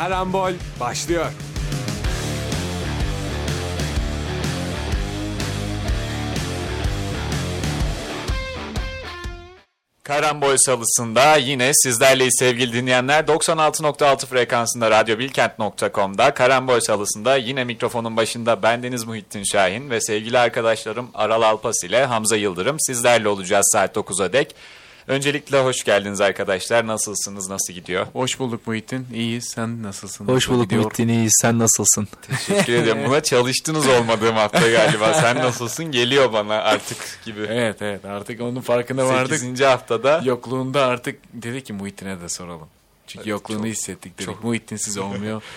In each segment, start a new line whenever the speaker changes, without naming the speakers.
Karambol başlıyor.
Karambol salısında yine sizlerleyiz sevgili dinleyenler. 96.6 frekansında radyobilkent.com'da Karambol salısında yine mikrofonun başında bendeniz Muhittin Şahin ve sevgili arkadaşlarım Aral Alpas ile Hamza Yıldırım sizlerle olacağız saat 9'a dek. Öncelikle hoş geldiniz arkadaşlar. Nasılsınız? Nasıl gidiyor?
Hoş bulduk Muhittin. İyiyiz. Sen nasılsın?
Hoş
Nasıl
bulduk
gidiyor?
Muhittin iyiyiz. Sen nasılsın?
Teşekkür ederim. Buna çalıştınız olmadığım hafta galiba. Sen nasılsın? Geliyor bana artık gibi.
Evet evet artık onun farkına vardık.
8. haftada.
Yokluğunda artık dedik ki Muhittin'e de soralım. Çünkü
Evet,
yokluğunu
çok-
hissettik dedik.
çok-
Muhittin'siz olmuyor.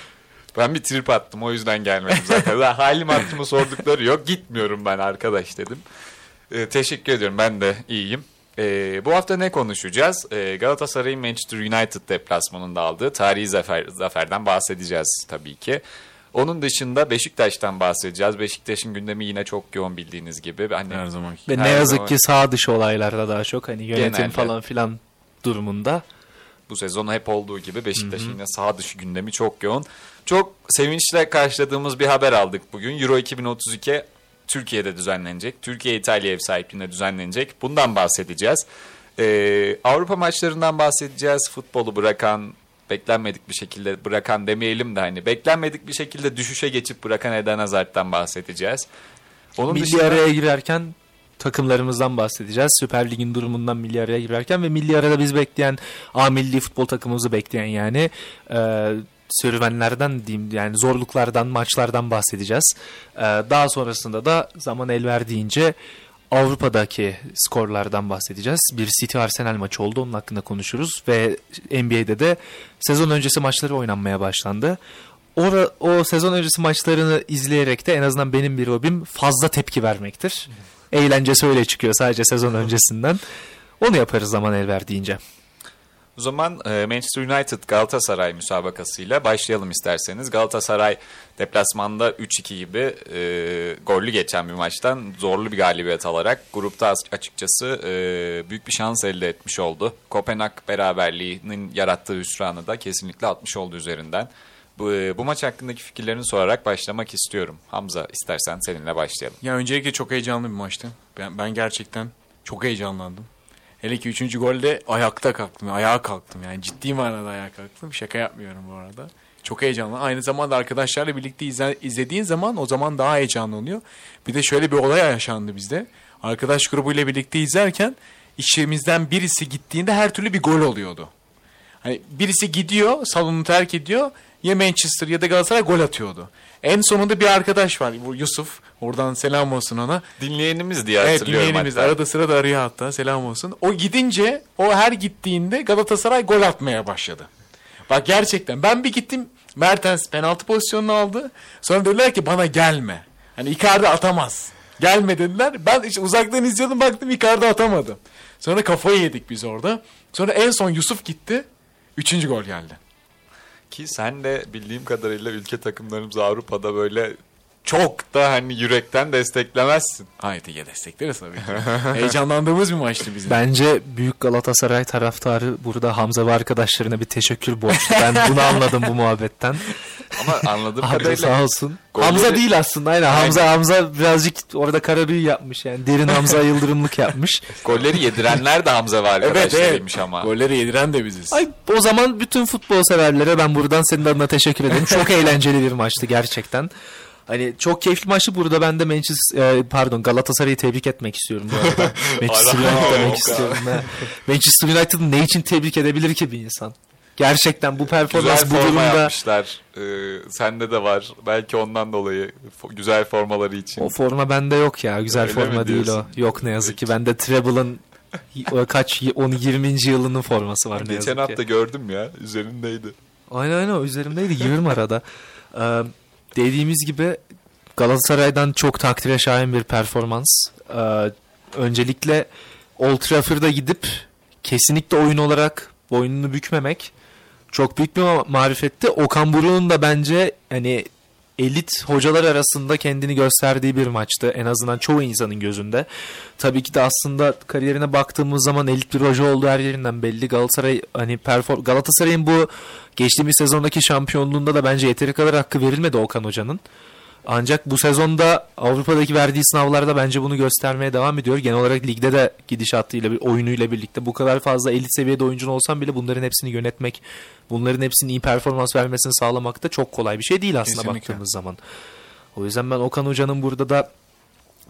Ben bir trip attım o yüzden gelmedim zaten. Halim hattımı sordukları yok. Gitmiyorum ben arkadaş dedim. Ee, teşekkür ediyorum ben de iyiyim. Ee, bu hafta ne konuşacağız? Ee, Galatasaray'ın Manchester United deplasmanında aldığı tarihi zafer, zaferden bahsedeceğiz tabii ki. Onun dışında Beşiktaş'tan bahsedeceğiz. Beşiktaş'ın gündemi yine çok yoğun bildiğiniz gibi. Hani
Her zamanki.
Ve
Her
ne yazık
zaman-
ki sağ dışı olaylarda daha çok hani yönetim
Genelde.
falan filan durumunda.
bu sezon hep olduğu gibi Beşiktaş'ın yine sağ dışı gündemi çok yoğun. Çok sevinçle karşıladığımız bir haber aldık bugün. Euro 2032 Türkiye'de düzenlenecek. Türkiye İtalya ev sahipliğinde düzenlenecek. Bundan bahsedeceğiz. Ee, Avrupa maçlarından bahsedeceğiz. Futbolu bırakan, beklenmedik bir şekilde bırakan demeyelim de hani beklenmedik bir şekilde düşüşe geçip bırakan Eden Hazard'dan bahsedeceğiz. Onun
milli
dışında
araya girerken takımlarımızdan bahsedeceğiz. Süper Lig'in durumundan milli araya girerken ve milli arada biz bekleyen A milli futbol takımımızı bekleyen yani e, serüvenlerden diyeyim yani zorluklardan maçlardan bahsedeceğiz. E, daha sonrasında da zaman el verdiğince Avrupa'daki skorlardan bahsedeceğiz. Bir City Arsenal maçı oldu. Onun hakkında konuşuruz ve NBA'de de sezon öncesi maçları oynanmaya başlandı. O, o sezon öncesi maçlarını izleyerek de en azından benim bir hobim fazla tepki vermektir. Eğlencesi öyle çıkıyor sadece sezon öncesinden. Onu yaparız zaman el verdiğince.
O zaman e, Manchester United Galatasaray müsabakasıyla başlayalım isterseniz. Galatasaray deplasmanda 3-2 gibi e, gollü geçen bir maçtan zorlu bir galibiyet alarak grupta as- açıkçası e, büyük bir şans elde etmiş oldu. Kopenhag beraberliğinin yarattığı hüsranı da kesinlikle atmış oldu üzerinden. Bu, e, bu maç hakkındaki fikirlerini sorarak başlamak istiyorum. Hamza istersen seninle başlayalım.
Ya öncelikle çok heyecanlı bir maçtı. Ben, ben gerçekten çok heyecanlandım. Hele ki 3. golde ayakta kalktım. Ayağa kalktım yani ciddi manada ayağa kalktım. Şaka yapmıyorum bu arada. Çok heyecanlı. Aynı zamanda arkadaşlarla birlikte izle, izlediğin zaman o zaman daha heyecanlı oluyor. Bir de şöyle bir olay yaşandı bizde. Arkadaş grubuyla birlikte izlerken içimizden birisi gittiğinde her türlü bir gol oluyordu. Hani birisi gidiyor, salonu terk ediyor. Ya Manchester ya da Galatasaray gol atıyordu. En sonunda bir arkadaş var. Bu Yusuf. Oradan selam olsun ona.
Dinleyenimiz diye
Evet
hatırlıyorum
dinleyenimiz
hatta.
arada sırada arıyor hatta selam olsun. O gidince o her gittiğinde Galatasaray gol atmaya başladı. Bak gerçekten ben bir gittim Mertens penaltı pozisyonunu aldı. Sonra dediler ki bana gelme. Hani Icardi atamaz. Gelme dediler. Ben işte uzaktan izliyordum baktım Icardi atamadı. Sonra kafayı yedik biz orada. Sonra en son Yusuf gitti. Üçüncü gol geldi.
Ki sen de bildiğim kadarıyla ülke takımlarımız Avrupa'da böyle çok da hani yürekten desteklemezsin.
Haydi ya destekleriz tabii ki. Heyecanlandığımız bir maçtı bizim.
Bence büyük Galatasaray taraftarı burada Hamza ve arkadaşlarına bir teşekkür borçlu. Ben bunu anladım bu muhabbetten.
Ama anladığım
Abi
kadarıyla
sağ olsun.
Golleri-
Hamza değil aslında aynen. Hamza Hamza birazcık orada kara büyü yapmış yani. Derin Hamza Yıldırımlık yapmış.
golleri yedirenler de Hamza ve
evet evet.
arkadaşlarıymış ama.
Golleri yediren de biziz.
Ay o zaman bütün futbol severlere ben buradan senin adına teşekkür ederim. Çok eğlenceli bir maçtı gerçekten. Hani çok keyifli maçtı. Burada ben de Manchester e, pardon Galatasaray'ı tebrik etmek istiyorum bu arada. Manchester United demek istiyorum. Manchester United'ı ne için tebrik edebilir ki bir insan? Gerçekten bu
Güzel
performans bu
forma
durumda
yapmışlar. Ee, sende de var. Belki ondan dolayı güzel formaları için.
o forma bende yok ya. Güzel
Öyle
forma değil o. Yok ne yazık ki. Bende Treble'ın kaç 10 20. yılının forması var ne
Geçen hafta
ki.
gördüm ya. Üzerindeydi.
Aynen aynen üzerimdeydi 20 arada. Ee, dediğimiz gibi Galatasaray'dan çok takdire şayan bir performans. Ee, öncelikle Old Trafford'a gidip kesinlikle oyun olarak boynunu bükmemek çok büyük bir ma- marifetti. Okan Buruk'un da bence hani elit hocalar arasında kendini gösterdiği bir maçtı. En azından çoğu insanın gözünde. Tabii ki de aslında kariyerine baktığımız zaman elit bir hoca olduğu her yerinden belli. Galatasaray hani perform Galatasaray'ın bu geçtiğimiz sezondaki şampiyonluğunda da bence yeteri kadar hakkı verilmedi Okan Hoca'nın. Ancak bu sezonda Avrupa'daki verdiği sınavlarda bence bunu göstermeye devam ediyor. Genel olarak ligde de gidişatıyla, oyunuyla birlikte bu kadar fazla elit seviyede oyuncun olsan bile bunların hepsini yönetmek, bunların hepsinin iyi performans vermesini sağlamak da çok kolay bir şey değil aslında
Kesinlikle.
baktığımız zaman. O yüzden ben Okan Hoca'nın burada da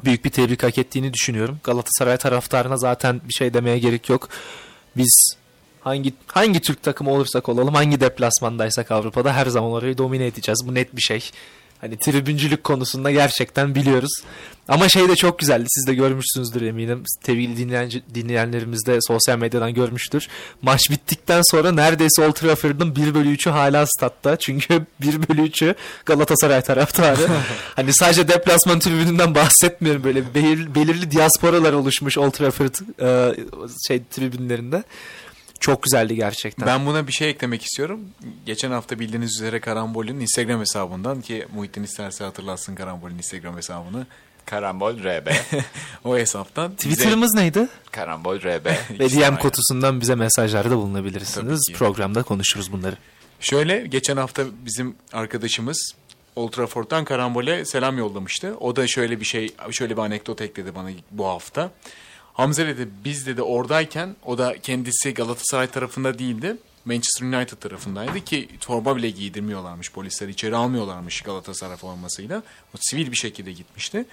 büyük bir tebrik hak ettiğini düşünüyorum. Galatasaray taraftarına zaten bir şey demeye gerek yok. Biz hangi hangi Türk takımı olursak olalım, hangi deplasmandaysak Avrupa'da her zaman orayı domine edeceğiz. Bu net bir şey. Hani tribüncülük konusunda gerçekten biliyoruz. Ama şey de çok güzeldi. Siz de görmüşsünüzdür eminim. Sevgili dinleyen, dinleyenlerimiz de sosyal medyadan görmüştür. Maç bittikten sonra neredeyse Old Trafford'ın 1 bölü 3'ü hala statta. Çünkü 1 bölü 3'ü Galatasaray taraftarı. hani sadece deplasman tribününden bahsetmiyorum. Böyle belir, belirli diasporalar oluşmuş Old Trafford e, şey tribünlerinde. Çok güzeldi gerçekten.
Ben buna bir şey eklemek istiyorum. Geçen hafta bildiğiniz üzere Karambol'ün Instagram hesabından ki Muhittin isterse hatırlatsın Karambol'ün Instagram hesabını.
Karambol RB.
O hesaptan bize-
Twitter'ımız neydi?
Karambol RB.
Ve DM kutusundan bize mesajlarda bulunabilirsiniz. Programda konuşuruz bunları.
Şöyle geçen hafta bizim arkadaşımız Old Trafford'dan Karambol'e selam yollamıştı. O da şöyle bir şey, şöyle bir anekdot ekledi bana bu hafta. Hamza dedi biz dedi oradayken o da kendisi Galatasaray tarafında değildi. Manchester United tarafındaydı ki torba bile giydirmiyorlarmış polisler. içeri almıyorlarmış Galatasaray formasıyla. O sivil bir şekilde gitmişti.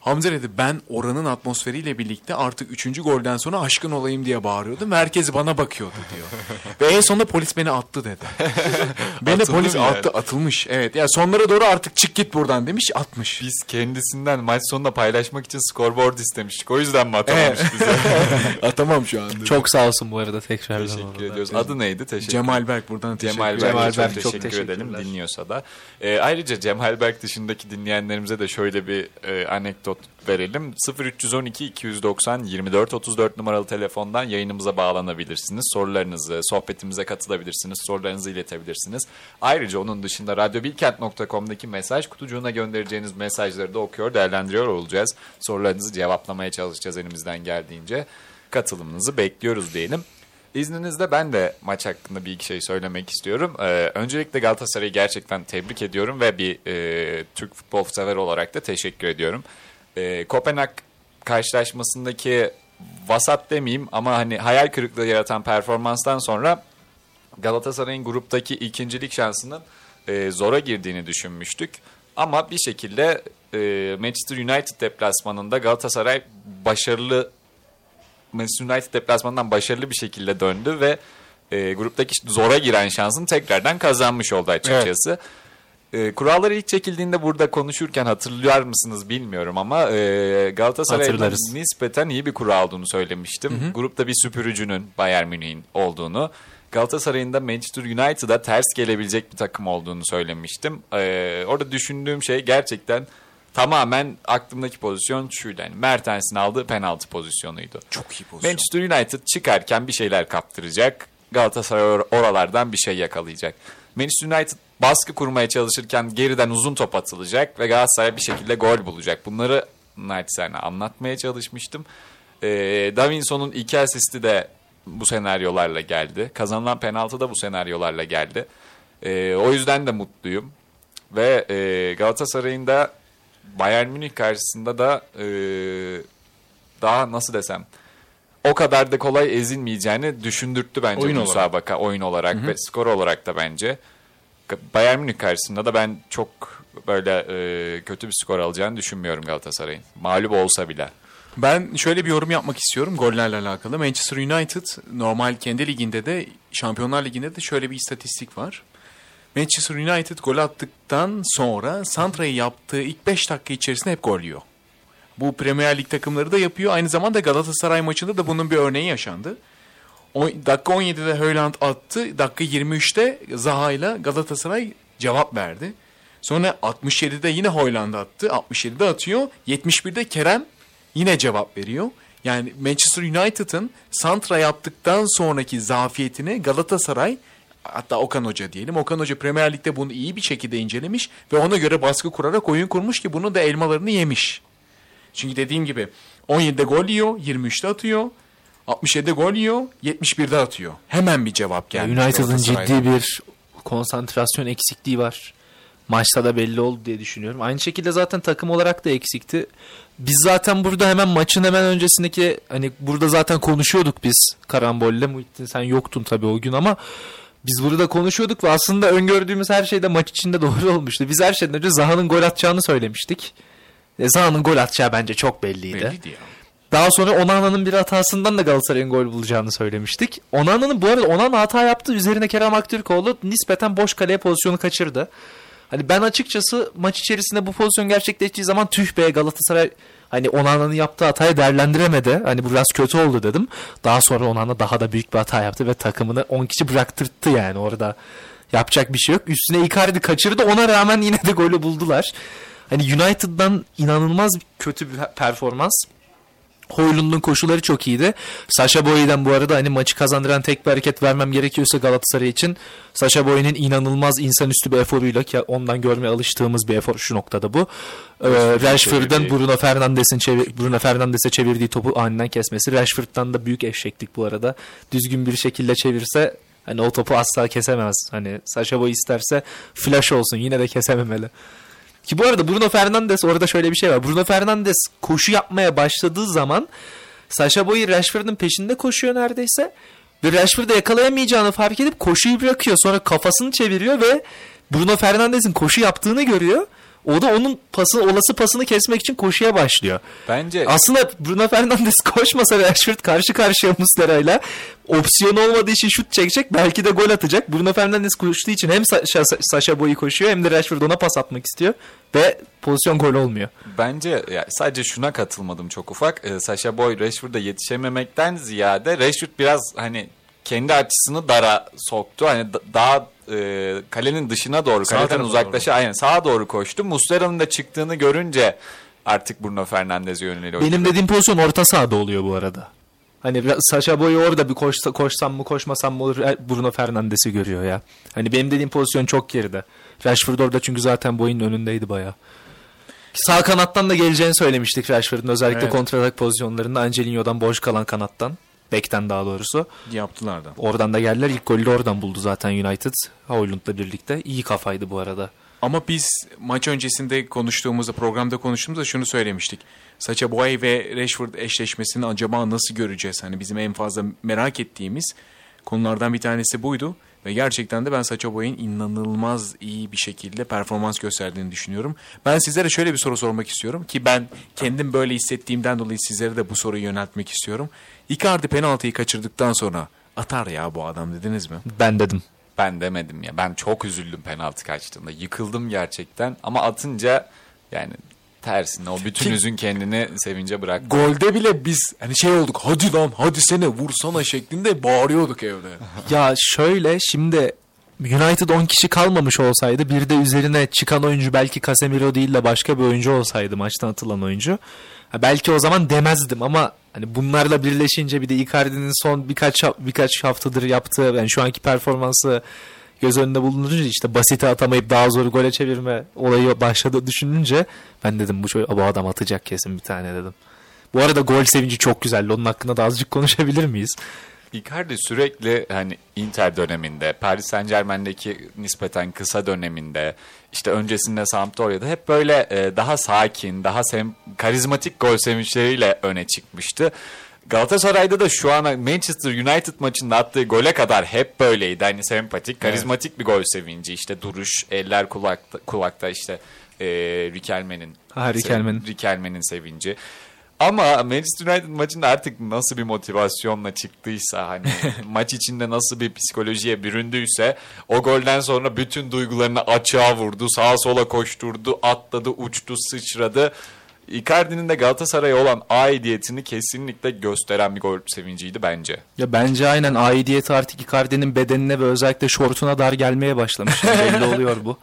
Hamza dedi ben oranın atmosferiyle birlikte artık 3. golden sonra aşkın olayım diye bağırıyordum. Herkes bana bakıyordu diyor. Ve en sonunda polis beni attı dedi. beni
Atıldı
polis
yani?
attı atılmış. Evet ya sonlara doğru artık çık git buradan demiş atmış.
Biz kendisinden maç sonunda paylaşmak için scoreboard istemiştik. O yüzden mi atamamış
Evet.
bize?
Atamam şu anda.
Çok sağ olsun bu arada tekrardan.
Teşekkür ediyoruz. Adı neydi? Teşekkür
Cemal Berk buradan teşekkür
Cemal. Berk'e
Cemal
çok,
Berk, çok
teşekkür edelim dinliyorsa da. Ee, ayrıca Cemal Berk dışındaki dinleyenlerimize de şöyle bir e, anekdot verelim. 0312 290 24 34 numaralı telefondan yayınımıza bağlanabilirsiniz. Sorularınızı, sohbetimize katılabilirsiniz. Sorularınızı iletebilirsiniz. Ayrıca onun dışında radyobilkent.com'daki mesaj kutucuğuna göndereceğiniz mesajları da okuyor, değerlendiriyor olacağız. Sorularınızı cevaplamaya çalışacağız elimizden geldiğince. Katılımınızı bekliyoruz diyelim. İzninizle ben de maç hakkında bir iki şey söylemek istiyorum. Ee, öncelikle Galatasaray'ı gerçekten tebrik ediyorum ve bir e, Türk futbol sever olarak da teşekkür ediyorum. Ee, Kopenhag karşılaşmasındaki vasat demeyeyim ama hani hayal kırıklığı yaratan performanstan sonra Galatasaray'ın gruptaki ikincilik şansının e, zora girdiğini düşünmüştük. Ama bir şekilde e, Manchester United deplasmanında Galatasaray başarılı Manchester United deplasmanından başarılı bir şekilde döndü ve e, gruptaki zora giren şansını tekrardan kazanmış oldu açıkçası. E, kuralları ilk çekildiğinde burada konuşurken hatırlıyor mısınız bilmiyorum ama e, Galatasaray'ın nispeten iyi bir kura olduğunu söylemiştim. Grupta bir süpürücünün Bayern Münih'in olduğunu. Galatasaray'ın da Manchester United'a ters gelebilecek bir takım olduğunu söylemiştim. E, orada düşündüğüm şey gerçekten tamamen aklımdaki pozisyon şuydu. Yani Mertens'in aldığı penaltı pozisyonuydu.
Çok iyi pozisyon.
Manchester United çıkarken bir şeyler kaptıracak. Galatasaray or- oralardan bir şey yakalayacak. Manchester United baskı kurmaya çalışırken geriden uzun top atılacak ve Galatasaray bir şekilde gol bulacak. Bunları naçizane anlatmaya çalışmıştım. Ee, Davinson'un iki asisti de bu senaryolarla geldi. Kazanılan penaltı da bu senaryolarla geldi. Ee, o yüzden de mutluyum. Ve e, Galatasaray'ın da Bayern Münih karşısında da e, daha nasıl desem o kadar da kolay ezilmeyeceğini düşündürttü bence
Oyun
bu
olarak.
müsabaka oyun olarak ve skor olarak da bence. Bayern Münih karşısında da ben çok böyle e, kötü bir skor alacağını düşünmüyorum Galatasaray'ın. Mağlup olsa bile.
Ben şöyle bir yorum yapmak istiyorum gollerle alakalı. Manchester United normal kendi liginde de Şampiyonlar Ligi'nde de şöyle bir istatistik var. Manchester United gol attıktan sonra Santra'yı yaptığı ilk 5 dakika içerisinde hep gol yiyor. Bu Premier Lig takımları da yapıyor. Aynı zamanda Galatasaray maçında da bunun bir örneği yaşandı. O, dakika 17'de Haaland attı. Dakika 23'te Zaha ile Galatasaray cevap verdi. Sonra 67'de yine Haaland attı. 67'de atıyor. 71'de Kerem yine cevap veriyor. Yani Manchester United'ın Santra yaptıktan sonraki zafiyetini Galatasaray hatta Okan Hoca diyelim. Okan Hoca Premier Lig'de bunu iyi bir şekilde incelemiş ve ona göre baskı kurarak oyun kurmuş ki bunun da elmalarını yemiş. Çünkü dediğim gibi 17'de gol yiyor, 23'te atıyor. 67'de gol yiyor, 71'de atıyor. Hemen bir cevap geldi.
United'ın ciddi bir konsantrasyon eksikliği var. Maçta da belli oldu diye düşünüyorum. Aynı şekilde zaten takım olarak da eksikti. Biz zaten burada hemen maçın hemen öncesindeki hani burada zaten konuşuyorduk biz Karambol'le. Muhittin sen yoktun tabii o gün ama biz burada konuşuyorduk ve aslında öngördüğümüz her şey de maç içinde doğru olmuştu. Biz her şeyden önce Zaha'nın gol atacağını söylemiştik. E, Zaha'nın gol atacağı bence çok belliydi.
Belliydi ya.
Daha sonra Onana'nın bir hatasından da Galatasaray'ın gol bulacağını söylemiştik. Onana'nın bu arada Onana hata yaptı. Üzerine Kerem Aktürkoğlu nispeten boş kaleye pozisyonu kaçırdı. Hani ben açıkçası maç içerisinde bu pozisyon gerçekleştiği zaman tüh be Galatasaray hani Onana'nın yaptığı hatayı değerlendiremedi. Hani bu biraz kötü oldu dedim. Daha sonra Onana daha da büyük bir hata yaptı ve takımını 10 kişi bıraktırttı yani orada. Yapacak bir şey yok. Üstüne Icardi kaçırdı. Ona rağmen yine de golü buldular. Hani United'dan inanılmaz kötü bir performans. Hoylund'un koşuları çok iyiydi. Sasha Boy'den bu arada hani maçı kazandıran tek bir hareket vermem gerekiyorsa Galatasaray için Sasha Boy'un inanılmaz insanüstü bir eforuyla ki ondan görmeye alıştığımız bir efor şu noktada bu. Ee,
çevirdiği.
Bruno Fernandes'in çevir, Bruno Fernandes'e çevirdiği topu aniden kesmesi. Rashford'dan da büyük eşeklik bu arada. Düzgün bir şekilde çevirse hani o topu asla kesemez. Hani Sasha Boy isterse flash olsun yine de kesememeli. Ki bu arada Bruno Fernandes orada şöyle bir şey var. Bruno Fernandes koşu yapmaya başladığı zaman Sasha Boy Rashford'un peşinde koşuyor neredeyse. Ve Rashford'u yakalayamayacağını fark edip koşuyu bırakıyor. Sonra kafasını çeviriyor ve Bruno Fernandes'in koşu yaptığını görüyor. O da onun pasını, olası pasını kesmek için koşuya başlıyor.
Bence
Aslında Bruno Fernandes koşmasa Rashford karşı karşıya Muslera'yla opsiyon olmadığı için şut çekecek. Belki de gol atacak. Bruno Fernandes koştuğu için hem Sasha, Sasha Boy'u koşuyor hem de Rashford ona pas atmak istiyor. Ve pozisyon gol olmuyor.
Bence ya sadece şuna katılmadım çok ufak. Ee, Sasha Boy Rashford'a yetişememekten ziyade Rashford biraz hani kendi açısını dara soktu. Hani da- daha e, kalenin dışına doğru,
Sağ
kaleden uzaklaşa aynen sağa doğru koştu. Muslera'nın da çıktığını görünce artık Bruno Fernandes'e yöneliyor.
Benim dediğim pozisyon orta sahada oluyor bu arada. Hani Sasha Boy orada bir koşsa, koşsam mı koşmasam mı olur e, Bruno Fernandes'i görüyor ya. Hani benim dediğim pozisyon çok geride. Rashford orada çünkü zaten boyun önündeydi bayağı. Sağ kanattan da geleceğini söylemiştik Rashford'un özellikle
Evet.
kontratak pozisyonlarında Angelinho'dan boş kalan kanattan. Bekten daha doğrusu.
Yaptılar da.
Oradan da geldiler. İlk golü de oradan buldu zaten United. Hoylund'la birlikte. İyi kafaydı bu arada.
Ama biz maç öncesinde konuştuğumuzda, programda konuştuğumuzda şunu söylemiştik. Sacha Boey ve Rashford eşleşmesini acaba nasıl göreceğiz? Hani bizim en fazla merak ettiğimiz konulardan bir tanesi buydu. Ve gerçekten de ben Sacha Boey'in inanılmaz iyi bir şekilde performans gösterdiğini düşünüyorum. Ben sizlere şöyle bir soru sormak istiyorum ki ben kendim böyle hissettiğimden dolayı sizlere de bu soruyu yöneltmek istiyorum. Icardi penaltıyı kaçırdıktan sonra atar ya bu adam dediniz mi?
Ben dedim.
Ben demedim ya. Ben çok üzüldüm penaltı kaçtığında. Yıkıldım gerçekten. Ama atınca yani tersine o bütün
Kim-
üzün kendini sevince bıraktı.
Golde bile biz hani şey olduk hadi lan hadi sene vursana şeklinde bağırıyorduk evde.
Ya şöyle şimdi United 10 kişi kalmamış olsaydı bir de üzerine çıkan oyuncu belki Casemiro değil de başka bir oyuncu olsaydı maçtan atılan oyuncu. Ha, belki o zaman demezdim ama hani bunlarla birleşince bir de Icardi'nin son birkaç birkaç haftadır yaptığı yani şu anki performansı göz önünde bulundurunca işte basite atamayıp daha zor gole çevirme olayı başladı düşününce ben dedim bu, çocuk- bu adam atacak kesin bir tane dedim. Bu arada gol sevinci çok güzeldi. Onun hakkında da azıcık konuşabilir miyiz?
Icardi sürekli hani Inter döneminde, Paris Saint Germain'deki nispeten kısa döneminde, işte öncesinde Sampdoria'da hep böyle e, daha sakin, daha sem karizmatik gol sevinçleriyle öne çıkmıştı. Galatasaray'da da şu an Manchester United maçında attığı gole kadar hep böyleydi. Hani sempatik, karizmatik bir gol sevinci. İşte duruş, eller kulakta, kulakta işte e, Riquelme'nin
Ha, Riquelme'nin.
Riquelme'nin sevinci. Ama Manchester United maçında artık nasıl bir motivasyonla çıktıysa hani maç içinde nasıl bir psikolojiye büründüyse o golden sonra bütün duygularını açığa vurdu. Sağa sola koşturdu, atladı, uçtu, sıçradı. Icardi'nin de Galatasaray'a olan aidiyetini kesinlikle gösteren bir gol sevinciydi bence.
Ya bence aynen aidiyeti artık Icardi'nin bedenine ve özellikle şortuna dar gelmeye başlamış. Belli oluyor bu.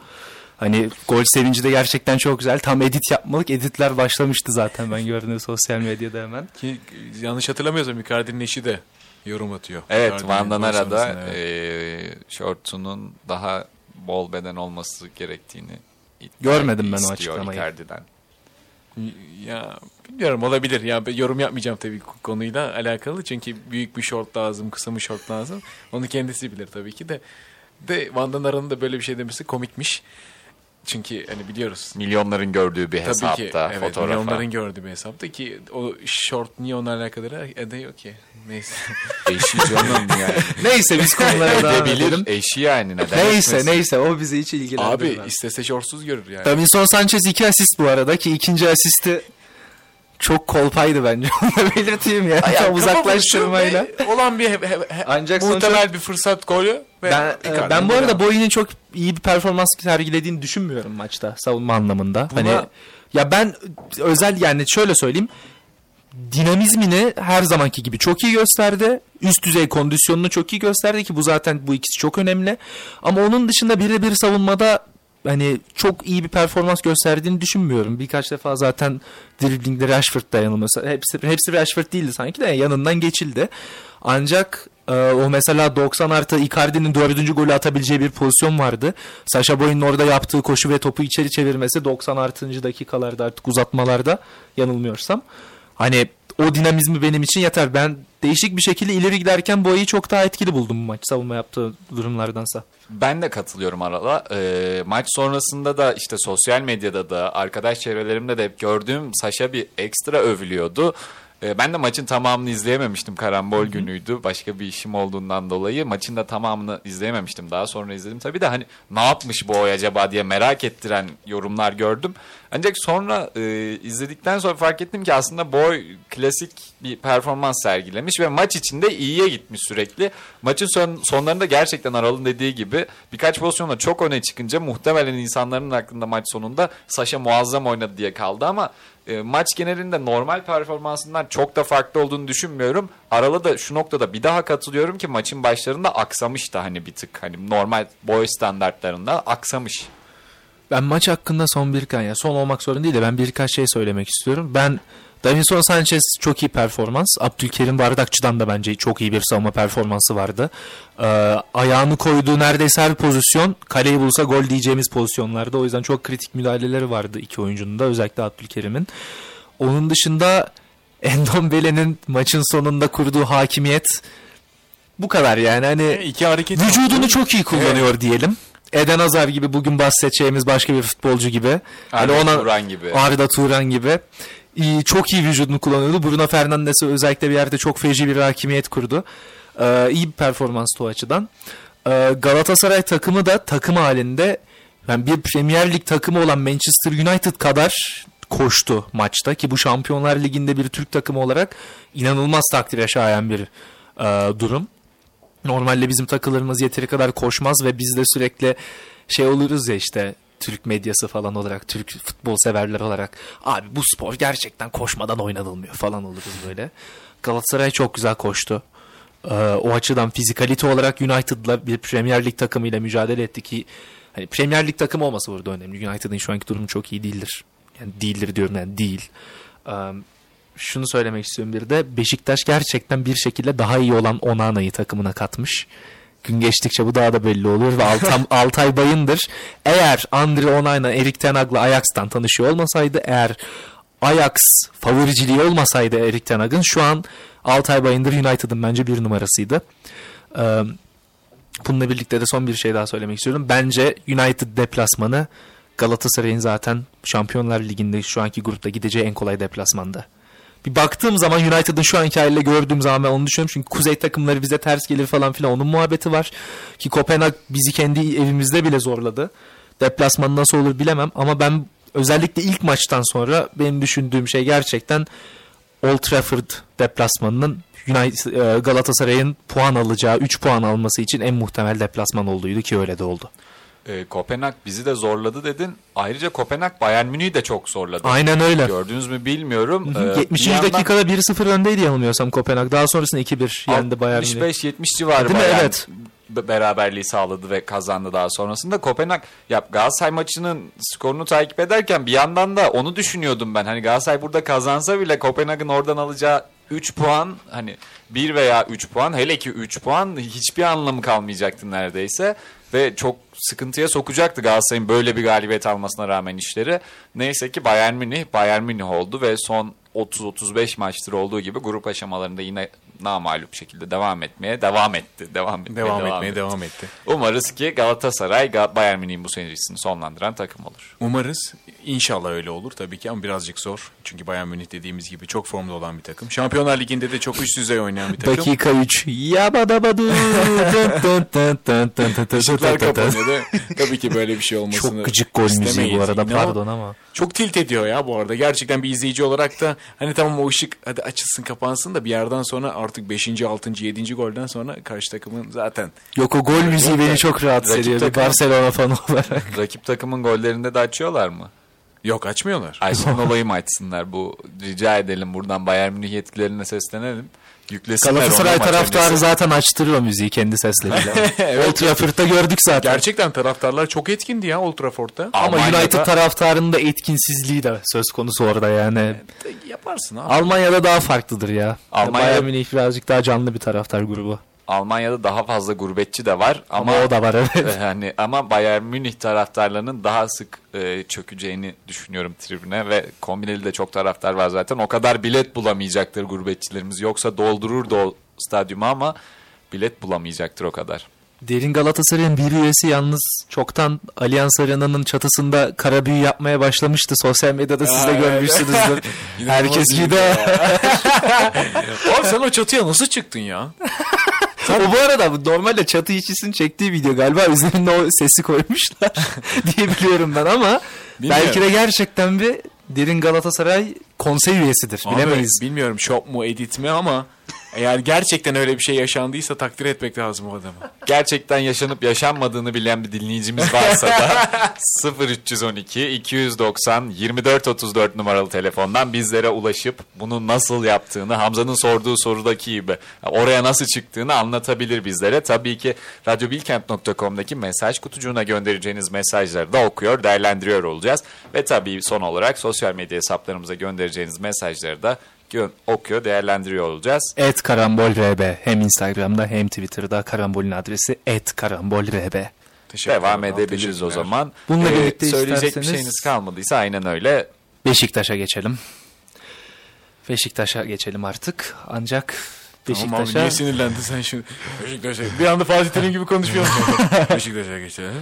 Hani gol sevinci de gerçekten çok güzel. Tam edit yapmalık. Editler başlamıştı zaten ben gördüğüm sosyal medyada hemen.
Ki yanlış hatırlamıyorsam Icardi'nin eşi de yorum atıyor.
Evet Van Danara da
evet.
e, şortunun daha bol beden olması gerektiğini
Görmedim ben o açıklamayı.
Icardi'den.
Ya bilmiyorum olabilir. Ya ben yorum yapmayacağım tabii konuyla alakalı. Çünkü büyük bir şort lazım, kısa bir şort lazım. Onu kendisi bilir tabii ki de. De Van Danara'nın da böyle bir şey demesi komikmiş. Çünkü hani biliyoruz.
Milyonların gördüğü bir
Tabii
hesapta
ki evet,
fotoğrafa.
milyonların gördüğü bir hesapta ki o şort niye onunla alakalı ediyor ki. Neyse.
Eşi canım yani.
Neyse biz konulara devam edelim.
eşi yani neden
Neyse
etmesin?
neyse o bizi hiç
Abi
ilgilendirmez.
istese şortsuz görür yani.
Davinson Sanchez iki asist bu arada ki ikinci asisti çok kolpaydı bence. Onu belirteyim ya.
Ya,
Tam uzaklaştırmayla.
Olan bir he- he- he-
Ancak
muhtemel bir fırsat golü. Ve
Ben, e, ben bu arada Boy'un çok iyi bir performans sergilediğini düşünmüyorum maçta savunma anlamında.
Buna-
Hani ya ben özel yani şöyle söyleyeyim dinamizmini her zamanki gibi çok iyi gösterdi. Üst düzey kondisyonunu çok iyi gösterdi ki bu zaten bu ikisi çok önemli. Ama onun dışında birebir savunmada hani çok iyi bir performans gösterdiğini düşünmüyorum. Birkaç defa zaten driblingde Rashford yanılmasa hepsi hepsi Rashford değildi sanki de yanından geçildi. Ancak e, o mesela 90 artı Icardi'nin dördüncü golü atabileceği bir pozisyon vardı. Sasha Boy'un orada yaptığı koşu ve topu içeri çevirmesi 90 artıncı dakikalarda artık uzatmalarda yanılmıyorsam. Hani o dinamizmi benim için yeter. Ben değişik bir şekilde ileri giderken Boy'u çok daha etkili buldum bu maç savunma yaptığı durumlardansa.
Ben de katılıyorum Aral'a. Ee, maç sonrasında da işte sosyal medyada da arkadaş çevrelerimde de hep gördüğüm Saşa bir ekstra övülüyordu. Ee, ben de maçın tamamını izleyememiştim. Karambol günüydü. Başka bir işim olduğundan dolayı maçın da tamamını izleyememiştim. Daha sonra izledim. Tabii de hani ne yapmış bu oy acaba diye merak ettiren yorumlar gördüm. Ancak sonra e, izledikten sonra fark ettim ki aslında Boy klasik bir performans sergilemiş ve maç içinde iyiye gitmiş sürekli. Maçın son, sonlarında gerçekten Aral'ın dediği gibi birkaç pozisyonda çok öne çıkınca muhtemelen insanların aklında maç sonunda Saşa muazzam oynadı diye kaldı ama e, maç genelinde normal performansından çok da farklı olduğunu düşünmüyorum. Aral'a da şu noktada bir daha katılıyorum ki maçın başlarında aksamış da hani bir tık hani normal boy standartlarında aksamış.
Ben maç hakkında son birkaç ya son olmak zorunda değil de ben birkaç şey söylemek istiyorum. Ben Davinson Sanchez çok iyi performans. Abdülkerim Bardakçı'dan da bence çok iyi bir savunma performansı vardı. Ee, ayağını koyduğu neredeyse her pozisyon kaleyi bulsa gol diyeceğimiz pozisyonlarda. O yüzden çok kritik müdahaleleri vardı iki oyuncunun da özellikle Abdülkerim'in. Onun dışında Endombele'nin maçın sonunda kurduğu hakimiyet bu kadar yani hani
iki hareket
vücudunu
yaptı.
çok iyi kullanıyor diyelim. Eden Hazar gibi bugün bahsedeceğimiz başka bir futbolcu gibi.
Arda
ona
Turan gibi.
Arda Turan gibi. İyi, çok iyi vücudunu kullanıyordu. Bruno Fernandes'e özellikle bir yerde çok feci bir hakimiyet kurdu. Ee, iyi bir performanstı o açıdan. Ee, Galatasaray takımı da takım halinde yani bir Premier Lig takımı olan Manchester United kadar koştu maçta ki bu Şampiyonlar Ligi'nde bir Türk takımı olarak inanılmaz takdire şayan bir e, durum. Normalde bizim takılarımız yeteri kadar koşmaz ve biz de sürekli şey oluruz ya işte Türk medyası falan olarak, Türk futbol severler olarak abi bu spor gerçekten koşmadan oynanılmıyor falan oluruz böyle. Galatasaray çok güzel koştu. Ee, o açıdan fizikalite olarak United'la bir Premier Lig takımıyla mücadele etti ki hani Premier Lig takımı olması burada önemli. United'ın şu anki durumu çok iyi değildir. Yani değildir diyorum yani değil. Ee, şunu söylemek istiyorum bir de Beşiktaş gerçekten bir şekilde daha iyi olan Onana'yı takımına katmış. Gün geçtikçe bu daha da belli olur ve Altam, Altay Bayındır eğer Andre Onana Erik Ten Hag'la Ajax'tan tanışıyor olmasaydı eğer Ajax favoriciliği olmasaydı Erik Ten Hag'ın şu an Altay Bayındır United'ın bence bir numarasıydı. Ee, bununla birlikte de son bir şey daha söylemek istiyorum. Bence United deplasmanı Galatasaray'ın zaten Şampiyonlar Ligi'nde şu anki grupta gideceği en kolay deplasmanda. Bir baktığım zaman United'ın şu anki haliyle gördüğüm zaman ben onu düşünüyorum. Çünkü kuzey takımları bize ters gelir falan filan onun muhabbeti var. Ki Kopenhag bizi kendi evimizde bile zorladı. Deplasman nasıl olur bilemem ama ben özellikle ilk maçtan sonra benim düşündüğüm şey gerçekten Old Trafford deplasmanının e, Galatasaray'ın puan alacağı 3 puan alması için en muhtemel deplasman olduğuydu ki öyle de oldu.
Ee, Kopenhag bizi de zorladı dedin. Ayrıca Kopenhag Bayern Münih'i de çok zorladı.
Aynen öyle.
Gördünüz mü bilmiyorum.
Hı hı.
Ee,
70.
bir yandan
dakikada 1-0 öndeydi yanılmıyorsam Kopenhag. Daha sonrasında 2-1 yendi Bayern Münih.
65-70 civarı
Değil mi?
Bayern
Evet.
be- beraberliği sağladı ve kazandı daha sonrasında. Kopenhag ya Galatasaray maçının skorunu takip ederken bir yandan da onu düşünüyordum ben. Hani Galatasaray burada kazansa bile Kopenhag'ın oradan alacağı 3 puan hani 1 veya 3 puan hele ki 3 puan hiçbir anlamı kalmayacaktı neredeyse. Ve çok sıkıntıya sokacaktı Galatasaray'ın böyle bir galibiyet almasına rağmen işleri. Neyse ki Bayern Münih Bayern Münih oldu ve son 30-35 maçtır olduğu gibi grup aşamalarında yine namalup şekilde devam etmeye devam etti. Devam, etmeye
Devam, etmeye
etti.
devam etti.
Umarız ki Galatasaray Ga- Bayern Münih'in bu serisini sonlandıran takım olur.
Umarız. İnşallah öyle olur tabii ki ama birazcık zor. Çünkü Bayern Münih dediğimiz gibi çok formda olan bir takım. Şampiyonlar Ligi'nde de çok üst düzey oynayan bir takım.
Dakika 3. Yabadabadu.
Işıklar kapanıyor? Tabii ki böyle bir şey olmasını
Çok gıcık gol müziği bu arada
İnan-
pardon ama.
Çok tilt ediyor ya bu arada. Gerçekten bir izleyici olarak da hani tamam o ışık hadi açılsın kapansın da bir yerden sonra artık 5. 6. 7. golden sonra karşı takımın zaten
Yok o gol müziği beni çok rahatsız
Rakip
ediyor
takım-
Barcelona fanı olarak.
Rakip takımın gollerinde de açıyorlar mı?
yok açmıyorlar.
Ayşen olayı mı açsınlar? Bu rica edelim buradan Bayern Münih yetkililerine seslenelim. Yüklesinler
Galatasaray taraftarı
öncesi.
zaten açtırıyor müziği kendi sesleriyle. Old Trafford'da gördük zaten.
Gerçekten taraftarlar çok etkindi ya Old Trafford'da.
Ama
Almanya'da-
United taraftarının da etkinsizliği de söz konusu orada yani.
Yaparsın abi.
Almanya'da daha farklıdır ya.
Almanya-
Bayern Münih birazcık daha canlı bir taraftar grubu.
Almanya'da daha fazla gurbetçi de var ama,
Ama o da var evet.
yani ama Bayern Münih taraftarlarının daha sık e, çökeceğini düşünüyorum tribüne ve kombineli de çok taraftar var zaten. O kadar bilet bulamayacaktır gurbetçilerimiz. Yoksa doldurur da o stadyumu ama bilet bulamayacaktır o kadar.
Derin Galatasaray'ın bir üyesi yalnız çoktan Allianz Arena'nın çatısında kara büyü yapmaya başlamıştı. Sosyal medyada siz de görmüşsünüzdür. Herkes gibi.
Abi sen o çatıya nasıl çıktın ya?
O bu arada normalde çatı işçisinin çektiği video galiba üzerine o sesi koymuşlar diye biliyorum ben ama
Bilmiyorum.
belki de gerçekten bir Derin Galatasaray konsey üyesidir.
Abi,
Bilemeyiz.
bilmiyorum shop mu edit mi ama eğer gerçekten öyle bir şey yaşandıysa takdir etmek lazım o adamı.
Gerçekten yaşanıp yaşanmadığını bilen bir dinleyicimiz varsa da 0312 290 2434 numaralı telefondan bizlere ulaşıp bunu nasıl yaptığını Hamza'nın sorduğu sorudaki gibi oraya nasıl çıktığını anlatabilir bizlere. Tabii ki radyobilkent.com'daki mesaj kutucuğuna göndereceğiniz mesajları da okuyor, değerlendiriyor olacağız. Ve tabii son olarak sosyal medya hesaplarımıza göndereceğiniz mesajları da okuyor, değerlendiriyor olacağız.
Et Karambol RB hem Instagram'da hem Twitter'da Karambol'ün adresi et Karambol RB.
Teşekkür
Devam
ederim.
edebiliriz o zaman.
Bununla
Ee,
birlikte
söyleyecek
isterseniz-
bir şeyiniz kalmadıysa aynen öyle.
Beşiktaş'a geçelim. Beşiktaş'a geçelim artık. Ancak
Tamam abi
Beşiktaş'a
niye sinirlendin sen şimdi? Beşiktaş'a. Bir anda Fatih Terim gibi konuşuyorsun. Beşiktaş'a geçelim.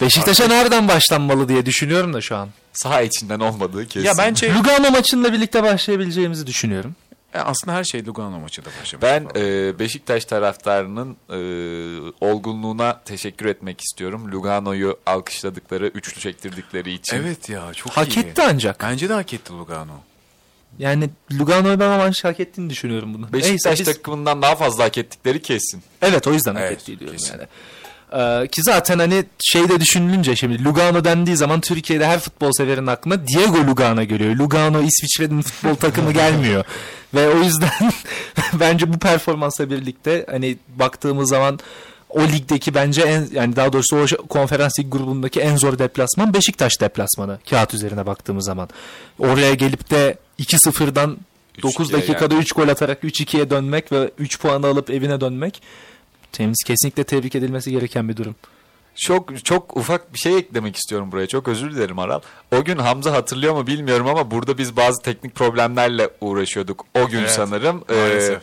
Beşiktaş'a nereden başlanmalı diye düşünüyorum da şu an.
Saha içinden olmadığı kesin.
Ya bence
Lugano maçıyla birlikte başlayabileceğimizi düşünüyorum.
E, aslında her şey Lugano maçı da başlamış.
ben e, Beşiktaş taraftarının e, olgunluğuna teşekkür etmek istiyorum. Lugano'yu alkışladıkları, üçlü çektirdikleri için.
Evet ya çok
Hak
iyi.
etti ancak.
Bence de hak etti Lugano.
Yani Lugano'yu ben ama hak ettiğini düşünüyorum bunu.
Beşiktaş
Neyse biz-
takımından daha fazla hak ettikleri kesin.
Evet o yüzden hak
Evet,
ettiği diyorum
kesin.
yani. Ee, ki zaten hani şeyde düşünülünce şimdi Lugano dendiği zaman Türkiye'de her futbol severin aklına Diego Lugano geliyor. Lugano İsviçre'nin futbol takımı gelmiyor. Ve o yüzden bence bu performansla birlikte hani baktığımız zaman o ligdeki bence en yani daha doğrusu o konferans lig grubundaki en zor deplasman Beşiktaş deplasmanı kağıt üzerine baktığımız zaman. Oraya gelip de 2-0'dan 9
3-2'ye
dakikada 3 gol atarak 3-2'ye dönmek ve 3 puanı alıp evine dönmek temiz kesinlikle tebrik edilmesi gereken bir durum.
Çok çok ufak bir şey eklemek istiyorum buraya. Çok özür dilerim Aral. O gün Hamza hatırlıyor mu bilmiyorum ama burada biz bazı teknik problemlerle uğraşıyorduk. O gün
Evet,
sanırım. Ee,
maalesef.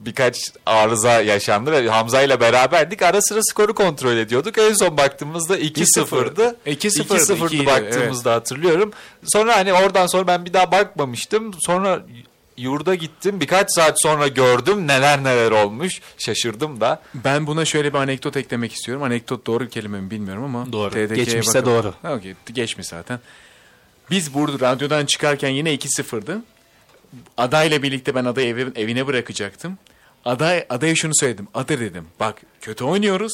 Birkaç arıza yaşandı ve Hamza ile beraberdik. Ara sıra skoru kontrol ediyorduk. En son baktığımızda 2-0'dı.
2-0'dı,
2-0'dı
ikiydi,
baktığımızda hatırlıyorum. Sonra hani oradan sonra ben bir daha bakmamıştım. Sonra yurda gittim. Birkaç saat sonra gördüm neler neler olmuş. Şaşırdım da.
Ben buna şöyle bir anekdot eklemek istiyorum. Anekdot doğru bir kelime mi bilmiyorum ama.
Doğru.
TDK'ye
Geçmişse
bakalım.
doğru.
Ha, okey. Geçmiş zaten. Biz burada radyodan çıkarken yine 2-0'dı. Adayla birlikte ben adayı evi- evine bırakacaktım. Aday, adaya şunu söyledim. Ada dedim. Bak kötü oynuyoruz.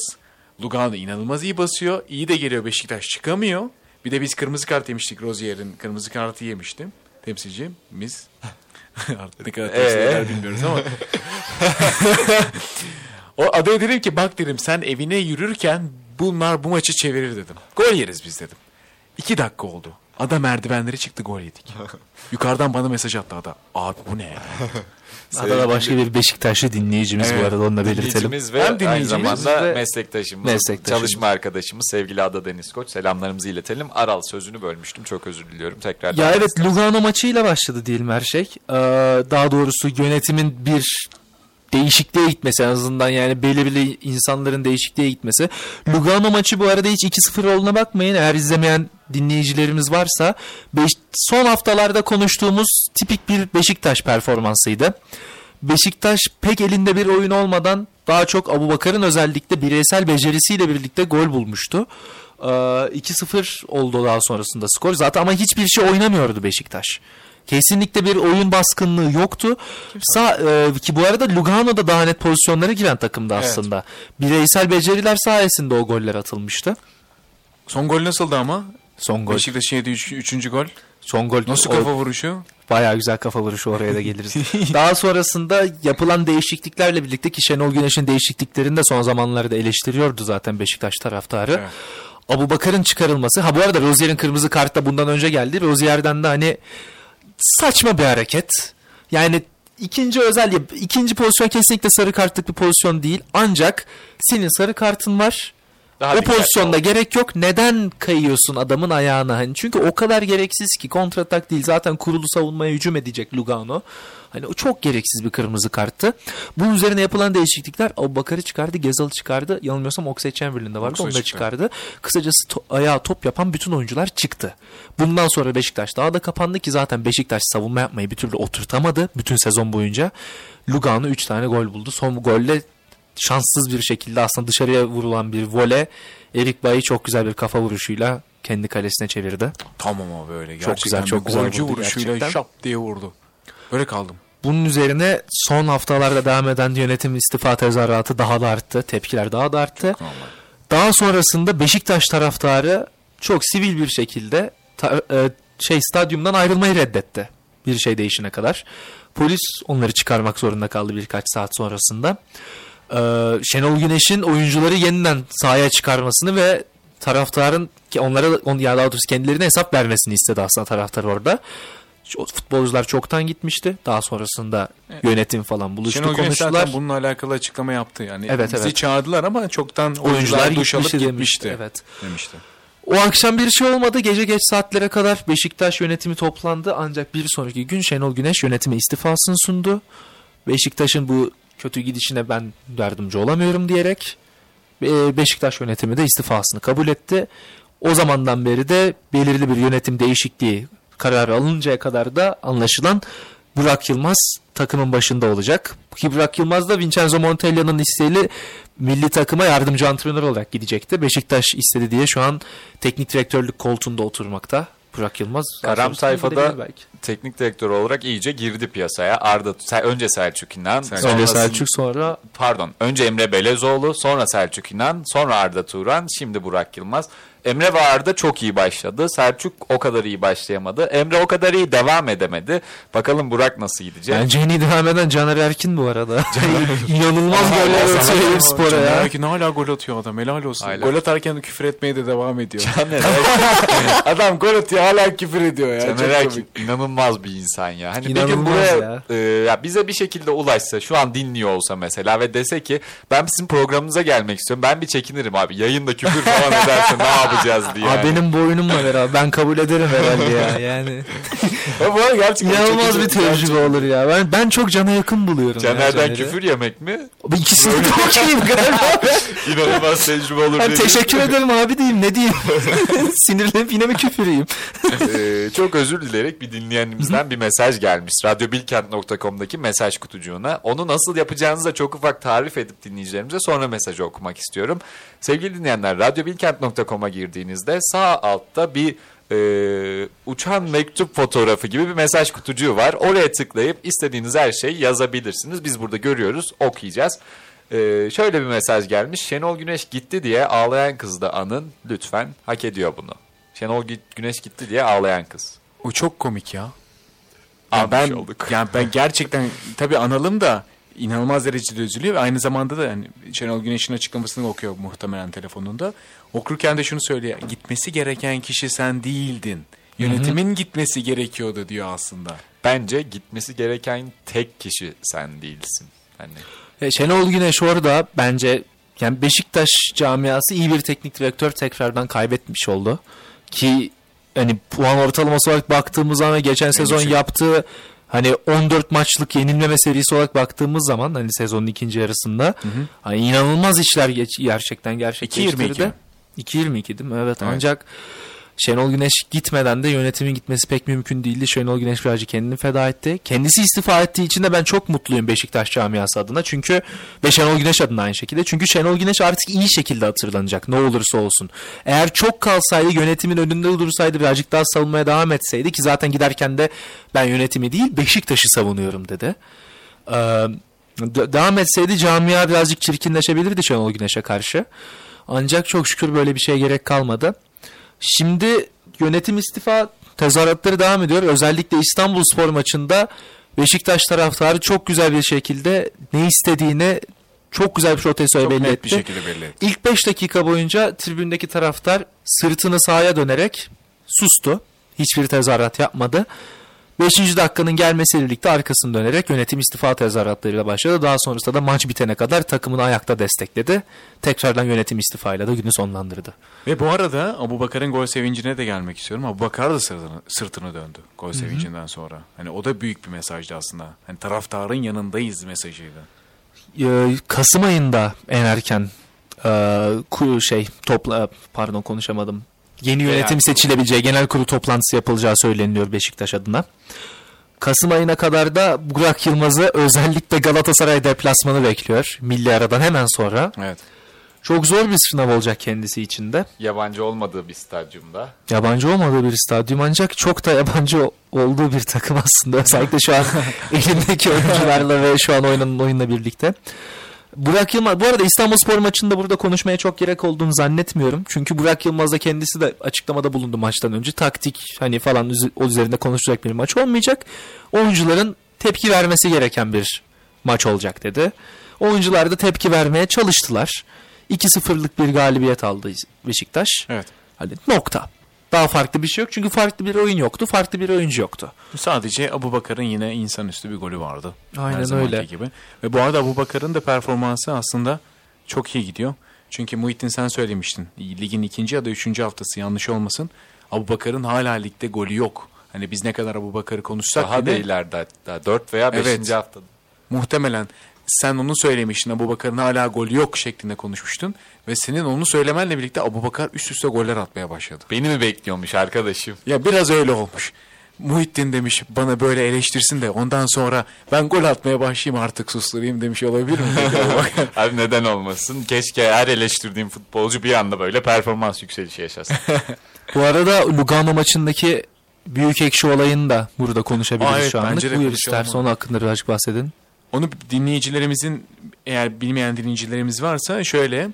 Lugano inanılmaz iyi basıyor. İyi de geliyor Beşiktaş çıkamıyor. Bir de biz kırmızı kart yemiştik. Rozier'in kırmızı kartı yemiştim. Temsilcimiz. Artık ne kadar temsil
Ee?
eder bilmiyoruz ama. O adaya dedim ki bak dedim sen evine yürürken bunlar bu maçı çevirir dedim. Gol yeriz biz dedim. İki dakika oldu. Ada merdivenleri çıktı gol yedik. Yukarıdan bana mesaj attı Ada. Abi bu ne ya?
Adada başka bir Beşiktaşlı dinleyicimiz bu
Evet,
arada onu da belirtelim.
Dinleyicimiz ve
Hem
aynı
dinleyicimiz
zamanda
ve
meslektaşımız,
meslektaşımız.
çalışma arkadaşımız sevgili Ada Deniz Koç. Selamlarımızı iletelim. Aral sözünü bölmüştüm. Çok özür diliyorum. Tekrar
Ya evet Lugano maçıyla başladı diyelim her şey. Ee, daha doğrusu yönetimin bir değişikliğe gitmesi en azından yani belirli insanların değişikliğe gitmesi. Lugano maçı bu arada hiç 2-0 olduğuna bakmayın. Eğer izlemeyen dinleyicilerimiz varsa beş, son haftalarda konuştuğumuz tipik bir Beşiktaş performansıydı. Beşiktaş pek elinde bir oyun olmadan daha çok Abubakar'ın özellikle bireysel becerisiyle birlikte gol bulmuştu. Ee, 2-0 oldu daha sonrasında skor. Zaten ama hiçbir şey oynamıyordu Beşiktaş. Kesinlikle bir oyun baskınlığı yoktu. Sağ, e, ki bu arada Lugano'da daha net pozisyonlara giren takımdı
Evet.
aslında. Bireysel beceriler sayesinde o goller atılmıştı.
Son gol nasıldı ama?
Son gol.
Beşiktaş'ın yediği üç, üçüncü gol.
Son gol.
Nasıl
o-
kafa vuruşu?
Bayağı güzel kafa vuruşu oraya da geliriz. Daha sonrasında yapılan değişikliklerle birlikte ki Şenol Güneş'in değişikliklerini de son zamanlarda eleştiriyordu zaten Beşiktaş taraftarı.
Evet.
Abu Bakar'ın çıkarılması. Ha bu arada Rozier'in kırmızı kart da bundan önce geldi. Rozier'den de hani saçma bir hareket. Yani ikinci özel ikinci pozisyon kesinlikle sarı kartlık bir pozisyon değil. Ancak senin sarı kartın var.
Daha
o pozisyonda
ol.
gerek yok. Neden kayıyorsun adamın ayağına? Hani çünkü o kadar gereksiz ki kontratak değil. Zaten kurulu savunmaya hücum edecek Lugano. Hani o çok gereksiz bir kırmızı karttı. Bunun üzerine yapılan değişiklikler Abubakar'ı çıkardı, Gezal'ı çıkardı. Yanılmıyorsam Oxlade Chamberlain de vardı.
Oxlade
Onu da
çıktı.
çıkardı. Kısacası to- ayağa top yapan bütün oyuncular çıktı. Bundan sonra Beşiktaş daha da kapandı ki zaten Beşiktaş savunma yapmayı bir türlü oturtamadı bütün sezon boyunca. Lugano 3 tane gol buldu. Son golle şanssız bir şekilde aslında dışarıya vurulan bir vole Erik Bayi çok güzel bir kafa vuruşuyla kendi kalesine çevirdi.
Tamam abi böyle.
Çok güzel,
Gerçekten
çok güzel vurdu
vuruşuyla
gerçekten.
şap diye vurdu. Böyle kaldım.
Bunun üzerine son haftalarda devam eden yönetim istifa tezahüratı daha da arttı. Tepkiler daha da arttı. Daha sonrasında Beşiktaş taraftarı çok sivil bir şekilde ta- e, şey stadyumdan ayrılmayı reddetti. Bir şey değişine kadar. Polis onları çıkarmak zorunda kaldı birkaç saat sonrasında. Ee, Şenol Güneş'in oyuncuları yeniden sahaya çıkarmasını ve taraftarın ki onlara on, ya daha doğrusu kendilerine hesap vermesini istedi aslında taraftar orada. Futbolcular çoktan gitmişti. Daha sonrasında yönetim falan buluştu
Şenol
konuştular.
zaten bununla alakalı açıklama yaptı. Yani
Evet,
bizi
evet.
çağırdılar ama çoktan
Oyuncular
oyuncular duş alıp
gitmişti
gitmişti.
Evet.
Demişti.
O akşam bir şey olmadı. Gece geç saatlere kadar Beşiktaş yönetimi toplandı. Ancak bir sonraki gün Şenol Güneş yönetime istifasını sundu. Beşiktaş'ın bu kötü gidişine ben yardımcı olamıyorum diyerek e, Beşiktaş yönetimi de istifasını kabul etti. O zamandan beri de belirli bir yönetim değişikliği kararı alıncaya kadar da anlaşılan Burak Yılmaz takımın başında olacak. Ki Burak Yılmaz da Vincenzo Montella'nın isteğiyle milli takıma yardımcı antrenör olarak gidecekti. Beşiktaş istedi diye şu an teknik direktörlük koltuğunda oturmakta. Burak Yılmaz.
Karam sayfada
belki.
teknik direktör olarak iyice girdi piyasaya. Arda önce Selçuk İnan,
Selçuk.
Önce Selçuk sonra
pardon önce Emre Belezoğlu, sonra Selçuk İnan, sonra Arda Turan, şimdi Burak Yılmaz. Emre ve Arda çok iyi başladı. Selçuk o kadar iyi başlayamadı. Emre o kadar iyi devam edemedi. Bakalım Burak nasıl gidecek?
bence en iyi devam eden Caner Erkin bu arada. İnanılmaz goller atıyor
Caner-
Eyüpspor'a
Caner
ya.
Erkin hala gol atıyor adam. Helal olsun.
Hala.
Gol atarken küfür etmeye de devam ediyor.
Caner Erkin-
adam gol atıyor hala küfür ediyor ya.
Caner
Çok
Erkin inanılmaz bir insan ya. Hani bir gün
İnanılmaz
buraya
ya.
e, ya bize bir şekilde ulaşsa, şu an dinliyor olsa mesela ve dese ki ben sizin programınıza gelmek istiyorum. Ben bir çekinirim abi. Yayında küfür falan ederse ne yapacağız diye. Yani.
benim boynum var herhalde. Ben kabul ederim herhalde ya. Yani
Ya bu gerçekten
inanılmaz bir tecrübe olur ya. Ben ben çok cana yakın buluyorum. ya
Caner'den
Caner'i.
küfür yemek mi?
İkisini de okeyim galiba.
İnanılmaz tecrübe olur. Dedim.
teşekkür ederim abi diyeyim ne diyeyim. Sinirlenip yine mi küfür yiyeyim?
Ee, çok özür dileyerek bir dinleyenimizden bir mesaj gelmiş. Radyobilkent.com'daki mesaj kutucuğuna. Onu nasıl yapacağınızı da çok ufak tarif edip dinleyicilerimize sonra mesajı okumak istiyorum. Sevgili dinleyenler radyobilkent.com'a girdiğinizde sağ altta bir e, uçan mektup fotoğrafı gibi bir mesaj kutucuğu var. Oraya tıklayıp istediğiniz her şeyi yazabilirsiniz. Biz burada görüyoruz, okuyacağız. Ee, şöyle bir mesaj gelmiş. Şenol Güneş gitti diye ağlayan kız da anın. Lütfen hak ediyor bunu. Şenol Gü- Güneş gitti diye ağlayan kız.
O çok komik ya.
Anmış
ben
olduk.
yani ben gerçekten tabii analım da inanılmaz derecede üzülüyor ve aynı zamanda da yani Şenol Güneş'in açıklamasını okuyor muhtemelen telefonunda. Okurken de şunu söylüyor. Gitmesi gereken kişi sen değildin. Yönetimin gitmesi gerekiyordu diyor aslında.
Bence gitmesi gereken tek kişi sen değilsin. Hani
E, Şenol Güneş orada bence yani Beşiktaş camiası iyi bir teknik direktör tekrardan kaybetmiş oldu. Ki hani puan ortalaması olarak baktığımız zaman ve geçen sezon yaptığı hani 14 maçlık yenilmeme serisi olarak baktığımız zaman hani sezonun ikinci yarısında hani inanılmaz işler geç, gerçekten gerçekleştirdi.
2.22 mi?
2.22 değil mi? Evet,
Evet.
ancak Şenol Güneş gitmeden de yönetimin gitmesi pek mümkün değildi. Şenol Güneş birazcık kendini feda etti. Kendisi istifa ettiği için de ben çok mutluyum Beşiktaş camiası adına. Çünkü ve Şenol Güneş adına aynı şekilde. Çünkü Şenol Güneş artık iyi şekilde hatırlanacak ne olursa olsun. Eğer çok kalsaydı yönetimin önünde dursaydı birazcık daha savunmaya devam etseydi ki zaten giderken de ben yönetimi değil Beşiktaş'ı savunuyorum dedi. Ee, de- devam etseydi camia birazcık çirkinleşebilirdi Şenol Güneş'e karşı. Ancak çok şükür böyle bir şeye gerek kalmadı. Şimdi yönetim istifa tezahüratları devam ediyor. Özellikle İstanbul Spor maçında Beşiktaş taraftarı çok güzel bir şekilde ne istediğini çok güzel bir protestoya belli etti.
bir şekilde belli etti.
İlk 5 dakika boyunca tribündeki taraftar sırtını sahaya dönerek sustu. Hiçbir tezahürat yapmadı. 5. dakikanın gelmesiyle birlikte arkasını dönerek yönetim istifa tezahüratlarıyla başladı. Daha sonrasında da maç bitene kadar takımını ayakta destekledi. Tekrardan yönetim istifayla da günü sonlandırdı.
Ve bu arada Abu Bakar'ın gol sevincine de gelmek istiyorum. Abu Bakar da sırtını, sırtını döndü gol sevincinden sonra. Hani o da büyük bir mesajdı aslında. Hani taraftarın yanındayız mesajıydı.
Ee, Kasım ayında en erken e, şey topla pardon konuşamadım. Yeni yönetim seçilebileceği genel kurulu toplantısı yapılacağı söyleniyor Beşiktaş adına. Kasım ayına kadar da Burak Yılmaz'ı özellikle Galatasaray deplasmanı bekliyor. Milli aradan hemen sonra.
Evet.
Çok zor bir sınav olacak kendisi için de.
yabancı olmadığı bir stadyumda.
Yabancı olmadığı bir stadyum ancak çok da yabancı olduğu bir takım aslında. Özellikle şu an elindeki oyuncularla ve şu an oynanan oyunla birlikte. Burak Yılmaz, bu arada İstanbul Spor maçında burada konuşmaya çok gerek olduğunu zannetmiyorum. Çünkü Burak Yılmaz da kendisi de açıklamada bulundu maçtan önce. Taktik hani falan o üzerinde konuşacak bir maç olmayacak. Oyuncuların tepki vermesi gereken bir maç olacak dedi. Oyuncular da tepki vermeye çalıştılar. 2-0'lık bir galibiyet aldı Beşiktaş.
Evet.
Hani nokta. Daha farklı bir şey yok çünkü farklı bir oyun yoktu, farklı bir oyuncu yoktu.
Sadece Abu Bakar'ın yine insanüstü bir golü vardı.
Aynen öyle.
Gibi. Ve bu arada Abu Bakar'ın da performansı aslında çok iyi gidiyor. Çünkü Muhittin sen söylemiştin. Ligin ikinci ya da üçüncü haftası yanlış olmasın. Abu Bakar'ın hala ligde golü yok. Hani biz ne kadar Abu Bakar'ı konuşsak
Daha da
bile
ileride hatta 4 veya 5.
Evet.
haftada.
muhtemelen sen onu söylemiştin Abu Bakar'ın hala golü yok şeklinde konuşmuştun. Ve senin onu söylemenle birlikte Abu Bakar üst üste goller atmaya başladı.
Beni mi bekliyormuş arkadaşım?
Ya biraz öyle olmuş. Muhittin demiş bana böyle eleştirsin de ondan sonra ben gol atmaya başlayayım artık susturayım demiş olabilir mi?
Abi neden olmasın? Keşke her eleştirdiğim futbolcu bir anda böyle performans yükselişi yaşasın.
Bu arada Lugano maçındaki büyük ekşi olayını da burada konuşabiliriz
Aa, evet,
şu anlık. Buyur istersen
onu.
onun hakkında birazcık bahsedin.
Onu dinleyicilerimizin eğer bilmeyen dinleyicilerimiz varsa şöyle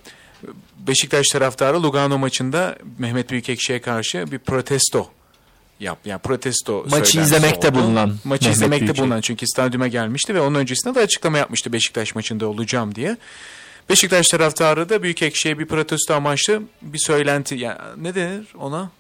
Beşiktaş taraftarı Lugano maçında Mehmet Büyükekşi'ye karşı bir protesto yap yani protesto
Maçı izlemekte
oldu.
bulunan
maçı
Mehmet
izlemekte
Büyükekşi.
bulunan çünkü stadyuma gelmişti ve onun öncesinde de açıklama yapmıştı Beşiktaş maçında olacağım diye. Beşiktaş taraftarı da Büyükekşi'ye bir protesto amaçlı bir söylenti yani ne denir ona?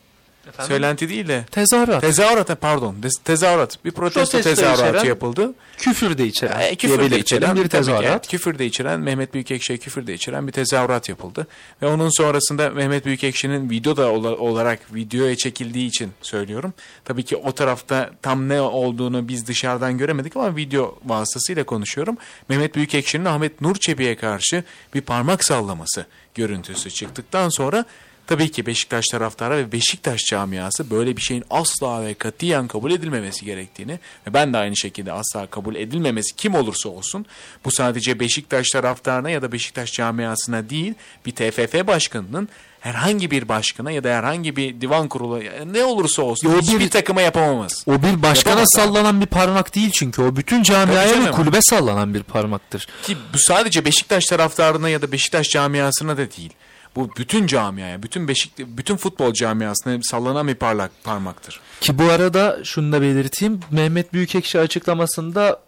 Söylenti değil de
Tezahürat.
tezahürat pardon Tez- tezahürat bir protesto
Protesto
tezahüratı
içeren-
yapıldı.
küfür de içeren.
E, küfür de içeren
bir
ki,
tezahürat.
evet, küfür de içeren Mehmet Büyükekşi'ye küfür de içeren bir tezahürat yapıldı. Ve onun sonrasında Mehmet Büyükekşi'nin video da ola- olarak videoya çekildiği için söylüyorum. Tabii ki o tarafta tam ne olduğunu biz dışarıdan göremedik ama video vasıtasıyla konuşuyorum. Mehmet Büyükekşi'nin Ahmet Nur Çebi'ye karşı bir parmak sallaması görüntüsü çıktıktan sonra Tabii ki Beşiktaş taraftarı ve Beşiktaş camiası böyle bir şeyin asla ve katiyen kabul edilmemesi gerektiğini ve ben de aynı şekilde asla kabul edilmemesi kim olursa olsun bu sadece Beşiktaş taraftarına ya da Beşiktaş camiasına değil bir TFF başkanının herhangi bir başkana ya da herhangi bir divan kurulu ne olursa olsun
bir-
hiçbir takıma yapamamız.
O bir başkana
Yapamaz abi.
sallanan bir parmak değil çünkü. O bütün camiaya ve kulübe sallanan bir parmaktır.
Ki bu sadece Beşiktaş taraftarına ya da Beşiktaş camiasına da değil. Bu bütün camiaya, bütün Beşik bütün futbol camiasına sallanan bir parlak parmaktır.
Ki bu arada şunu da belirteyim. Mehmet Büyükekşi açıklamasında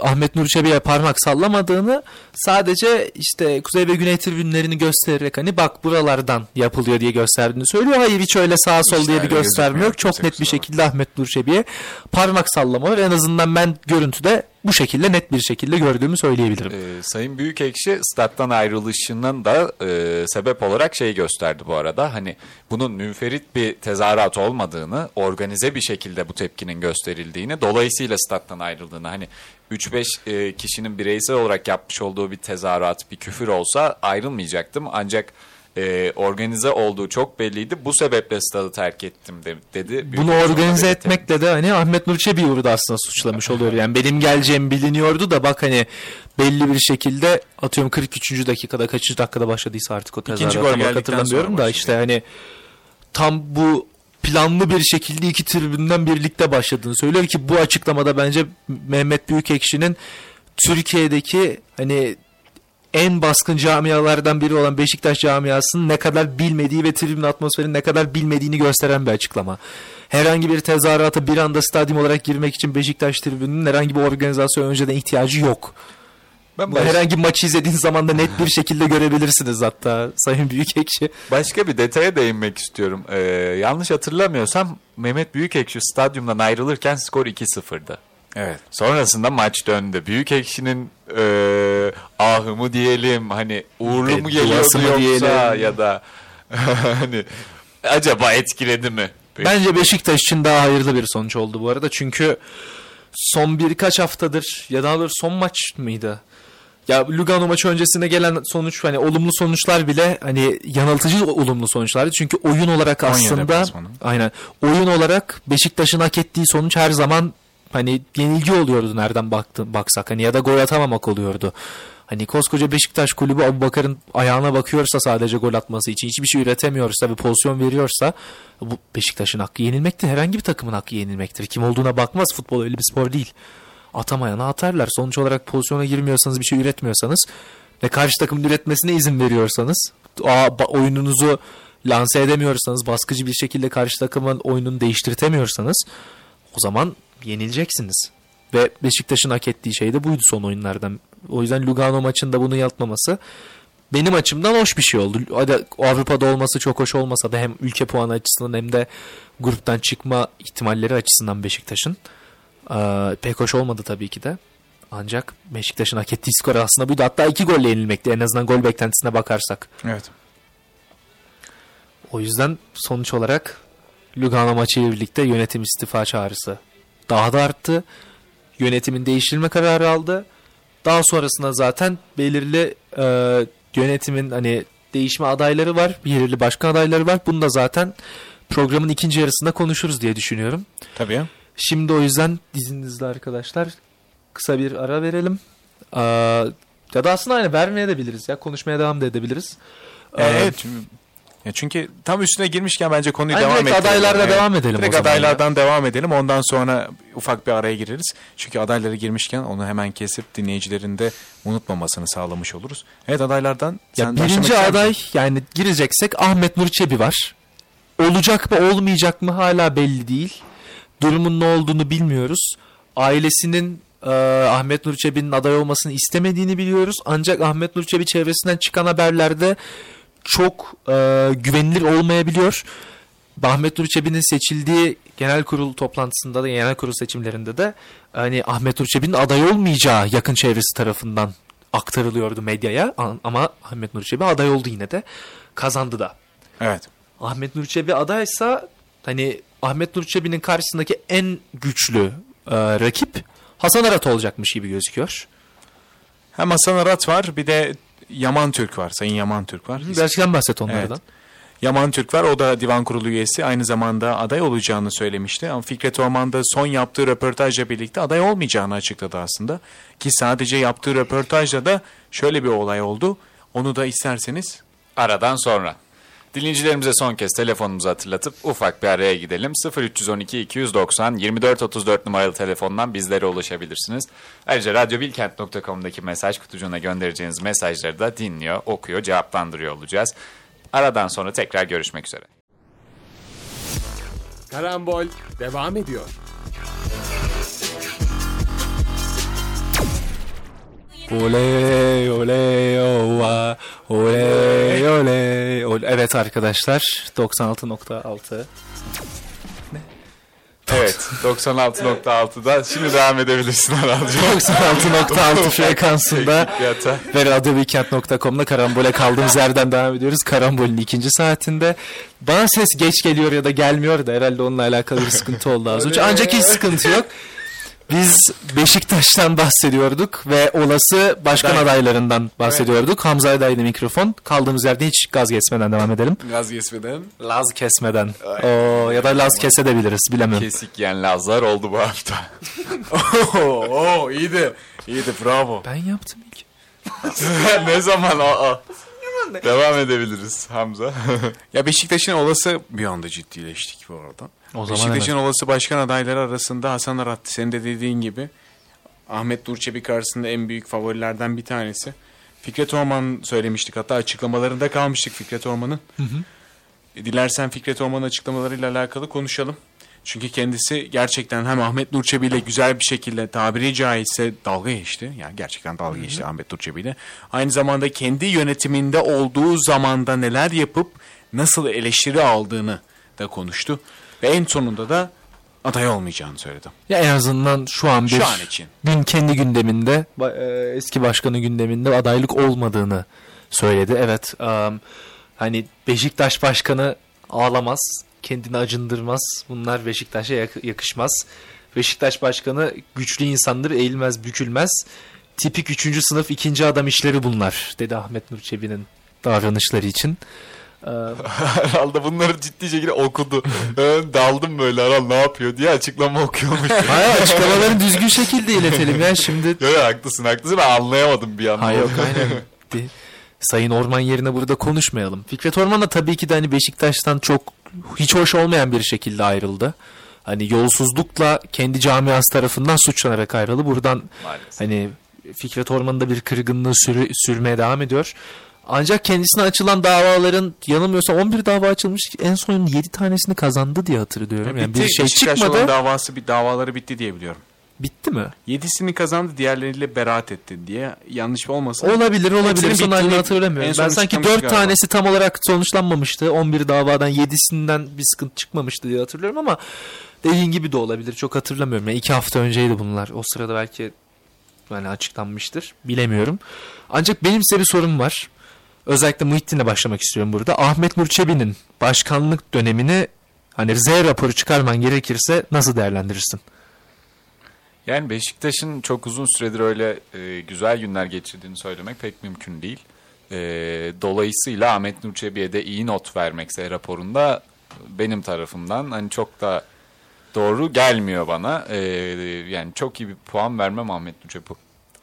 Ahmet Nur Çebi'ye parmak sallamadığını sadece işte kuzey ve güney tribünlerini göstererek hani bak buralardan yapılıyor diye gösterdiğini söylüyor. Hayır hiç öyle sağ sol
İşte
diye bir gösterme yok. Çok net bir şekilde Ahmet Nur Çebi'ye parmak sallama var. En azından ben görüntüde bu şekilde net bir şekilde gördüğümü söyleyebilirim.
Ee, Sayın Büyükekşi stat'tan ayrılışının da e, sebep olarak şey gösterdi bu arada. Hani bunun münferit bir tezahürat olmadığını, organize bir şekilde bu tepkinin gösterildiğini, dolayısıyla stat'tan ayrıldığını. Hani 3-5 e, kişinin bireysel olarak yapmış olduğu bir tezahürat, bir küfür olsa ayrılmayacaktım. Ancak e, organize olduğu çok belliydi. Bu sebeple stadı terk ettim de- dedi.
Bunu organize
belirtti.
etmekle de hani Ahmet Nur Çebi'yi burada aslında suçlamış oluyor. Yani benim geleceğim biliniyordu da bak hani belli bir şekilde atıyorum 43. dakikada kaçıncı dakikada başladıysa artık o
İkinci
tezahürat
gol
tam hatırlamıyorum da işte hani tam bu planlı bir şekilde iki tribünden birlikte başladığını söylüyor ki bu açıklamada bence Mehmet Büyükekşi'nin Türkiye'deki hani en baskın camialardan biri olan Beşiktaş camiasının ne kadar bilmediği ve tribün atmosferinin ne kadar bilmediğini gösteren bir açıklama. Herhangi bir tezahürata bir anda stadyum olarak girmek için Beşiktaş tribününün herhangi bir organizasyon önceden ihtiyacı yok.
Ben baş-
herhangi bir maçı izlediğiniz zaman da net bir şekilde görebilirsiniz hatta Sayın Büyükekşi.
Başka bir detaya değinmek istiyorum. Ee, yanlış hatırlamıyorsam Mehmet Büyükekşi stadyumdan ayrılırken skor 2-0'dı.
Evet.
Sonrasında maç döndü. Büyükekşi'nin e, ahı mı diyelim hani uğurlu mu
Bedduası
geliyordu yoksa
diyelim?
ya da hani acaba etkiledi mi?
Bence Beşiktaş için daha hayırlı bir sonuç oldu bu arada. Çünkü son birkaç haftadır ya daha doğrusu son maç mıydı? Ya Lugano maçı öncesinde gelen sonuç hani olumlu sonuçlar bile hani yanıltıcı olumlu sonuçlardı. Çünkü oyun olarak aslında aynen oyun olarak Beşiktaş'ın hak ettiği sonuç her zaman hani yenilgi oluyordu nereden baktın baksak hani ya da gol atamamak oluyordu. Hani koskoca Beşiktaş kulübü Abubakar'ın ayağına bakıyorsa sadece gol atması için hiçbir şey üretemiyorsa ve pozisyon veriyorsa bu Beşiktaş'ın hakkı yenilmektir. Herhangi bir takımın hakkı yenilmektir. Kim olduğuna bakmaz futbol öyle bir spor değil. Atamayana atarlar. Sonuç olarak pozisyona girmiyorsanız bir şey üretmiyorsanız ve karşı takımın üretmesine izin veriyorsanız oyununuzu lanse edemiyorsanız baskıcı bir şekilde karşı takımın oyununu değiştirtemiyorsanız o zaman yenileceksiniz. Ve Beşiktaş'ın hak ettiği şey de buydu son oyunlardan. O yüzden Lugano maçında bunu yapmaması benim açımdan hoş bir şey oldu. Hadi Avrupa'da olması çok hoş olmasa da hem ülke puanı açısından hem de gruptan çıkma ihtimalleri açısından Beşiktaş'ın ee, pek hoş olmadı tabii ki de. Ancak Beşiktaş'ın hak ettiği skor aslında buydu. Hatta iki golle yenilmekti en azından gol beklentisine bakarsak.
Evet.
O yüzden sonuç olarak Lugano maçıyla birlikte yönetim istifa çağrısı daha da arttı. Yönetimin değiştirilme kararı aldı. Daha sonrasında zaten belirli e, yönetimin hani değişme adayları var. Belirli başkan adayları var. Bunu da zaten programın ikinci yarısında konuşuruz diye düşünüyorum.
Tabii.
Şimdi o yüzden izninizle arkadaşlar kısa bir ara verelim. Ee, ya da aslında aynı vermeye de biliriz ya. Konuşmaya devam da edebiliriz. Ee,
Evet. Ya çünkü tam üstüne girmişken bence konuyu
Ay,
devam ettirelim.
adaylarla devam edelim o
Direkt
zaman
adaylardan devam edelim. Ondan sonra ufak bir araya gireriz. Çünkü adayları girmişken onu hemen kesip dinleyicilerin de unutmamasını sağlamış oluruz. Evet adaylardan
ya birinci aday yani gireceksek Ahmet Nur Çebi var. Olacak mı olmayacak mı hala belli değil. Durumun ne olduğunu bilmiyoruz. Ailesinin e, Ahmet Nur Çebi'nin aday olmasını istemediğini biliyoruz. Ancak Ahmet Nur Çebi çevresinden çıkan haberlerde çok e, güvenilir olmayabiliyor. Ahmet Nur Çebi'nin seçildiği genel kurul toplantısında da genel kurul seçimlerinde de hani Ahmet Nur Çebi'nin aday olmayacağı yakın çevresi tarafından aktarılıyordu medyaya ama Ahmet Nur Çebi aday oldu yine de kazandı da.
Evet.
Ahmet Nur Çebi adaysa hani Ahmet Nur Çebi'nin karşısındaki en güçlü e, rakip Hasan Arat olacakmış gibi gözüküyor.
Hem Hasan Arat var bir de Yaman Türk var. Sayın Yaman Türk var.
Gerçekten bahset onlardan.
Evet. Yaman Türk var. O da divan kurulu üyesi. Aynı zamanda aday olacağını söylemişti. Ama Fikret Orman da son yaptığı röportajla birlikte aday olmayacağını açıkladı aslında. Ki sadece yaptığı röportajla da şöyle bir olay oldu. Onu da isterseniz
Aradan sonra. Dinleyicilerimize son kez telefonumuzu hatırlatıp ufak bir araya gidelim. 0312 290 24 34 numaralı telefondan bizlere ulaşabilirsiniz. Ayrıca radyobilkent.com'daki mesaj kutucuğuna göndereceğiniz mesajları da dinliyor, okuyor, cevaplandırıyor olacağız. Aradan sonra tekrar görüşmek üzere.
Karambol devam ediyor.
Oley oley ova oley oley oley. Evet arkadaşlar 96.6
Evet 96.6'da şimdi devam edebilirsin Aralcığım.
96.6 frekansında ve radyoweekend.com'da karambole kaldığımız yerden devam ediyoruz. Karambolün ikinci saatinde. Bana ses geç geliyor ya da gelmiyor da herhalde onunla alakalı bir sıkıntı oldu az önce. Ancak hiç sıkıntı yok. Biz Beşiktaş'tan bahsediyorduk ve olası başkan
Aday.
adaylarından bahsediyorduk. Hamza Aday'da mikrofon. Kaldığımız yerde hiç gaz kesmeden devam edelim.
Gaz geçmeden.
Laz kesmeden. Oo, ya da Laz kesebiliriz bilemem.
Kesik yiyen Lazlar oldu bu hafta.
Oo, oo, iyiydi. İyiydi bravo.
Ben yaptım ilk.
ne zaman aa. Devam edebiliriz Hamza.
Ya Beşiktaş'ın olası bir anda ciddileştik bu arada.
O zaman
Beşiktaş'ın olası başkan adayları arasında Hasan Arat senin de dediğin gibi Ahmet Durçebi karşısında en büyük favorilerden bir tanesi. Fikret Orman söylemiştik hatta açıklamalarında kalmıştık Fikret Orman'ın. E, Dilersen Fikret Orman'ın açıklamalarıyla alakalı konuşalım. Çünkü kendisi gerçekten hem Ahmet Nurçebi ile güzel bir şekilde tabiri caizse dalga geçti. Yani gerçekten dalga geçti Ahmet Nurçebi ile. Aynı zamanda kendi yönetiminde olduğu zamanda neler yapıp nasıl eleştiri aldığını da konuştu. Ve en sonunda da aday olmayacağını söyledi.
Ya en azından şu an bir
Şu an için.
gün kendi gündeminde e, eski başkanı gündeminde adaylık olmadığını söyledi. Evet. um, hani Beşiktaş başkanı ağlamaz, kendini acındırmaz. Bunlar Beşiktaş'a yak- yakışmaz. Beşiktaş başkanı güçlü insandır, eğilmez, bükülmez. Tipik üçüncü sınıf ikinci adam işleri bunlar dedi Ahmet Nur Çebi'nin davranışları için. Ee,
Aral da bunları ciddi şekilde okudu. Ben daldım böyle Aral ne yapıyor diye açıklama okuyormuş.
Hayır açıklamalarını düzgün şekilde iletelim ya şimdi.
Yok yok haklısın haklısın ben anlayamadım bir anda.
Ha yok aynen. Sayın Orman yerine burada konuşmayalım. Fikret Orman da tabii ki de hani Beşiktaş'tan çok hiç hoş olmayan bir şekilde ayrıldı. Hani yolsuzlukla kendi camiası tarafından suçlanarak ayrıldı. Buradan
Maalesef.
hani Fikret Orman'ın da bir kırgınlığı sürü, sürmeye devam ediyor. Ancak kendisine açılan davaların yanılmıyorsam 11 dava açılmış. En son 7 tanesini kazandı diye hatırlıyorum. Yani
bitti.
bir şey
Beşiktaş'la
çıkmadı.
olan davası bir davaları bitti diye biliyorum.
Bitti mi?
Yedisini kazandı diğerleriyle beraat etti diye yanlış olmasın.
Olabilir olabilir.
Hepsinin
Son
bittiğini
halini hatırlamıyorum.
en son
Ben sanki
açıklamıştı
4
galiba.
tanesi tam olarak sonuçlanmamıştı. 11 davadan 7'sinden bir sıkıntı çıkmamıştı diye hatırlıyorum ama dediğin gibi de olabilir. Çok hatırlamıyorum. Yani 2 hafta önceydi bunlar. O sırada belki yani açıklanmıştır. Bilemiyorum. Ancak benim size bir sorum var. Özellikle Muhittin'le başlamak istiyorum burada. Ahmet Nur Çebi'nin başkanlık dönemini hani Z raporu çıkarman gerekirse nasıl değerlendirirsin?
Yani Beşiktaş'ın çok uzun süredir öyle e, güzel günler geçirdiğini söylemek pek mümkün değil. E, dolayısıyla Ahmet Nur Çebi'ye de iyi not vermekse raporunda benim tarafımdan hani çok da doğru gelmiyor bana. E, yani çok iyi bir puan vermem Ahmet Nur Çebi.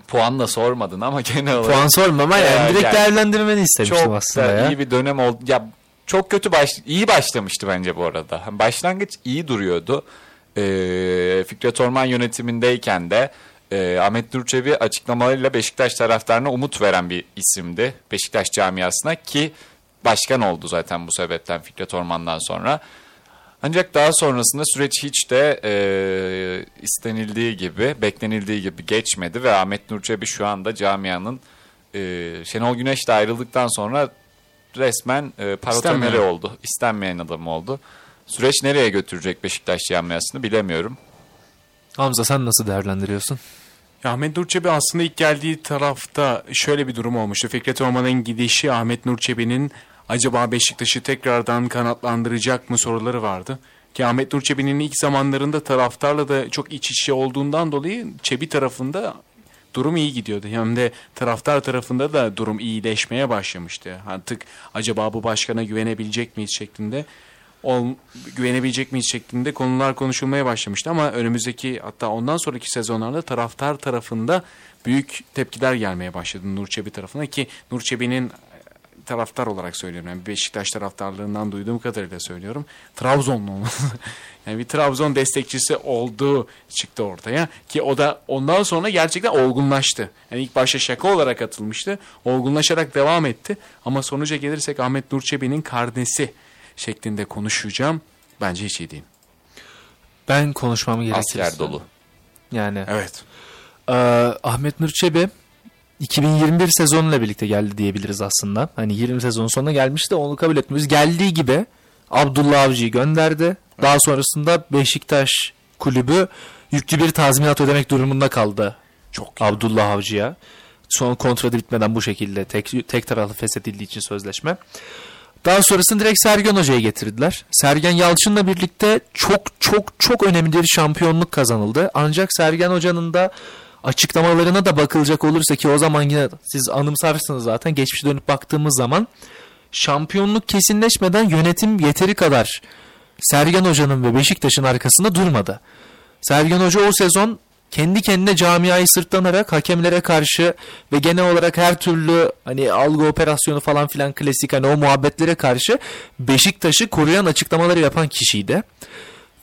Puan da sormadın ama genel olarak
Puan sormam ama
Ya,
yani direkt
yani
değerlendirmeni istemiştim
çok
aslında
da
ya.
iyi bir dönem oldu. Ya çok kötü baş iyi başlamıştı bence bu arada. Başlangıç iyi duruyordu. Ee, Fikret Orman yönetimindeyken de e, Ahmet Durçevi açıklamalarıyla Beşiktaş taraftarına umut veren bir isimdi. Beşiktaş camiasına ki başkan oldu zaten bu sebepten Fikret Orman'dan sonra. Ancak daha sonrasında süreç hiç de e, istenildiği gibi, beklenildiği gibi geçmedi ve Ahmet Nur Çebi şu anda camianın e, Şenol Güneş de ayrıldıktan sonra resmen e,
İstenmeyen.
oldu. İstenmeyen adam oldu. Süreç nereye götürecek Beşiktaş camiasını bilemiyorum.
Hamza sen nasıl değerlendiriyorsun?
Ahmet Nur Çebi aslında ilk geldiği tarafta şöyle bir durum olmuştu. Fikret Orman'ın gidişi Ahmet Nur Çebi'nin acaba Beşiktaş'ı tekrardan kanatlandıracak mı soruları vardı. Ki Ahmet Nur Çebi'nin ilk zamanlarında taraftarla da çok iç içe olduğundan dolayı Çebi tarafında durum iyi gidiyordu. Hem de taraftar tarafında da durum iyileşmeye başlamıştı. Artık acaba bu başkana güvenebilecek miyiz şeklinde ol, güvenebilecek miyiz şeklinde konular konuşulmaya başlamıştı ama önümüzdeki hatta ondan sonraki sezonlarda taraftar tarafında büyük tepkiler gelmeye başladı Nur Çebi tarafına ki Nur Çebi'nin taraftar olarak söylüyorum. Yani Beşiktaş taraftarlarından duyduğum kadarıyla söylüyorum. Trabzonlu olması. yani bir Trabzon destekçisi olduğu çıktı ortaya. Ki o da ondan sonra gerçekten olgunlaştı. Yani ilk başta şaka olarak atılmıştı. Olgunlaşarak devam etti. Ama sonuca gelirsek Ahmet Nur Çebi'nin karnesi şeklinde konuşacağım. Bence hiç iyi değil.
Ben konuşmam gerekirse.
Asker dolu.
Yani
Evet.
Ee, Ahmet Nur Çebi 2021 sezonuyla birlikte geldi diyebiliriz aslında. Hani 20 sezonun sonuna gelmişti onu kabul etmiyoruz. Geldiği gibi Abdullah Avcı'yı gönderdi. Daha sonrasında Beşiktaş kulübü yüklü bir tazminat ödemek durumunda kaldı.
Çok
Abdullah Avcı'ya. Son kontratı bitmeden bu şekilde tek, tek taraflı feshedildiği için sözleşme. Daha sonrasında direkt Sergen Hoca'yı getirdiler. Sergen Yalçın'la birlikte çok çok çok önemli bir şampiyonluk kazanıldı. Ancak Sergen Hoca'nın da açıklamalarına da bakılacak olursa ki o zaman yine siz anımsarsınız zaten geçmişe dönüp baktığımız zaman şampiyonluk kesinleşmeden yönetim yeteri kadar Sergen Hoca'nın ve Beşiktaş'ın arkasında durmadı. Sergen Hoca o sezon kendi kendine camiayı sırtlanarak hakemlere karşı ve genel olarak her türlü hani algı operasyonu falan filan klasik hani o muhabbetlere karşı Beşiktaş'ı koruyan açıklamaları yapan kişiydi.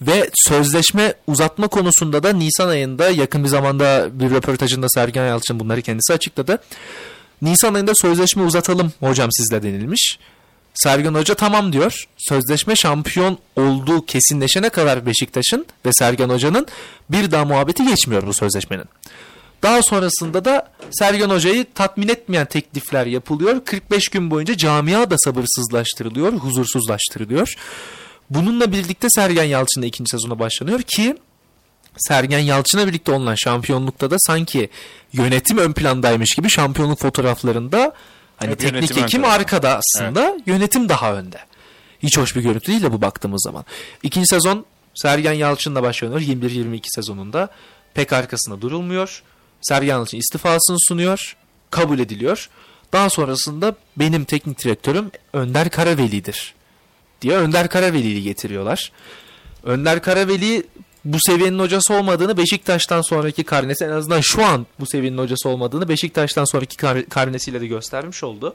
Ve sözleşme uzatma konusunda da Nisan ayında yakın bir zamanda bir röportajında Sergen Yalçın bunları kendisi açıkladı. Nisan ayında sözleşme uzatalım hocam sizle denilmiş. Sergen Hoca tamam diyor. Sözleşme şampiyon olduğu kesinleşene kadar Beşiktaş'ın ve Sergen Hoca'nın bir daha muhabbeti geçmiyor bu sözleşmenin. Daha sonrasında da Sergen Hoca'yı tatmin etmeyen teklifler yapılıyor. 45 gün boyunca camia da sabırsızlaştırılıyor, huzursuzlaştırılıyor. Bununla birlikte Sergen Yalçın'la ikinci sezona başlanıyor ki Sergen Yalçın'la birlikte olunan şampiyonlukta da sanki yönetim ön plandaymış gibi şampiyonluk fotoğraflarında hani
Hep
teknik ekim arkada aslında yönetim daha önde. Hiç hoş bir görüntü değil de bu baktığımız zaman. İkinci sezon Sergen Yalçın'la başlanıyor 21-22 sezonunda. Pek arkasında durulmuyor. Sergen Yalçın istifasını sunuyor. Kabul ediliyor. Daha sonrasında benim teknik direktörüm Önder Karaveli'dir diye Önder Karaveli'yi getiriyorlar. Önder Karaveli bu seviyenin hocası olmadığını Beşiktaş'tan sonraki karnesi en azından şu an bu seviyenin hocası olmadığını Beşiktaş'tan sonraki kar- karnesiyle de göstermiş oldu.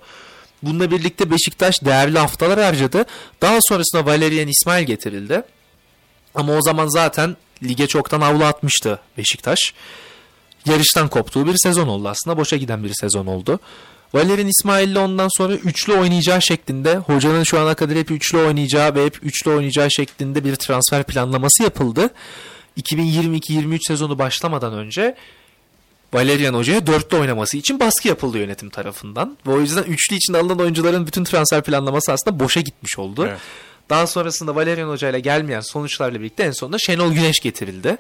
Bununla birlikte Beşiktaş değerli haftalar harcadı. Daha sonrasında Valerian İsmail getirildi. Ama o zaman zaten lige çoktan avlu atmıştı Beşiktaş. Yarıştan koptuğu bir sezon oldu aslında. Boşa giden bir sezon oldu. Valerian İsmail'le ondan sonra üçlü oynayacağı şeklinde hocanın şu ana kadar hep üçlü oynayacağı ve hep üçlü oynayacağı şeklinde bir transfer planlaması yapıldı. 2022-23 sezonu başlamadan önce Valerian Hoca'ya dörtlü oynaması için baskı yapıldı yönetim tarafından. Ve o yüzden üçlü için alınan oyuncuların bütün transfer planlaması aslında boşa gitmiş oldu.
Evet.
Daha sonrasında Valerian Hoca ile gelmeyen sonuçlarla birlikte en sonunda Şenol Güneş getirildi.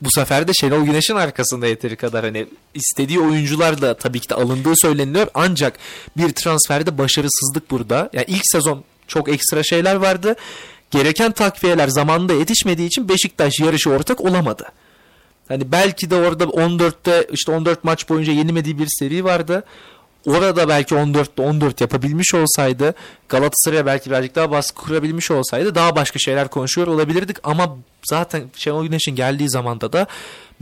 Bu sefer de Şenol Güneş'in arkasında yeteri kadar hani istediği oyuncular da tabii ki de alındığı söyleniliyor. Ancak bir transferde başarısızlık burada. Yani ilk sezon çok ekstra şeyler vardı. Gereken takviyeler zamanında yetişmediği için Beşiktaş yarışı ortak olamadı. Hani belki de orada 14'te işte 14 maç boyunca yenilmediği bir seri vardı. Orada belki 14'te 14 yapabilmiş olsaydı Galatasaray'a belki birazcık daha baskı kurabilmiş olsaydı daha başka şeyler konuşuyor olabilirdik ama zaten Şenol Güneş'in geldiği zamanda da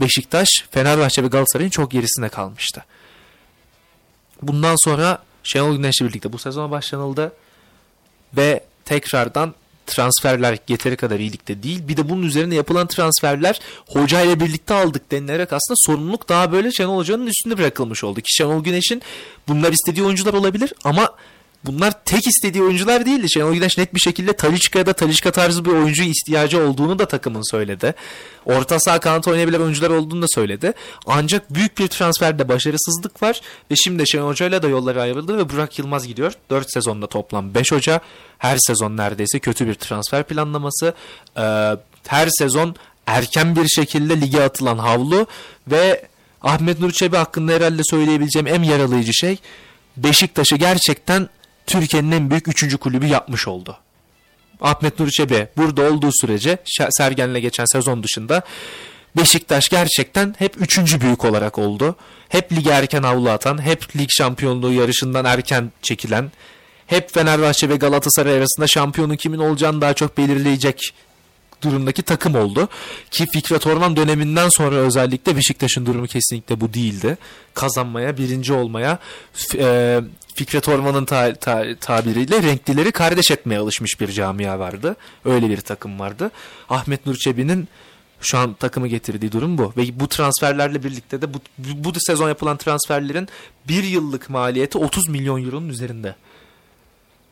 Beşiktaş, Fenerbahçe ve Galatasaray'ın çok gerisinde kalmıştı. Bundan sonra Şenol Güneş'le birlikte bu sezona başlanıldı ve tekrardan transferler yeteri kadar iyilikte değil. Bir de bunun üzerine yapılan transferler hoca ile birlikte aldık denilerek aslında sorumluluk daha böyle Şenol Hoca'nın üstünde bırakılmış oldu. Ki Şenol Güneş'in bunlar istediği oyuncular olabilir ama bunlar tek istediği oyuncular değildi. Şenol Güneş net bir şekilde Talisca ya da Talisca tarzı bir oyuncu ihtiyacı olduğunu da takımın söyledi. Orta saha kanat oynayabilen oyuncular olduğunu da söyledi. Ancak büyük bir transferde başarısızlık var ve şimdi Şenol Hoca ile de yolları ayrıldı ve Burak Yılmaz gidiyor. 4 sezonda toplam 5 hoca. Her sezon neredeyse kötü bir transfer planlaması. Ee, her sezon erken bir şekilde lige atılan havlu ve Ahmet Nur Çebi hakkında herhalde söyleyebileceğim en yaralayıcı şey Beşiktaş'ı gerçekten Türkiye'nin en büyük 3. kulübü yapmış oldu. Ahmet Nur Çebi burada olduğu sürece Sergen'le geçen sezon dışında Beşiktaş gerçekten hep 3. büyük olarak oldu. Hep lige erken havlu atan, hep lig şampiyonluğu yarışından erken çekilen, hep Fenerbahçe ve Galatasaray arasında şampiyonun kimin olacağını daha çok belirleyecek durumdaki takım oldu. Ki Fikret Orman döneminden sonra özellikle Beşiktaş'ın durumu kesinlikle bu değildi. Kazanmaya, birinci olmaya, e, Fikret Orman'ın ta- ta- tabiriyle renklileri kardeş etmeye alışmış bir camia vardı. Öyle bir takım vardı. Ahmet Nur Çebi'nin şu an takımı getirdiği durum bu. Ve bu transferlerle birlikte de bu, bu sezon yapılan transferlerin bir yıllık maliyeti 30 milyon euronun üzerinde.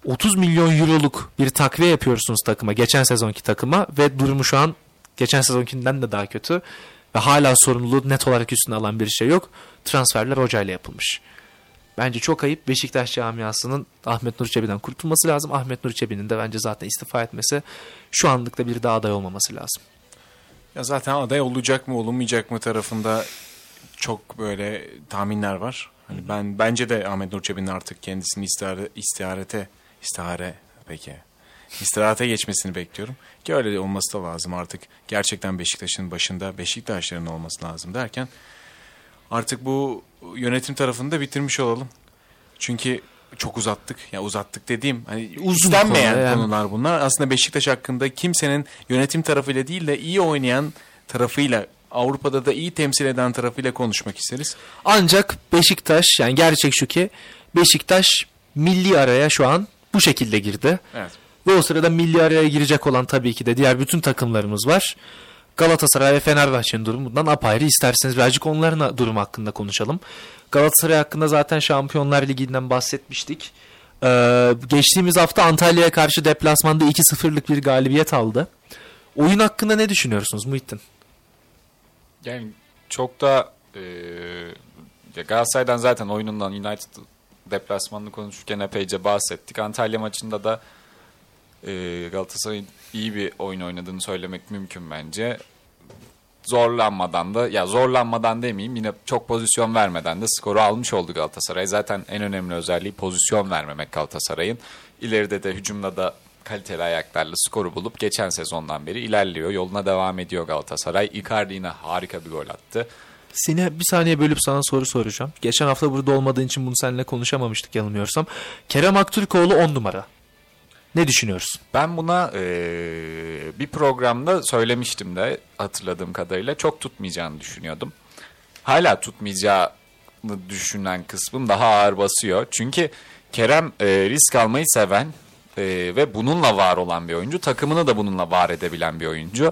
30 milyon euroluk bir takviye yapıyorsunuz takıma. Geçen sezonki takıma ve durumu şu an geçen sezonkinden de daha kötü. Ve hala sorumluluğu net olarak üstüne alan bir şey yok. Transferler hocayla yapılmış. Bence çok ayıp. Beşiktaş camiasının Ahmet Nur Çebi'den kurtulması lazım. Ahmet Nur Çebi'nin de bence zaten istifa etmesi şu anlıkta bir daha aday olmaması lazım.
Ya zaten aday olacak mı olunmayacak mı tarafında çok böyle tahminler var. Hani ben bence de Ahmet Nur Çebi'nin artık kendisini istihare, istiharete istihare peki istirahate geçmesini bekliyorum. Ki öyle olması da lazım artık. Gerçekten Beşiktaş'ın başında Beşiktaşların olması lazım derken artık bu yönetim tarafını da bitirmiş olalım. Çünkü çok uzattık. Ya uzattık dediğim hani
Uzun
istenmeyen
konu yani.
konular bunlar. Aslında Beşiktaş hakkında kimsenin yönetim tarafıyla değil de iyi oynayan tarafıyla Avrupa'da da iyi temsil eden tarafıyla konuşmak isteriz.
Ancak Beşiktaş yani gerçek şu ki Beşiktaş milli araya şu an bu şekilde girdi.
Evet.
Ve o sırada milli araya girecek olan tabii ki de diğer bütün takımlarımız var. Galatasaray ve Fenerbahçe'nin durumundan apayrı. İsterseniz birazcık onların durumu hakkında konuşalım. Galatasaray hakkında zaten Şampiyonlar Ligi'nden bahsetmiştik. Ee, geçtiğimiz hafta Antalya'ya karşı deplasmanda 2-0'lık bir galibiyet aldı. Oyun hakkında ne düşünüyorsunuz Muhittin?
Yani çok da e, Galatasaray'dan zaten oyunundan United deplasmanını konuşurken epeyce bahsettik. Antalya maçında da e, Galatasaray'ın iyi bir oyun oynadığını söylemek mümkün bence. Zorlanmadan da ya zorlanmadan demeyeyim yine çok pozisyon vermeden de skoru almış oldu Galatasaray. Zaten en önemli özelliği pozisyon vermemek Galatasaray'ın. İleride de hücumda da kaliteli ayaklarla skoru bulup geçen sezondan beri ilerliyor. Yoluna devam ediyor Galatasaray. Icardi yine harika bir gol attı.
Sine bir saniye bölüp sana soru soracağım. Geçen hafta burada olmadığın için bunu seninle konuşamamıştık yanılmıyorsam. Kerem Aktürkoğlu 10 numara. Ne düşünüyorsun?
Ben buna eee, bir programda söylemiştim de hatırladığım kadarıyla çok tutmayacağını düşünüyordum. Hala tutmayacağını düşünen kısmım daha ağır basıyor. Çünkü Kerem eee, risk almayı seven eee, ve bununla var olan bir oyuncu. Takımını da bununla var edebilen bir oyuncu.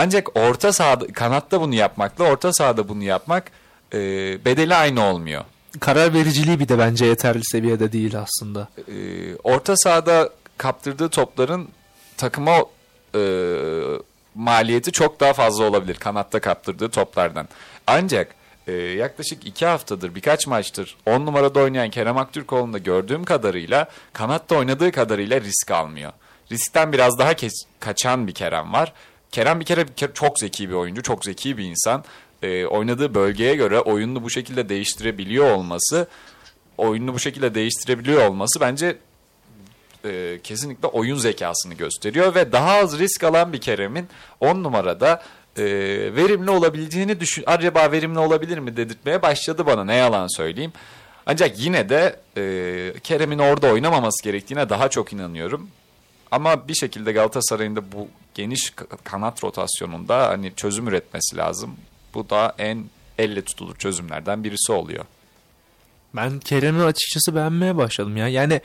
Ancak orta sahada, kanatta bunu yapmakla orta sahada bunu yapmak eee, bedeli aynı olmuyor.
Karar vericiliği bir de bence yeterli seviyede değil aslında.
e, orta sahada kaptırdığı topların takıma e, maliyeti çok daha fazla olabilir kanatta kaptırdığı toplardan. Ancak e, yaklaşık iki haftadır birkaç maçtır 10 numarada oynayan Kerem Aktürkoğlu'nda gördüğüm kadarıyla kanatta oynadığı kadarıyla risk almıyor. Riskten biraz daha kaçan bir Kerem var. Kerem bir kere, bir kere çok zeki bir oyuncu, çok zeki bir insan. E, oynadığı bölgeye göre oyununu bu şekilde değiştirebiliyor olması, oyununu bu şekilde değiştirebiliyor olması bence e, kesinlikle oyun zekasını gösteriyor ve daha az risk alan bir Kerem'in 10 numarada e, verimli olabileceğini düşün acaba verimli olabilir mi dedirtmeye başladı bana ne yalan söyleyeyim. Ancak yine de e, Kerem'in orada oynamaması gerektiğine daha çok inanıyorum. Ama bir şekilde Galatasaray'ın da bu geniş ka- kanat rotasyonunda hani çözüm üretmesi lazım. Bu da en elle tutulur çözümlerden birisi oluyor.
Ben Kerem'i açıkçası beğenmeye başladım ya. Yani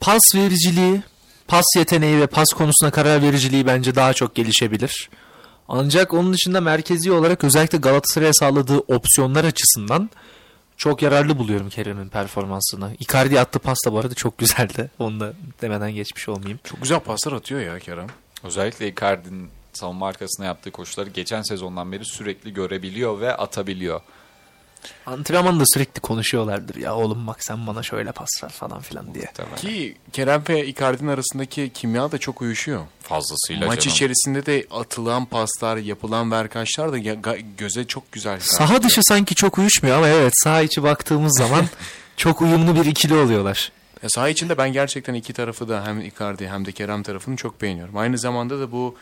pas vericiliği, pas yeteneği ve pas konusunda karar vericiliği bence daha çok gelişebilir. Ancak onun dışında merkezi olarak özellikle Galatasaray'a sağladığı opsiyonlar açısından çok yararlı buluyorum Kerem'in performansını. Icardi attığı pas da bu arada çok güzeldi. Onu da demeden geçmiş olmayayım.
Çok güzel paslar atıyor ya Kerem.
Özellikle Icardi'nin savunma arkasına yaptığı koşuları geçen sezondan beri sürekli görebiliyor ve atabiliyor.
Antrenmanda sürekli konuşuyorlardır ya oğlum bak sen bana şöyle pas ver falan filan diye.
Muhtemelen.
Ki Kerem ve Icardi'nin arasındaki kimya da çok uyuşuyor.
Fazlasıyla
Maç
canım.
içerisinde de atılan paslar, yapılan verkaçlar da göze çok güzel.
Saha dışı sanki çok uyuşmuyor ama evet saha içi baktığımız zaman çok uyumlu bir ikili oluyorlar.
Ya saha içinde ben gerçekten iki tarafı da hem Icardi hem de Kerem tarafını çok beğeniyorum. Aynı zamanda da bu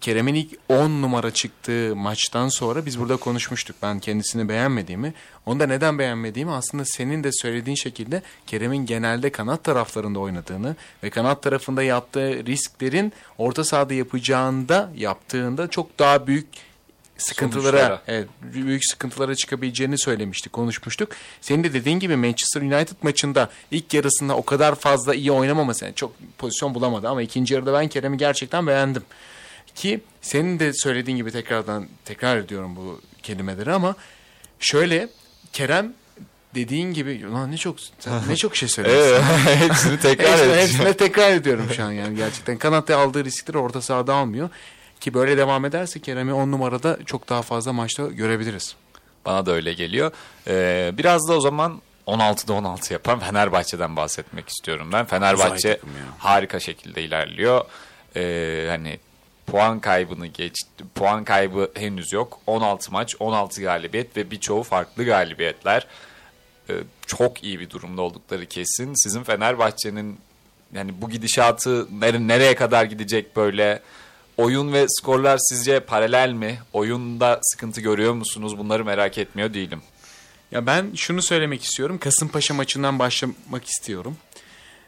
Kerem'in ilk 10 numara çıktığı maçtan sonra biz burada konuşmuştuk. Ben kendisini beğenmediğimi, onu da neden beğenmediğimi aslında senin de söylediğin şekilde Kerem'in genelde kanat taraflarında oynadığını ve kanat tarafında yaptığı risklerin orta sahada yapacağında yaptığında çok daha büyük sıkıntılara,
Sonuçlara.
evet, büyük sıkıntılara çıkabileceğini söylemiştik, konuşmuştuk. Senin de dediğin gibi Manchester United maçında ilk yarısında o kadar fazla iyi oynamaması, yani çok pozisyon bulamadı ama ikinci yarıda ben Kerem'i gerçekten beğendim. Ki senin de söylediğin gibi tekrardan tekrar ediyorum bu kelimeleri ama şöyle Kerem dediğin gibi ulan ne çok ne çok şey söylüyorsun.
Evet, hepsini tekrar edeceğim.
hepsine tekrar ediyorum şu an yani gerçekten. Kanatta aldığı riskleri orta sahada almıyor. Ki böyle devam ederse Kerem'i 10 numarada çok daha fazla maçta görebiliriz.
Bana da öyle geliyor. Ee, biraz da o zaman 16'da 16 yapan Fenerbahçe'den bahsetmek istiyorum ben. Fenerbahçe harika şekilde ilerliyor. Ee, hani puan kaybını geçti. Puan kaybı henüz yok. 16 maç, 16 galibiyet ve birçoğu farklı galibiyetler. Ee, çok iyi bir durumda oldukları kesin. Sizin Fenerbahçe'nin yani bu gidişatı nere- nereye kadar gidecek böyle? Oyun ve skorlar sizce paralel mi? Oyunda sıkıntı görüyor musunuz? Bunları merak etmiyor değilim.
Ya ben şunu söylemek istiyorum. Kasımpaşa maçından başlamak istiyorum.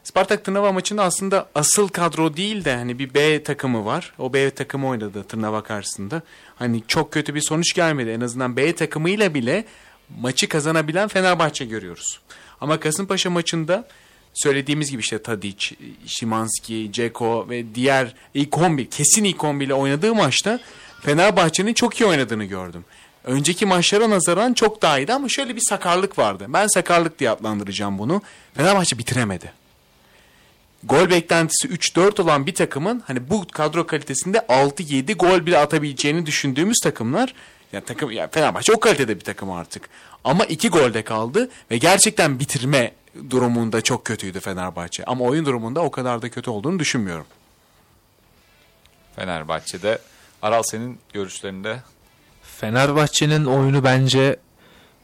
Spartak Tırnava maçında aslında asıl kadro değil de hani bir B takımı var. O B takımı oynadı Tırnava karşısında. Hani çok kötü bir sonuç gelmedi. En azından B takımıyla bile maçı kazanabilen Fenerbahçe görüyoruz. Ama Kasımpaşa maçında söylediğimiz gibi işte Tadic, Şimanski, Ceko ve diğer ilk 11, kesin ilk 11 ile oynadığı maçta Fenerbahçe'nin çok iyi oynadığını gördüm. Önceki maçlara nazaran çok daha iyiydi ama şöyle bir sakarlık vardı. Ben sakarlık diye adlandıracağım bunu. Fenerbahçe bitiremedi. Gol beklentisi 3-4 olan bir takımın hani bu kadro kalitesinde 6-7 gol bile atabileceğini düşündüğümüz takımlar yani takım yani Fenerbahçe o kalitede bir takım artık. Ama 2 golde kaldı ve gerçekten bitirme durumunda çok kötüydü Fenerbahçe. Ama oyun durumunda o kadar da kötü olduğunu düşünmüyorum.
Fenerbahçe'de. Aral senin görüşlerinde
Fenerbahçe'nin oyunu bence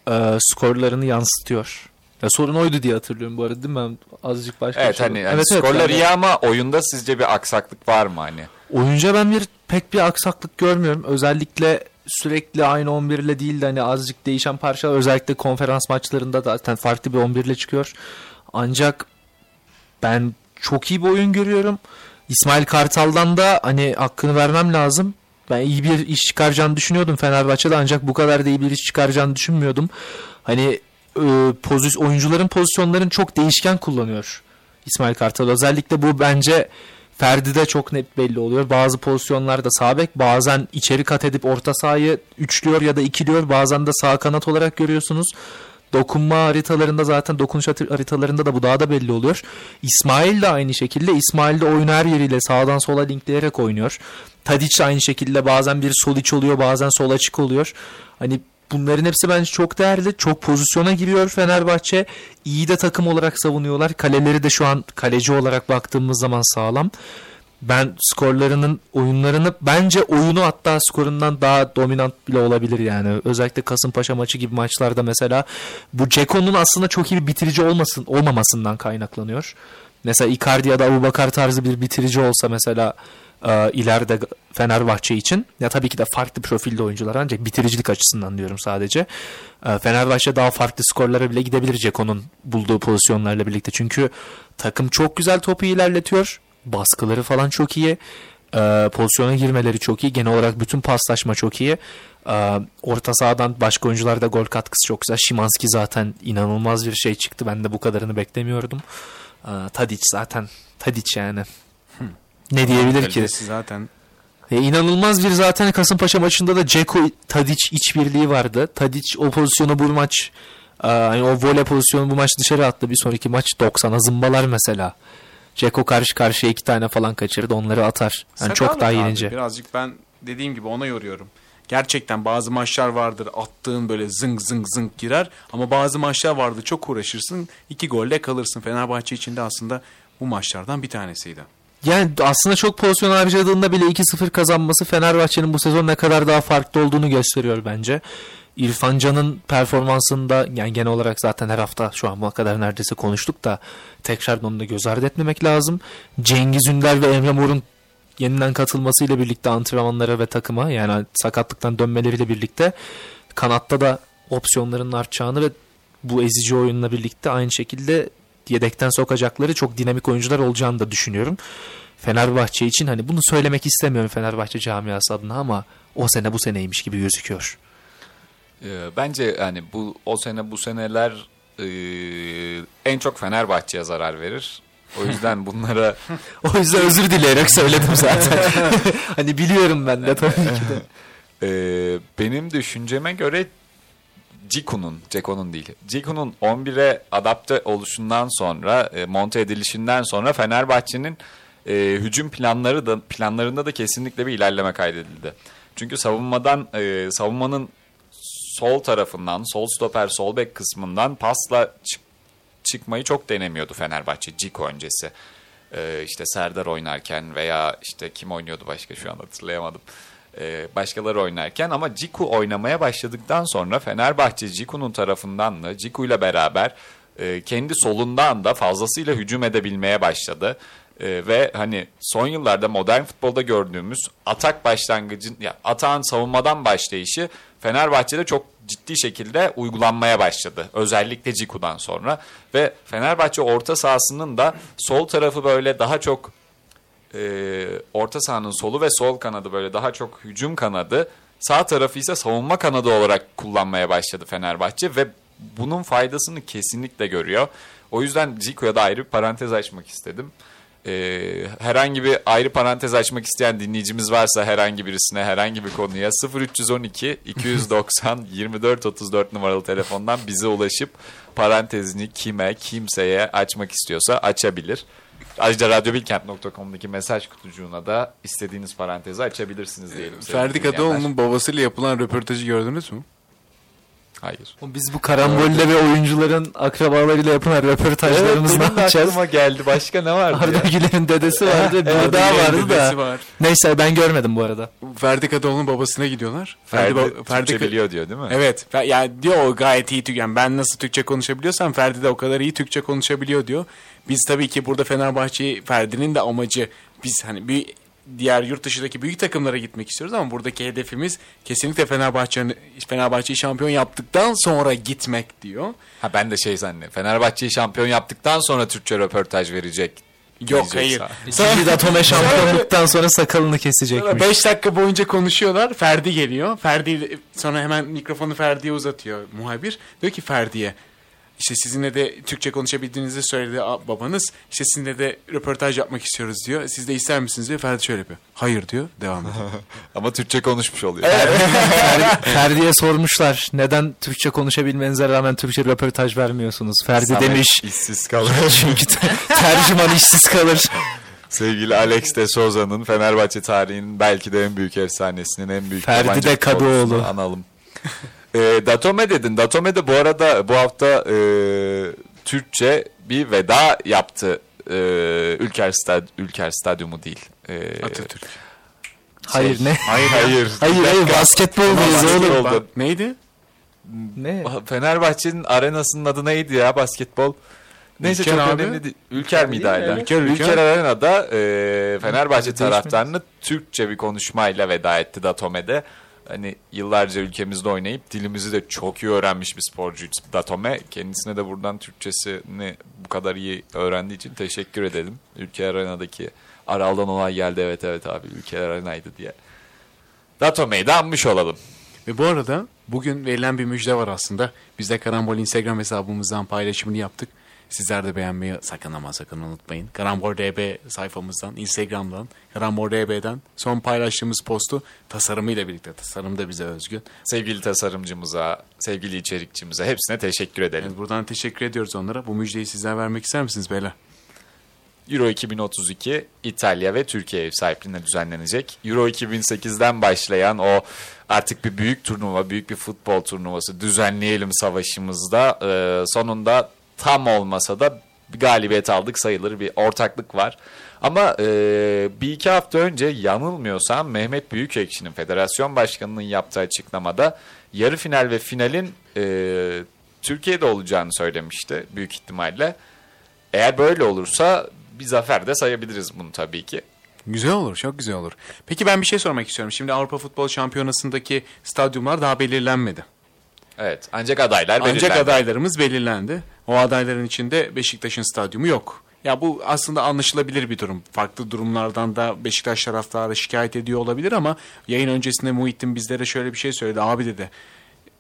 e, skorlarını yansıtıyor. Ya sorun oydu diye hatırlıyorum bu arada değil mi? Ben azıcık başka
Evet
şey-
hani, hani
Evet, evet,
skorları
yani
iyi ama oyunda sizce bir aksaklık var mı hani?
Oyunca ben bir pek bir aksaklık görmüyorum. Özellikle sürekli aynı 11 ile değil de hani azıcık değişen parçalar özellikle konferans maçlarında zaten farklı bir 11 ile çıkıyor. Ancak ben çok iyi bir oyun görüyorum. İsmail Kartal'dan da hani hakkını vermem lazım. Ben iyi bir iş çıkaracağını düşünüyordum Fenerbahçe'de ancak bu kadar da iyi bir iş çıkaracağını düşünmüyordum. Hani e, pozis oyuncuların pozisyonlarını çok değişken kullanıyor İsmail Kartal. Özellikle bu bence Ferdi'de çok net belli oluyor. Bazı pozisyonlarda sağ bek bazen içeri kat edip orta sahayı üçlüyor ya da ikiliyor. Bazen de sağ kanat olarak görüyorsunuz. Dokunma haritalarında zaten dokunuş harita- haritalarında da bu daha da belli oluyor. İsmail de aynı şekilde. İsmail de oyunu her yeriyle sağdan sola linkleyerek oynuyor. Tadic de aynı şekilde bazen bir sol iç oluyor bazen sol açık oluyor. Hani bunların hepsi bence çok değerli. Çok pozisyona giriyor Fenerbahçe. İyi de takım olarak savunuyorlar. Kaleleri de şu an kaleci olarak baktığımız zaman sağlam. Ben skorlarının oyunlarını bence oyunu hatta skorundan daha dominant bile olabilir yani. Özellikle Kasımpaşa maçı gibi maçlarda mesela bu Ceko'nun aslında çok iyi bir bitirici olmasın olmamasından kaynaklanıyor. Mesela Icardi ya da Abubakar tarzı bir bitirici olsa mesela e, ileride Fenerbahçe için ya tabii ki de farklı profilde oyuncular ancak bitiricilik açısından diyorum sadece. E, Fenerbahçe daha farklı skorlara bile gidebilir Ceko'nun bulduğu pozisyonlarla birlikte. Çünkü takım çok güzel topu ilerletiyor. Baskıları falan çok iyi. E, pozisyona girmeleri çok iyi. Genel olarak bütün paslaşma çok iyi. E, orta sahadan başka oyuncularda gol katkısı çok güzel. Şimanski zaten inanılmaz bir şey çıktı. Ben de bu kadarını beklemiyordum. E, Tadic zaten Tadic yani. Ne diyebilir ki?
Zaten
E, inanılmaz bir zaten Kasımpaşa maçında da Ceko Tadic işbirliği vardı. Tadic o pozisyonu bu maç e, yani o voley pozisyonu bu maç dışarı attı. Bir sonraki maç 90'a zımbalar mesela. Ceko karşı karşıya iki tane falan kaçırdı. Onları atar. Yani çok daha
abi.
yenince.
Birazcık ben dediğim gibi ona yoruyorum. Gerçekten bazı maçlar vardır attığın böyle zınk zınk zınk girer ama bazı maçlar vardır çok uğraşırsın iki golle kalırsın. Fenerbahçe için de aslında bu maçlardan bir tanesiydi.
Yani aslında çok pozisyon harcadığında bile 2-0 kazanması Fenerbahçe'nin bu sezon ne kadar daha farklı olduğunu gösteriyor bence. İrfan Can'ın performansında yani genel olarak zaten her hafta şu an bu kadar neredeyse konuştuk da tekrar onu da göz ardı etmemek lazım. Cengiz Ünder ve Emre Mor'un yeniden katılmasıyla birlikte antrenmanlara ve takıma yani sakatlıktan dönmeleriyle birlikte kanatta da opsiyonların artacağını ve bu ezici oyunla birlikte aynı şekilde yedekten sokacakları çok dinamik oyuncular olacağını da düşünüyorum. Fenerbahçe için hani bunu söylemek istemiyorum Fenerbahçe camiası adına ama o sene bu seneymiş gibi gözüküyor.
Ee, bence yani bu o sene bu seneler e, en çok Fenerbahçe'ye zarar verir. O yüzden bunlara
O yüzden özür dileyerek söyledim zaten. hani biliyorum ben de tabii ki de.
e, benim düşünceme göre Ciku'nun, Ceko'nun değil. Ciku'nun 11'e adapte oluşundan sonra, e, monte edilişinden sonra Fenerbahçe'nin e, hücum planları da planlarında da kesinlikle bir ilerleme kaydedildi. Çünkü savunmadan e, savunmanın sol tarafından, sol stoper, sol bek kısmından pasla çık- çıkmayı çok denemiyordu Fenerbahçe Ciko öncesi. Ee, işte Serdar oynarken veya işte kim oynuyordu başka şu an hatırlayamadım. Ee, başkaları oynarken ama Ciku oynamaya başladıktan sonra Fenerbahçe Ciku'nun tarafından da Ciku ile beraber e, kendi solundan da fazlasıyla hücum edebilmeye başladı. E, ve hani son yıllarda modern futbolda gördüğümüz atak başlangıcın ya atağın savunmadan başlayışı Fenerbahçe'de çok ciddi şekilde uygulanmaya başladı. Özellikle Ciku'dan sonra ve Fenerbahçe orta sahasının da sol tarafı böyle daha çok e, orta sahanın solu ve sol kanadı böyle daha çok hücum kanadı. Sağ tarafı ise savunma kanadı olarak kullanmaya başladı Fenerbahçe ve bunun faydasını kesinlikle görüyor. O yüzden Zico'ya da ayrı bir parantez açmak istedim. E, herhangi bir ayrı parantez açmak isteyen dinleyicimiz varsa herhangi birisine herhangi bir konuya 0312 290 24 34 numaralı telefondan bize ulaşıp parantezini kime kimseye açmak istiyorsa açabilir. Ayrıca radyobilkent.com'daki mesaj kutucuğuna da istediğiniz parantezi açabilirsiniz diyelim.
Ferdi. Kadıoğlu'nun babasıyla yapılan röportajı gördünüz mü?
Hayır.
Biz bu karambolle ve oyuncuların akrabalarıyla yapılan röportajlarımız ne
benim aklıma geldi. Başka ne vardı
Arda
ya?
Güler'in dedesi vardı. bir
Arda
daha vardı da.
var.
Neyse ben görmedim bu arada.
Ferdi Kadıoğlu'nun babasına gidiyorlar.
Ferdi,
ba-
Türkçe biliyor diyor değil mi?
Evet. Yani diyor o gayet iyi Türkçe. Yani ben nasıl Türkçe konuşabiliyorsam Ferdi de o kadar iyi Türkçe konuşabiliyor diyor. Biz tabii ki burada Fenerbahçe Ferdi'nin de amacı biz hani bir diğer yurt dışındaki büyük takımlara gitmek istiyoruz ama buradaki hedefimiz kesinlikle Fenerbahçe'nin Fenerbahçe'yi şampiyon yaptıktan sonra gitmek diyor.
Ha ben de şey zannediyorum. Fenerbahçe'yi şampiyon yaptıktan sonra Türkçe röportaj verecek.
Yok hayır.
Şimdi Datome şampiyonluktan sonra sakalını kesecekmiş.
5 dakika boyunca konuşuyorlar. Ferdi geliyor. Ferdi sonra hemen mikrofonu Ferdi'ye uzatıyor muhabir. Diyor ki Ferdi'ye işte sizinle de Türkçe konuşabildiğinizi söyledi babanız. İşte sizinle de röportaj yapmak istiyoruz diyor. Siz de ister misiniz diyor. Ferdi şöyle yapıyor. Hayır diyor. Devam ediyor.
Ama Türkçe konuşmuş oluyor.
Ferdi- Ferdi'ye sormuşlar neden Türkçe konuşabilmenize rağmen Türkçe röportaj vermiyorsunuz. Ferdi
Samet
demiş
işsiz kalır.
çünkü te- tercüman işsiz kalır.
Sevgili Alex de Souza'nın Fenerbahçe tarihinin belki de en büyük efsanesinin en büyük
Ferdi de Kadıoğlu.
analım. E, Datome dedin. Datome de bu arada bu hafta e, Türkçe bir veda yaptı. E, Ülker, Stad Ülker Stadyumu değil. E,
Atatürk.
Hayır ne?
Hayır hayır.
Hayır hayır
Basketbol.
oğlum.
oldu.
Neydi?
Ne?
Fenerbahçe'nin arenasının adı neydi ya basketbol? Neyse
Ülker
çok
abi.
önemli değil. Ülker miydi hala?
Ülker, Ülker.
Arena'da e, Fenerbahçe taraftarını Türkçe bir konuşmayla veda etti Datome'de. Hani yıllarca ülkemizde oynayıp dilimizi de çok iyi öğrenmiş bir sporcu Datome. Kendisine de buradan Türkçesini bu kadar iyi öğrendiği için teşekkür edelim. Ülker Arena'daki Aral'dan olay geldi evet evet abi Ülker Arena'ydı diye. Datome'yi de anmış olalım.
Ve bu arada bugün verilen bir müjde var aslında. Biz de Karambol Instagram hesabımızdan paylaşımını yaptık. Sizler de beğenmeyi sakın ama sakın unutmayın. Karambol DB sayfamızdan, Instagram'dan, Karambol DB'den son paylaştığımız postu tasarımıyla birlikte. Tasarım da bize özgün.
Sevgili tasarımcımıza, sevgili içerikçimize hepsine teşekkür edelim.
Yani buradan teşekkür ediyoruz onlara. Bu müjdeyi sizler vermek ister misiniz beyler?
Euro 2032 İtalya ve Türkiye ev sahipliğinde düzenlenecek. Euro 2008'den başlayan o artık bir büyük turnuva, büyük bir futbol turnuvası düzenleyelim savaşımızda e, sonunda tam olmasa da bir galibiyet aldık sayılır bir ortaklık var. Ama e, bir iki hafta önce yanılmıyorsam Mehmet Büyükekşi'nin federasyon başkanının yaptığı açıklamada yarı final ve finalin e, Türkiye'de olacağını söylemişti büyük ihtimalle. Eğer böyle olursa bir zafer de sayabiliriz bunu tabii ki.
Güzel olur, çok güzel olur. Peki ben bir şey sormak istiyorum. Şimdi Avrupa Futbol Şampiyonası'ndaki stadyumlar daha belirlenmedi.
Evet ancak adaylar
Ancak
belirlendi.
adaylarımız belirlendi. O adayların içinde Beşiktaş'ın stadyumu yok. Ya bu aslında anlaşılabilir bir durum. Farklı durumlardan da Beşiktaş taraftarı şikayet ediyor olabilir ama yayın öncesinde Muhittin bizlere şöyle bir şey söyledi. Abi dedi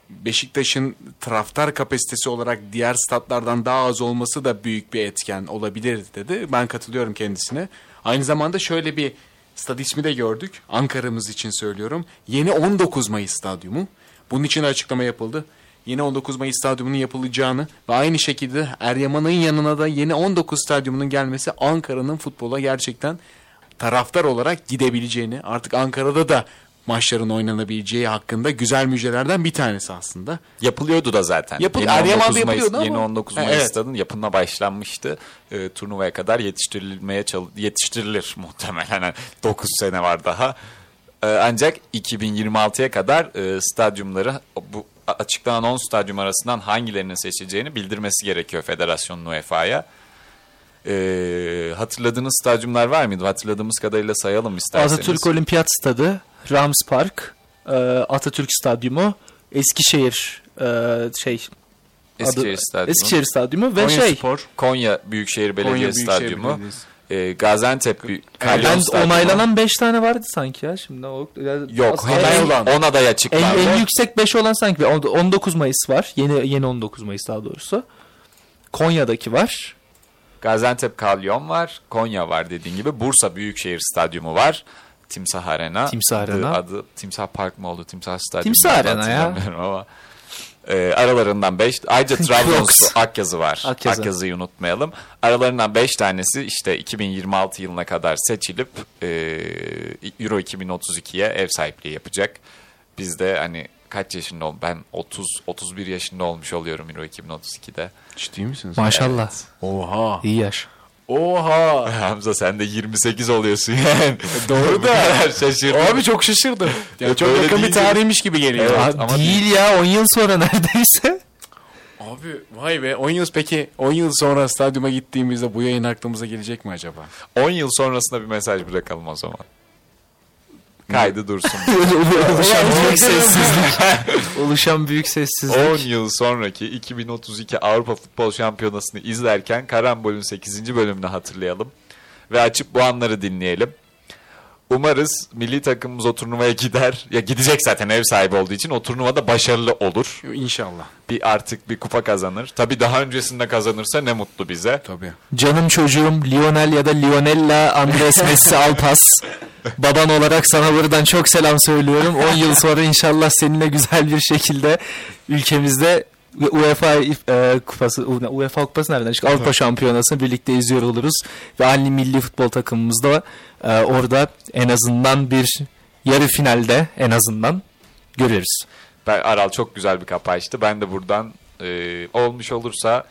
Beşiktaş'ın taraftar kapasitesi olarak diğer statlardan daha az olması da büyük bir etken olabilir dedi. Ben katılıyorum kendisine. Aynı zamanda şöyle bir stad ismi de gördük. Ankara'mız için söylüyorum. Yeni 19 Mayıs stadyumu. Bunun için açıklama yapıldı. Yeni 19 Mayıs stadyumunun yapılacağını ve aynı şekilde Eryaman'ın yanına da yeni 19 stadyumunun gelmesi Ankara'nın futbola gerçekten taraftar olarak gidebileceğini artık Ankara'da da maçların oynanabileceği hakkında güzel müjdelerden bir tanesi aslında.
Yapılıyordu da zaten.
Yapıl-
yeni
Eryaman'da
19 Mayıs,
yapılıyordu
yeni
ama-
19
Ha,
Mayıs
evet.
stadın yapımına başlanmıştı. E, turnuvaya kadar yetiştirilmeye yetiştirilir muhtemelen. Yani 9 sene var daha. E, ancak 2026'ya kadar e, stadyumları bu açıklanan 10 stadyum arasından hangilerinin seçileceğini bildirmesi gerekiyor federasyonun UEFA'ya. E, hatırladığınız stadyumlar var mıydı? Hatırladığımız kadarıyla sayalım isterseniz.
Atatürk Olimpiyat Stadı, Rams Park, e, Atatürk Stadyumu, Eskişehir e, şey
Eskişehir
adı-
Stadyumu.
Eskişehir Stadyumu ve
Konya
şey
Spor,
Konya Büyükşehir Belediye
Konya Büyükşehir
Stadyumu.
Belediyesi.
E, Gaziantep Kalyon Stadyumu.
onaylanan 5 tane vardı sanki ya şimdi o
Yok hemen
en-
olan.
on aday
En,
açıklandı.
en yüksek 5 olan sanki on- 19 Mayıs var. Yeni yeni 19 Mayıs daha doğrusu. Konya'daki var.
Gaziantep Kalyon var. Konya var dediğin gibi. Bursa Büyükşehir Stadyumu var. Timsah Arena.
Timsah
Adı-
Arena.
Adı, Timsah Park mı oldu? Timsah Stadyumu.
Timsah? Arena ya.
Ama. E, aralarından 5. Ayrıca Trabzonspor. Akyazı var.
Akyazı.
Akyazı'yı unutmayalım. Aralarından 5 tanesi işte 2026 yılına kadar seçilip e, Euro 2032'ye ev sahipliği yapacak. Biz de hani kaç yaşında ol ben 30 31 yaşında olmuş oluyorum Euro 2032'de.
Ciddi misiniz?
Maşallah.
Oha.
İyi yaş.
Oha.
Hamza sen de 28 oluyorsun yani.
Doğru da.
Şaşırdım.
Abi çok şaşırdım. Yani çok
Böyle
yakın bir
değil.
tarihmiş gibi geliyor.
Evet.
Abi
ama
değil ya 10 yıl sonra neredeyse.
Abi vay be 10 yıl peki 10 yıl sonra stadyuma gittiğimizde bu yayın aklımıza gelecek mi acaba?
10 yıl sonrasında bir mesaj bırakalım o zaman. Kaydı dursun.
Oluşan büyük sessizlik. Oluşan büyük sessizlik.
10 yıl sonraki 2032 Avrupa Futbol Şampiyonası'nı izlerken Karambol'ün 8. bölümünü hatırlayalım. Ve açıp bu anları dinleyelim. Umarız milli takımımız o turnuvaya gider. Ya gidecek zaten ev sahibi olduğu için o turnuvada başarılı olur.
İnşallah.
Bir artık bir kupa kazanır. Tabii daha öncesinde kazanırsa ne mutlu bize.
Tabii.
Canım çocuğum Lionel ya da Lionella Andres Messi Alpas. Baban olarak sana buradan çok selam söylüyorum. 10 yıl sonra inşallah seninle güzel bir şekilde ülkemizde ve UEFA e, kupası UEFA kupası nereden çıktı? Avrupa Şampiyonası'nı birlikte izliyor oluruz ve Ali milli futbol takımımız da e, orada en azından bir yarı finalde en azından görürüz.
Ben, Aral çok güzel bir kapı açtı. Ben de buradan e, olmuş olursa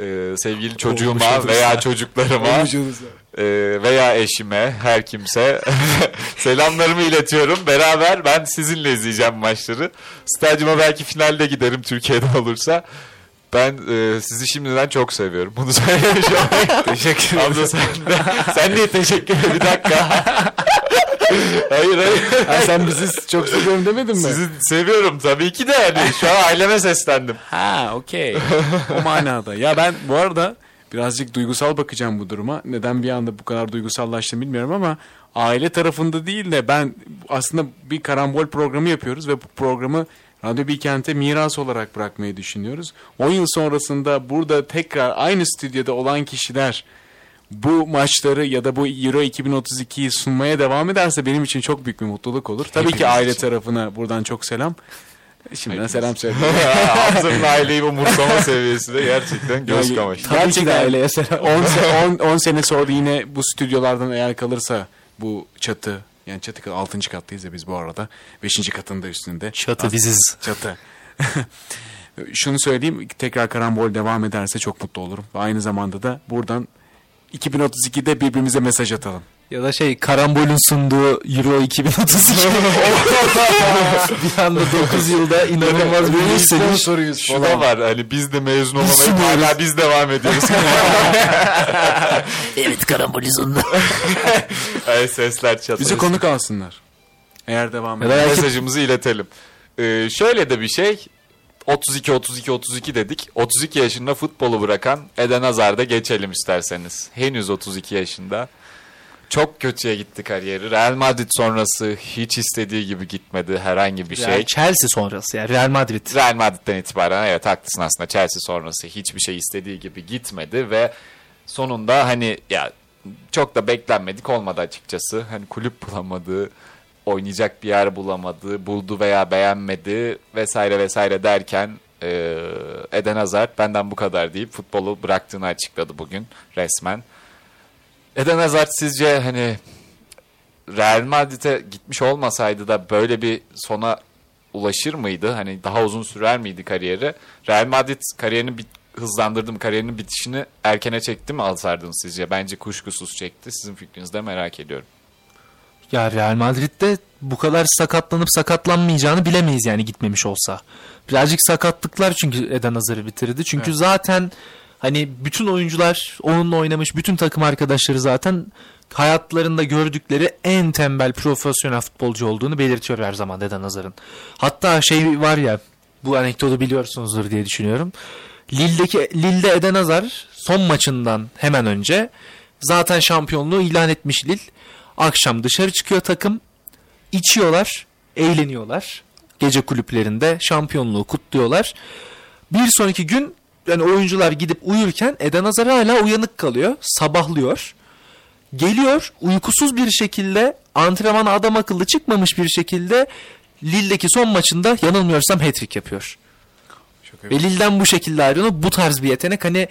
e, sevgili çocuğuma
olursa.
veya çocuklarıma e, veya eşime her kimse selamlarımı iletiyorum. Beraber ben sizinle izleyeceğim maçları. Stadyuma belki finalde giderim Türkiye'de olursa. Ben e, sizi şimdiden çok seviyorum. Bunu söylemiş olayım.
Teşekkür ederim.
Hamza sen de. Sen niye teşekkür ederim? Bir dakika. hayır hayır.
Ha, sen bizi çok seviyorum demedin mi?
Sizi seviyorum tabii ki de yani. Şu an aileme seslendim.
Ha okey. o manada. Ya ben bu arada birazcık duygusal bakacağım bu duruma. Neden bir anda bu kadar duygusallaştım bilmiyorum ama aile tarafında değil de ben aslında bir karambol programı yapıyoruz ve bu programı Radyo Bilkent'e miras olarak bırakmayı düşünüyoruz. 10 yıl sonrasında burada tekrar aynı stüdyoda olan kişiler bu maçları ya da bu Euro 2032'yi sunmaya devam ederse benim için çok büyük bir mutluluk olur. Tabii ki
Hepimiz
aile
için.
tarafına buradan çok selam. Şimdiden
Hepimiz.
selam söyleyeyim.
Hamza'nın aileyi umursama seviyesi de gerçekten göz kamaştı.
Tabii ki de aileye selam.
10 se- 10 10 sene sonra yine bu stüdyolardan eğer kalırsa bu çatı yani çatı kat 6. kattayız ya biz bu arada. 5. katında üstünde.
Çatı biziz.
Çatı. Şunu söyleyeyim tekrar karambol devam ederse çok mutlu olurum. Ve aynı zamanda da buradan 2032'de birbirimize mesaj atalım.
Ya da şey Karambol'ün sunduğu Euro 2032. bir anda 9 yılda inanılmaz bir yükseliş.
soruyuz
Şu da var hani biz de mezun olamayıp hala biz devam ediyoruz.
evet Karambol'ün sunduğu.
Ay, sesler çatıyor.
Bizi konuk alsınlar. Eğer devam eder.
belki-
Mesajımızı iletelim. Ee, şöyle de bir şey. 32 32 32 dedik. 32 yaşında futbolu bırakan Eden Hazard'a geçelim isterseniz. Henüz 32 yaşında. Çok kötüye gitti kariyeri. Real Madrid sonrası hiç istediği gibi gitmedi herhangi bir şey.
Yani Chelsea sonrası yani Real Madrid.
Real Madrid'den itibaren evet haklısın aslında Chelsea sonrası hiçbir şey istediği gibi gitmedi ve sonunda hani ya çok da beklenmedik olmadı açıkçası. Hani kulüp bulamadı, oynayacak bir yer bulamadı, buldu veya beğenmedi vesaire vesaire derken e, Eden Hazard benden bu kadar deyip futbolu bıraktığını açıkladı bugün resmen. Eden Hazard sizce hani Real Madrid'e gitmiş olmasaydı da böyle bir sona ulaşır mıydı? Hani daha uzun sürer miydi kariyeri? Real Madrid kariyerini bit hızlandırdı mı? Kariyerinin bitişini erkene çekti mi Alsardın sizce? Bence kuşkusuz çekti. Sizin fikrinizi de merak ediyorum.
Ya Real Madrid'de bu kadar sakatlanıp sakatlanmayacağını bilemeyiz yani gitmemiş olsa. Birazcık sakatlıklar çünkü Eden Hazar'ı bitirdi. Çünkü zaten hani bütün oyuncular onunla oynamış bütün takım arkadaşları zaten hayatlarında gördükleri en tembel profesyonel futbolcu olduğunu belirtiyor her zaman Eden Hazar'ın. Hatta şey var ya bu anekdotu biliyorsunuzdur diye düşünüyorum. Lille'deki Lille'de Eden Hazar son maçından hemen önce zaten şampiyonluğu ilan etmiş Lille. Akşam dışarı çıkıyor takım. içiyorlar, eğleniyorlar. Gece kulüplerinde şampiyonluğu kutluyorlar. Bir sonraki gün yani oyuncular gidip uyurken Eden Hazar hala uyanık kalıyor. Sabahlıyor. Geliyor uykusuz bir şekilde antrenmana adam akıllı çıkmamış bir şekilde Lille'deki son maçında yanılmıyorsam hat-trick yapıyor.
Şaka
Ve Lille'den bu şekilde ayrılıyor. Bu tarz bir yetenek. Hani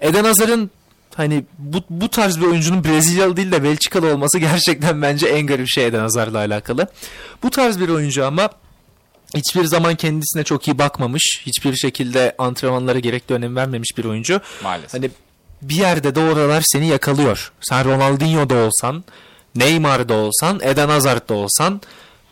Eden Hazar'ın hani bu, bu tarz bir oyuncunun Brezilyalı değil de Belçikalı olması gerçekten bence en garip şey Eden Hazar'la alakalı. Bu tarz bir oyuncu ama hiçbir zaman kendisine çok iyi bakmamış. Hiçbir şekilde antrenmanlara gerekli önem vermemiş bir oyuncu.
Maalesef.
Hani bir yerde de oralar seni yakalıyor. Sen Ronaldinho'da olsan, Neymar'da olsan, Eden Hazard'da olsan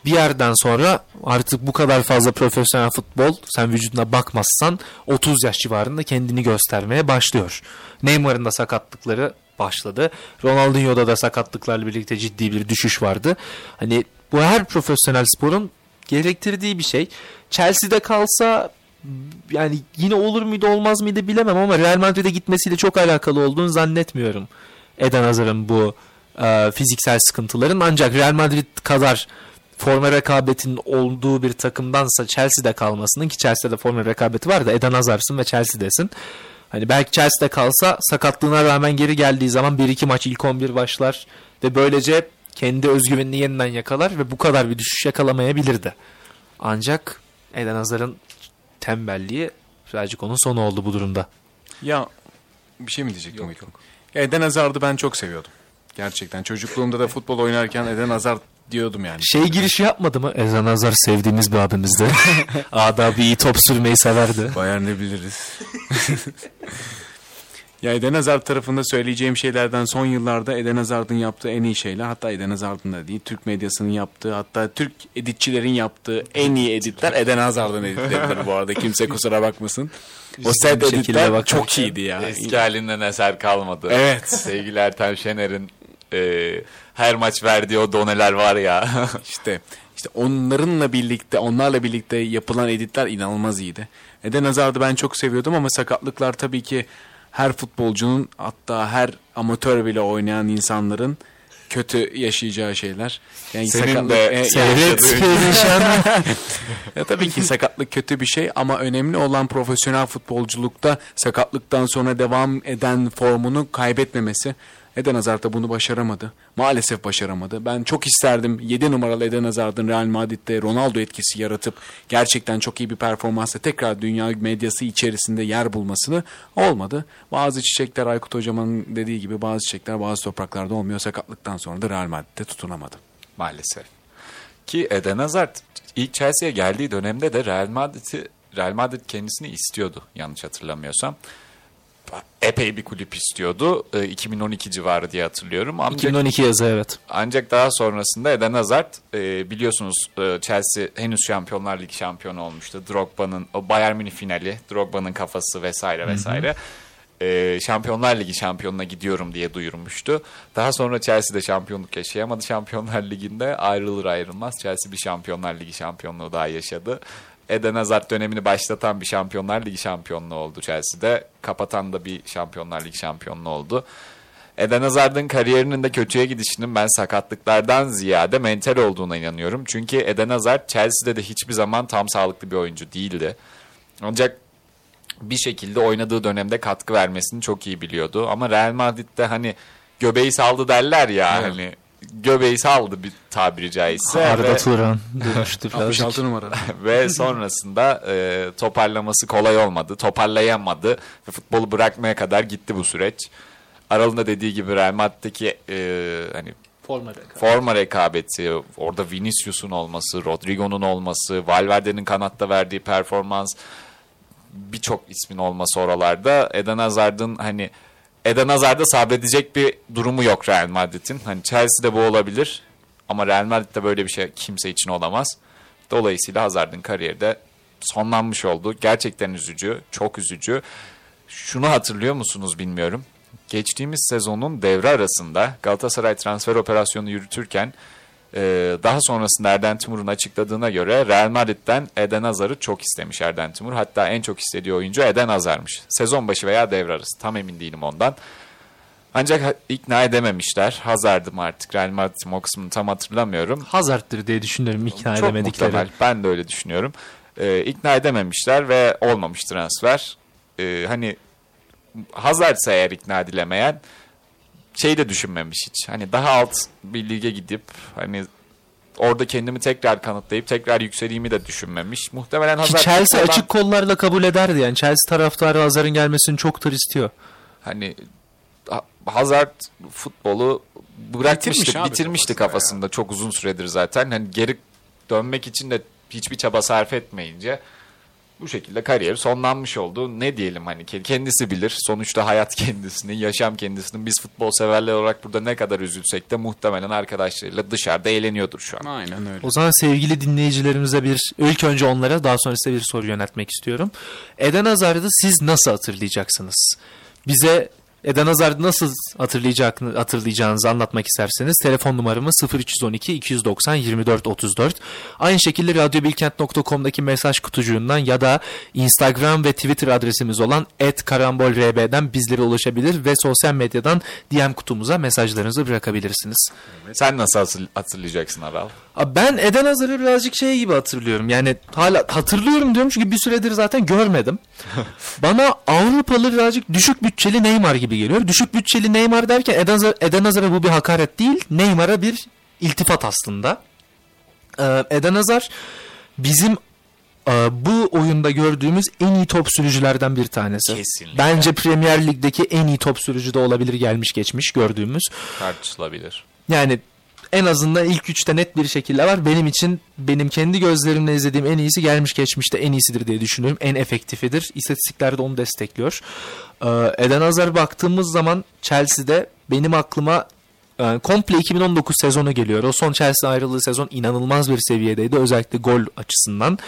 bir yerden sonra artık bu kadar fazla profesyonel futbol sen vücuduna bakmazsan 30 yaş civarında kendini göstermeye başlıyor. Neymar'ın da sakatlıkları başladı. Ronaldinho'da da sakatlıklarla birlikte ciddi bir düşüş vardı. Hani bu her profesyonel sporun gerektirdiği bir şey. Chelsea'de kalsa yani yine olur muydu olmaz mıydı bilemem ama Real Madrid'e gitmesiyle çok alakalı olduğunu zannetmiyorum. Eden Hazar'ın bu e, fiziksel sıkıntıların ancak Real Madrid kadar forma rekabetinin olduğu bir takımdansa Chelsea'de kalmasının ki Chelsea'de forma rekabeti var da Eden Hazar'sın ve Chelsea'desin. Hani belki Chelsea'de kalsa sakatlığına rağmen geri geldiği zaman 1-2 maç ilk 11 başlar ve böylece kendi özgüvenini yeniden yakalar ve bu kadar bir düşüş yakalamayabilirdi. Ancak Eden Hazar'ın tembelliği birazcık onun sonu oldu bu durumda.
Ya bir şey mi diyecektim? Yok, Ya Eden Hazard'ı ben çok seviyordum. Gerçekten. Çocukluğumda da futbol oynarken Eden Hazard diyordum yani.
Şey girişi yapmadı mı? Eden Hazar sevdiğimiz bir abimizdi. Adabı iyi top sürmeyi severdi.
Bayern ne biliriz. ya Eden Hazard tarafında söyleyeceğim şeylerden son yıllarda Eden Hazard'ın yaptığı en iyi şeyler hatta Eden Hazard'ın da değil Türk medyasının yaptığı hatta Türk editçilerin yaptığı en iyi editler Eden Hazard'ın editleridir bu arada kimse kusura bakmasın. O set editler çok iyiydi ya.
Eski halinden eser kalmadı.
Evet.
Sevgili Ertem Şener'in e, her maç verdiği o doneler var ya.
İşte işte onlarınla birlikte onlarla birlikte yapılan editler inanılmaz iyiydi. Eden Hazard'ı ben çok seviyordum ama sakatlıklar tabii ki her futbolcunun hatta her amatör bile oynayan insanların kötü yaşayacağı şeyler. Yani
Senin
sakatlık-
de
e,
perişan.
ya tabii ki sakatlık kötü bir şey ama önemli olan profesyonel futbolculukta sakatlıktan sonra devam eden formunu kaybetmemesi. Eden Hazard da bunu başaramadı. Maalesef başaramadı. Ben çok isterdim 7 numaralı Eden Hazard'ın Real Madrid'de Ronaldo etkisi yaratıp gerçekten çok iyi bir performansla tekrar dünya medyası içerisinde yer bulmasını olmadı. Bazı çiçekler Aykut Hocam'ın dediği gibi bazı çiçekler bazı topraklarda olmuyor. Sakatlıktan sonra da Real Madrid'de tutunamadı.
Maalesef. Ki Eden Hazard ilk Chelsea'ye geldiği dönemde de Real Madrid'i Real Madrid kendisini istiyordu yanlış hatırlamıyorsam. Epey bir kulüp istiyordu. E, 2012 civarı diye hatırlıyorum. Ancak,
2012 yazı evet.
ancak daha sonrasında Eden Hazard e, biliyorsunuz e, Chelsea henüz Şampiyonlar Ligi şampiyonu olmuştu. Drogba'nın o Bayern Münih finali, Drogba'nın kafası vesaire vesaire. E, Şampiyonlar Ligi şampiyonuna gidiyorum diye duyurmuştu. Daha sonra Chelsea'de şampiyonluk yaşayamadı Şampiyonlar Ligi'nde. Ayrılır ayrılmaz Chelsea bir Şampiyonlar Ligi şampiyonluğu daha yaşadı. Eden Hazard dönemini başlatan bir Şampiyonlar Ligi şampiyonluğu oldu Chelsea'de. Kapatan da bir Şampiyonlar Ligi şampiyonluğu oldu. Eden Hazard'ın kariyerinin de kötüye gidişinin ben sakatlıklardan ziyade mental olduğuna inanıyorum. Çünkü Eden Hazard Chelsea'de de hiçbir zaman tam sağlıklı bir oyuncu değildi. Ancak bir şekilde oynadığı dönemde katkı vermesini çok iyi biliyordu. Ama Real Madrid'de hani göbeği saldı derler ya
Evet.
hani göbeği saldı bir tabiri caizse.
Arda Turan dönüştü birazcık.
66 numara.
ve sonrasında e, toparlaması kolay olmadı. Toparlayamadı ve futbolu bırakmaya kadar gitti bu süreç. Aral'ın da dediği gibi Real Madrid'deki e, hani
Forma rekabeti.
forma rekabeti, orada Vinicius'un olması, Rodrigo'nun olması, Valverde'nin kanatta verdiği performans, birçok ismin olması oralarda. Eden Hazard'ın hani Eden Hazard'da sabredecek bir durumu yok Real Madrid'in. Hani Chelsea'de bu olabilir ama Real Madrid'de böyle bir şey kimse için olamaz. Dolayısıyla Hazard'ın kariyeri de sonlanmış oldu. Gerçekten üzücü, çok üzücü. Şunu hatırlıyor musunuz bilmiyorum. Geçtiğimiz sezonun devre arasında Galatasaray transfer operasyonu yürütürken e, daha sonrasında Erden Timur'un açıkladığına göre Real Madrid'den Eden Hazar'ı çok istemiş Erden Timur. Hatta en çok istediği oyuncu Eden Hazar'mış. Sezon başı veya devre arası tam emin değilim ondan. Ancak ikna edememişler. Hazard'ım artık Real Madrid'im o kısmını tam hatırlamıyorum.
Hazard'dır diye düşünüyorum ikna
Çok
edemedikleri.
muhtemel. Ben de öyle düşünüyorum. Ee, ikna edememişler ve olmamış transfer. Ee, hani Hazard'sa eğer ikna edilemeyen şey de düşünmemiş hiç. Hani daha alt bir lige gidip hani orada kendimi tekrar kanıtlayıp tekrar yükseleyimi de düşünmemiş. Muhtemelen
Ki
Hazard
Chelsea
futboldan-
açık kollarla kabul ederdi yani. Chelsea taraftarı Hazard'ın gelmesini çoktur istiyor.
hani Ha- Hazard futbolu bırakmıştı,
Bitirmiş
bitirmişti
kafasında
kafasında çok uzun süredir zaten. Hani geri dönmek için de hiçbir çaba sarf etmeyince bu şekilde kariyeri sonlanmış oldu. Ne diyelim hani ke- kendisi bilir. Sonuçta hayat kendisinin, yaşam kendisinin. Biz futbol severler olarak burada ne kadar üzülsek de muhtemelen arkadaşlarıyla dışarıda eğleniyordur şu an.
Aynen öyle.
O zaman sevgili dinleyicilerimize bir ilk önce onlara daha sonra size bir soru yöneltmek istiyorum. Eden Hazard'ı siz nasıl hatırlayacaksınız? Bize Eden Hazard'ı nasıl hatırlayacak, hatırlayacağınızı anlatmak isterseniz telefon numaramız 0312 290 24 34. Aynı şekilde radyobilkent.com'daki mesaj kutucuğundan ya da Instagram ve Twitter adresimiz olan @karambolrb'den bizlere ulaşabilir ve sosyal medyadan DM kutumuza mesajlarınızı bırakabilirsiniz.
Sen nasıl hatır- hatırlayacaksın Aral?
Ben Eden Hazar'ı birazcık şey gibi hatırlıyorum. Yani hala hatırlıyorum diyorum çünkü bir süredir zaten görmedim. Bana Avrupalı birazcık düşük bütçeli Neymar gibi geliyor. Düşük bütçeli Neymar derken Eden Hazar'a bu bir hakaret değil. Neymar'a bir iltifat aslında. Ee, Eden Hazar bizim e, bu oyunda gördüğümüz en iyi top sürücülerden bir tanesi.
Kesinlikle.
Bence Premier Lig'deki en iyi top sürücü de olabilir gelmiş geçmiş gördüğümüz.
Tartışılabilir.
Yani en azından ilk üçte net bir şekilde var. Benim için benim kendi gözlerimle izlediğim en iyisi gelmiş geçmişte en iyisidir diye düşünüyorum. En efektifidir. İstatistikler de onu destekliyor. Ee, Eden Hazar baktığımız zaman Chelsea'de benim aklıma komple 2019 sezonu geliyor. O son Chelsea ayrıldığı sezon inanılmaz bir seviyedeydi. Özellikle gol açısından.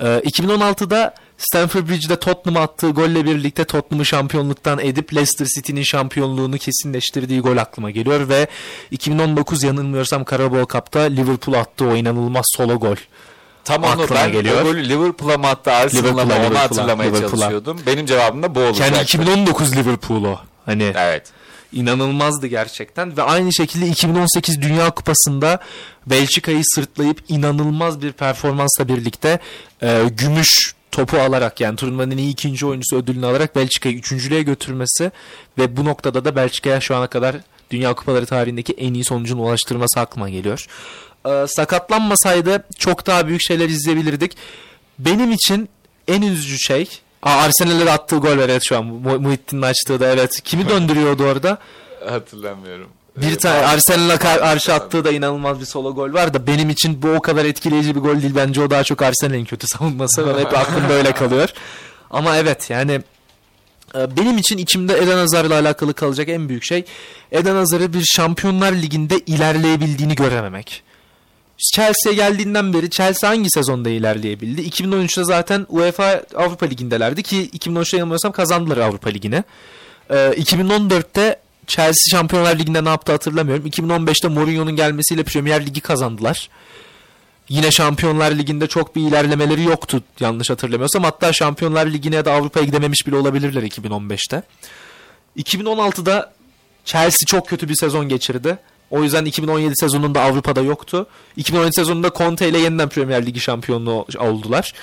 Ee, 2016'da Stamford Bridge'de Tottenham'a attığı golle birlikte Tottenham'ı şampiyonluktan edip Leicester City'nin şampiyonluğunu kesinleştirdiği gol aklıma geliyor ve 2019 yanılmıyorsam Carabao Cup'ta Liverpool attığı o inanılmaz solo gol.
Tam onu ben
geliyor.
golü Liverpool'a mı attı Arsenal'a mı onu hatırlamaya
Liverpool'a.
çalışıyordum. Benim cevabım da bu olacak.
Yani 2019 Liverpool o. Hani
Evet.
İnanılmazdı gerçekten ve aynı şekilde 2018 Dünya Kupası'nda Belçika'yı sırtlayıp inanılmaz bir performansla birlikte e, gümüş topu alarak yani turnuvanın en iyi ikinci oyuncusu ödülünü alarak Belçika'yı üçüncülüğe götürmesi ve bu noktada da Belçika'ya şu ana kadar Dünya Kupaları tarihindeki en iyi sonucun ulaştırması aklıma geliyor. E, sakatlanmasaydı çok daha büyük şeyler izleyebilirdik. Benim için en üzücü şey Aa, Arsenal'e de attığı gol var evet şu an. Mu- Muhittin'in açtığı da evet. Kimi döndürüyordu orada?
Hatırlamıyorum.
Bir tane. Arsenal'a kar- karşı attığı da inanılmaz bir solo gol var da benim için bu o kadar etkileyici bir gol değil. Bence o daha çok Arsenal'in kötü savunması ve hep aklımda öyle kalıyor. Ama evet yani e, benim için içimde Eden Hazar'la alakalı kalacak en büyük şey Eden Hazar'ı bir Şampiyonlar Ligi'nde ilerleyebildiğini görememek. Chelsea'ye geldiğinden beri Chelsea hangi sezonda ilerleyebildi? 2013'te zaten UEFA Avrupa Ligi'ndelerdi ki 2013'te yanılmıyorsam kazandılar Avrupa Ligi'ni. Ee, 2014'te Chelsea Şampiyonlar Ligi'nde ne yaptı hatırlamıyorum. 2015'te Mourinho'nun gelmesiyle Premier Ligi kazandılar. Yine Şampiyonlar Ligi'nde çok bir ilerlemeleri yoktu yanlış hatırlamıyorsam. Hatta Şampiyonlar Ligi'ne ya da Avrupa'ya gidememiş bile olabilirler 2015'te. 2016'da Chelsea çok kötü bir sezon geçirdi. O yüzden 2017 sezonunda Avrupa'da yoktu. 2017 sezonunda Conte ile yeniden Premier Ligi şampiyonu oldular.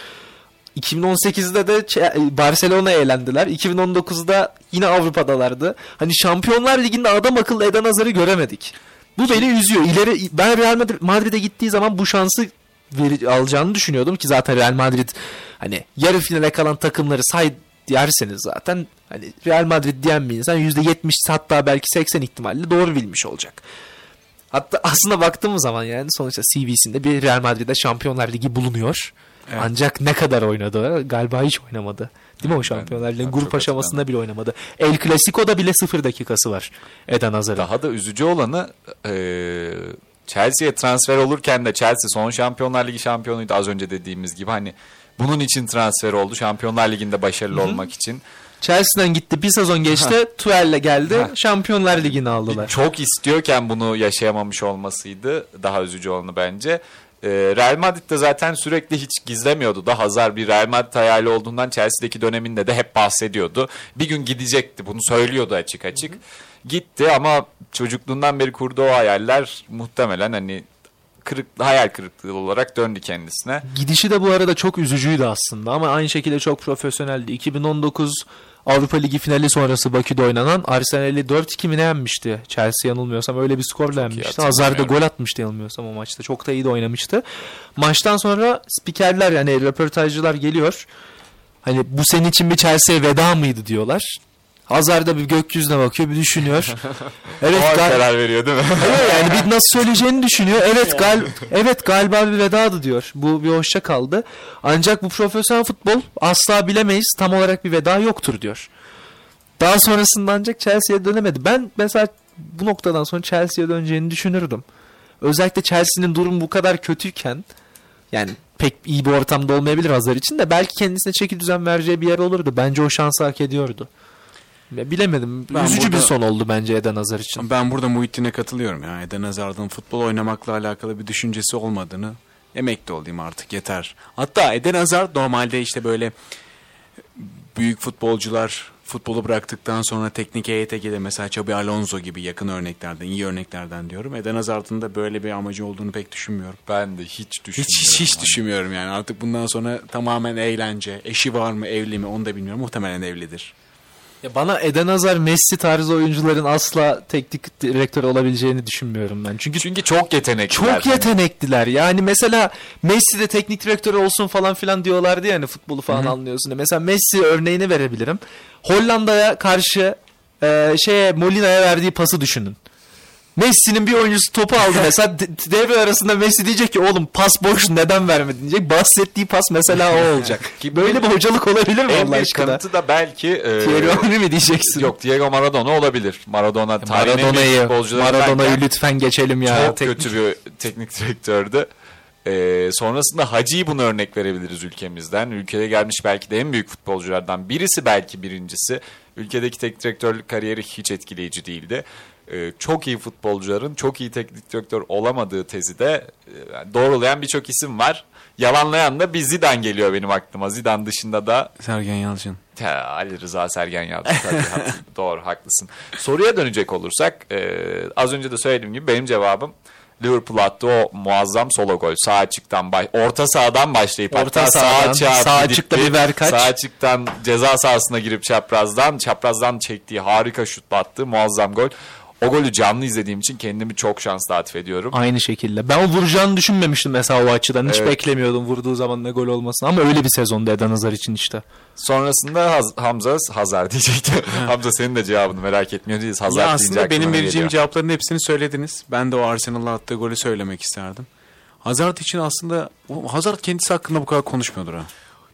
2018'de de Ç- Barcelona'ya elendiler. 2019'da yine Avrupa'dalardı. Hani Şampiyonlar Ligi'nde adam akıllı Eden Hazar'ı göremedik. Bu beni üzüyor. İleri ben Real Madrid Madrid'e gittiği zaman bu şansı veri- alacağını düşünüyordum ki zaten Real Madrid hani yarı finale kalan takımları say derseniz zaten hani Real Madrid diyen bir insan %70 hatta belki 80 ihtimalle doğru bilmiş olacak. Hatta aslında baktığımız zaman yani sonuçta CV'sinde bir Real Madrid'de Şampiyonlar Ligi bulunuyor.
Evet.
Ancak ne kadar oynadı? Galiba hiç oynamadı. Değil mi o Şampiyonlar Ligi'nin grup aşamasında bile oynamadı. El Clasico'da bile sıfır dakikası var Eden Hazar'ın.
Daha da üzücü olanı e, Chelsea'ye transfer olurken de Chelsea son Şampiyonlar Ligi şampiyonuydu az önce dediğimiz gibi hani bunun için transfer oldu Şampiyonlar Ligi'nde başarılı olmak için.
Chelsea'den gitti bir sezon geçti. Tuel'le geldi.
Ha.
Şampiyonlar Ligi'ni aldılar.
Çok istiyorken bunu yaşayamamış olmasıydı daha üzücü olanı bence. E, Real Madrid de zaten sürekli hiç gizlemiyordu da Hazar bir Real Madrid hayali olduğundan Chelsea'deki döneminde de hep bahsediyordu. Bir gün gidecekti bunu söylüyordu açık açık. Gitti ama çocukluğundan beri kurduğu o hayaller muhtemelen hani kırık, hayal kırıklığı olarak döndü kendisine.
Gidişi de bu arada çok üzücüydü aslında ama aynı şekilde çok profesyoneldi. 2019 Avrupa Ligi finali sonrası Bakü'de oynanan Arsenal'i 4-2 mi ne yenmişti? Chelsea yanılmıyorsam öyle bir skorla yenmişti. Hazard da gol atmıştı yanılmıyorsam o maçta. Çok da iyi de oynamıştı. Maçtan sonra spikerler yani röportajcılar geliyor. Hani bu senin için bir Chelsea'ye veda mıydı diyorlar. Hazard da bir gökyüzüne bakıyor bir düşünüyor. evet
O
gal-
karar veriyor değil mi?
Evet, yani bir nasıl söyleyeceğini düşünüyor. Evet gal evet galiba bir vedadı diyor. Bu bir hoşça kaldı. Ancak bu profesyonel futbol asla bilemeyiz. Tam olarak bir veda yoktur diyor. Daha sonrasında ancak Chelsea'ye dönemedi. Ben mesela bu noktadan sonra Chelsea'ye döneceğini düşünürdüm. Özellikle Chelsea'nin durumu bu kadar kötüyken yani pek iyi bir ortamda olmayabilir Hazar için de belki kendisine çeki düzen vereceği bir yer olurdu. Bence o şansı hak ediyordu. Ya Bilemedim.
Ben
Üzücü bir
burada-
son oldu bence Eden Hazar için.
Ben burada Muhittin'e katılıyorum ya. Eden Hazard'ın futbol oynamakla alakalı bir düşüncesi olmadığını emekli olayım artık yeter. Hatta Eden Hazard normalde işte böyle büyük futbolcular futbolu bıraktıktan sonra teknik heyete gelir. Mesela Xabi Alonso gibi yakın örneklerden, iyi örneklerden diyorum. Eden Hazard'ın da böyle bir amacı olduğunu pek düşünmüyorum.
Ben de hiç düşünmüyorum.
Hiç hiç, hiç düşünmüyorum yani. Artık bundan sonra tamamen eğlence. Eşi var mı, evli mi onu da bilmiyorum. Muhtemelen evlidir.
Ya bana Eden Hazar, Messi tarzı oyuncuların asla teknik direktör olabileceğini düşünmüyorum ben. Çünkü
Çünkü çok yetenekli.
çok yetenekliler. Yani mesela Messi de teknik direktör olsun falan filan diyorlardı yani futbolu falan anlıyorsun. diye. Mesela Messi örneğini verebilirim. Hollanda'ya karşı e, şeye Molina'ya verdiği pası düşünün. Messi'nin bir oyuncusu topu aldı mesela de- devre arasında Messi diyecek ki oğlum pas boş neden vermedin diyecek. Bahsettiği pas mesela o olacak.
Ki
Böyle bir hocalık olabilir mi
En
Allah aşkına?
kanıtı da belki e,
Thierry Henry mi diyeceksin?
yok Diego Maradona olabilir. Maradona büyük
Maradona'yı Maradona'yı lütfen geçelim ya.
çok
Tek-
kötü bir teknik direktördü. E, sonrasında Hacı'yı bunu örnek verebiliriz ülkemizden. Ülkeye gelmiş belki de en büyük futbolculardan birisi belki birincisi. Ülkedeki teknik direktörlük kariyeri hiç etkileyici değildi. E, çok iyi futbolcuların çok iyi teknik direktör olamadığı tezi de e, doğrulayan birçok isim var. Yalanlayan da bir Zidane geliyor benim aklıma. Zidane dışında da
Sergen Yalçın.
Ha, Ali Rıza Sergen. Tabii, haklı- doğru haklısın. Soruya dönecek olursak e, az önce de söylediğim gibi benim cevabım Liverpool attı o muazzam solo gol. Sağ açıktan baş, orta sahadan başlayıp
Orta
hatta
sahadan,
sağ
sağ açıkta bir verkaç.
Sağ açıktan ceza sahasına girip çaprazdan çaprazdan çektiği harika şutla attığı muazzam gol. O golü canlı izlediğim için kendimi çok şanslı atfediyorum.
Aynı şekilde. Ben o vuracağını düşünmemiştim mesela o açıdan. Hiç
Evet.
beklemiyordum vurduğu zaman ne gol olmasını. Ama öyle bir sezondu Eden Hazar için işte.
Sonrasında Haz- Hamza Hazar diyecektim. Hamza senin de cevabını merak etmiyor değiliz. Hazar
Ya aslında benim vereceğim
geliyor.
cevapların hepsini söylediniz. Ben de o Arsenal'a attığı golü söylemek isterdim. Hazard için aslında Hazard kendisi hakkında bu kadar konuşmuyordur ha.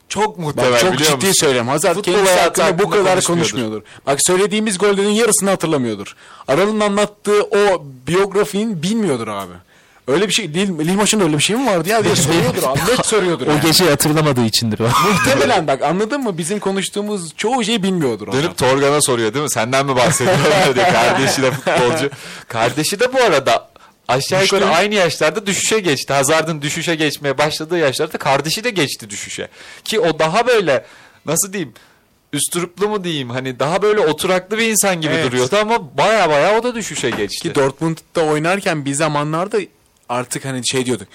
Çok muhtemel
Bak çok
biliyor
ciddi
musun?
söylüyorum. Hazard
Futbol
kendisi hakkında bu kadar
konuşmuyordur.
Bak söylediğimiz gollerin yarısını hatırlamıyordur. Aral'ın anlattığı o biyografinin bilmiyordur abi. Öyle bir şey, Lil, Lil Maç'ın öyle bir şey mi vardı ya diye soruyordur abi. Net soruyordur
O
yani.
gece hatırlamadığı içindir o.
Muhtemelen bak anladın mı? Bizim konuştuğumuz çoğu şeyi bilmiyordur. adam.
Dönüp Torgan'a soruyor değil mi? Senden mi bahsediyorlar diye. Kardeşi de futbolcu. Kardeşi de bu arada aşağı yukarı
Düştü.
aynı yaşlarda düşüşe geçti. Hazard'ın düşüşe geçmeye başladığı yaşlarda kardeşi de geçti düşüşe. Ki o daha böyle nasıl diyeyim üstürüplü mu diyeyim hani daha böyle oturaklı bir insan gibi
Evet.
duruyordu ama baya baya o da düşüşe geçti.
Ki Dortmund'da oynarken bir zamanlarda artık hani şey diyorduk.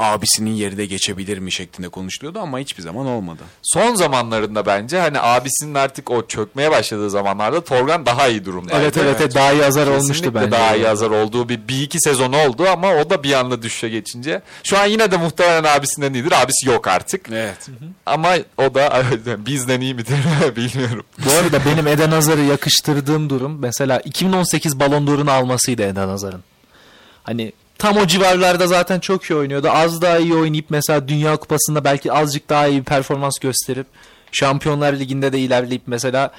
Abisinin yeri de geçebilir mi şeklinde konuşuluyordu ama hiçbir zaman olmadı.
Son zamanlarında bence hani abisinin artık o çökmeye başladığı zamanlarda Torgan daha iyi durumdaydı.
evet evet evet, daha iyi olmuştu
Kesinlikle
bence.
daha iyi hazır olduğu bir, bir iki sezon oldu ama o da bir anda düşüşe geçince. Şu an yine de muhtemelen abisinden iyidir. Abisi yok artık.
Evet.
Ama o da bizden iyi midir bilmiyorum.
Bu arada benim Eden Hazar'ı yakıştırdığım durum mesela 2018 Ballon d'Or'unu almasıydı Eden Hazar'ın. Hani tam o civarlarda zaten çok iyi oynuyordu. Az daha iyi oynayıp mesela Dünya Kupası'nda belki azıcık daha iyi bir performans gösterip Şampiyonlar Ligi'nde de ilerleyip mesela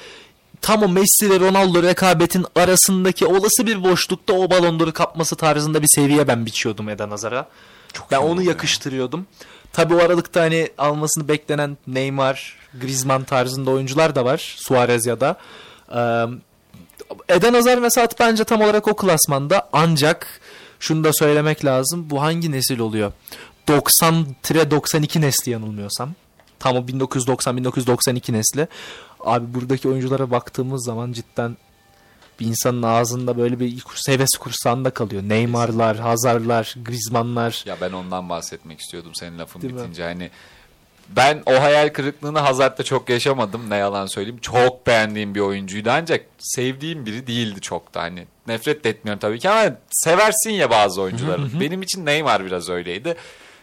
tam o Messi ve Ronaldo rekabetin arasındaki olası bir boşlukta o Ballon d'Or'u kapması tarzında bir seviye ben biçiyordum Eden Hazar'a. ben onu yakıştırıyordum. Tabii o aralıkta hani almasını beklenen Neymar, Griezmann tarzında oyuncular da var. Suarez ya da. Ee, Eden Hazar mesela bence tam olarak o klasmanda ancak şunu da söylemek lazım. Bu hangi nesil oluyor? 90-92 nesli yanılmıyorsam. Tam o 1990-1992 nesli. Abi buradaki oyunculara baktığımız zaman cidden bir insanın ağzında böyle bir heves kursağında kalıyor. Neymar'lar, Hazar'lar, Griezmann'lar.
Ya ben ondan bahsetmek istiyordum senin lafın
Değil mi?
bitince. Hani ben o hayal kırıklığını Hazard'da çok yaşamadım ne yalan söyleyeyim. Çok beğendiğim bir oyuncuydu ancak sevdiğim biri değildi çok da hani. Nefret de etmiyorum tabii ki ama seversin ya bazı oyuncuları. Benim için Neymar biraz öyleydi.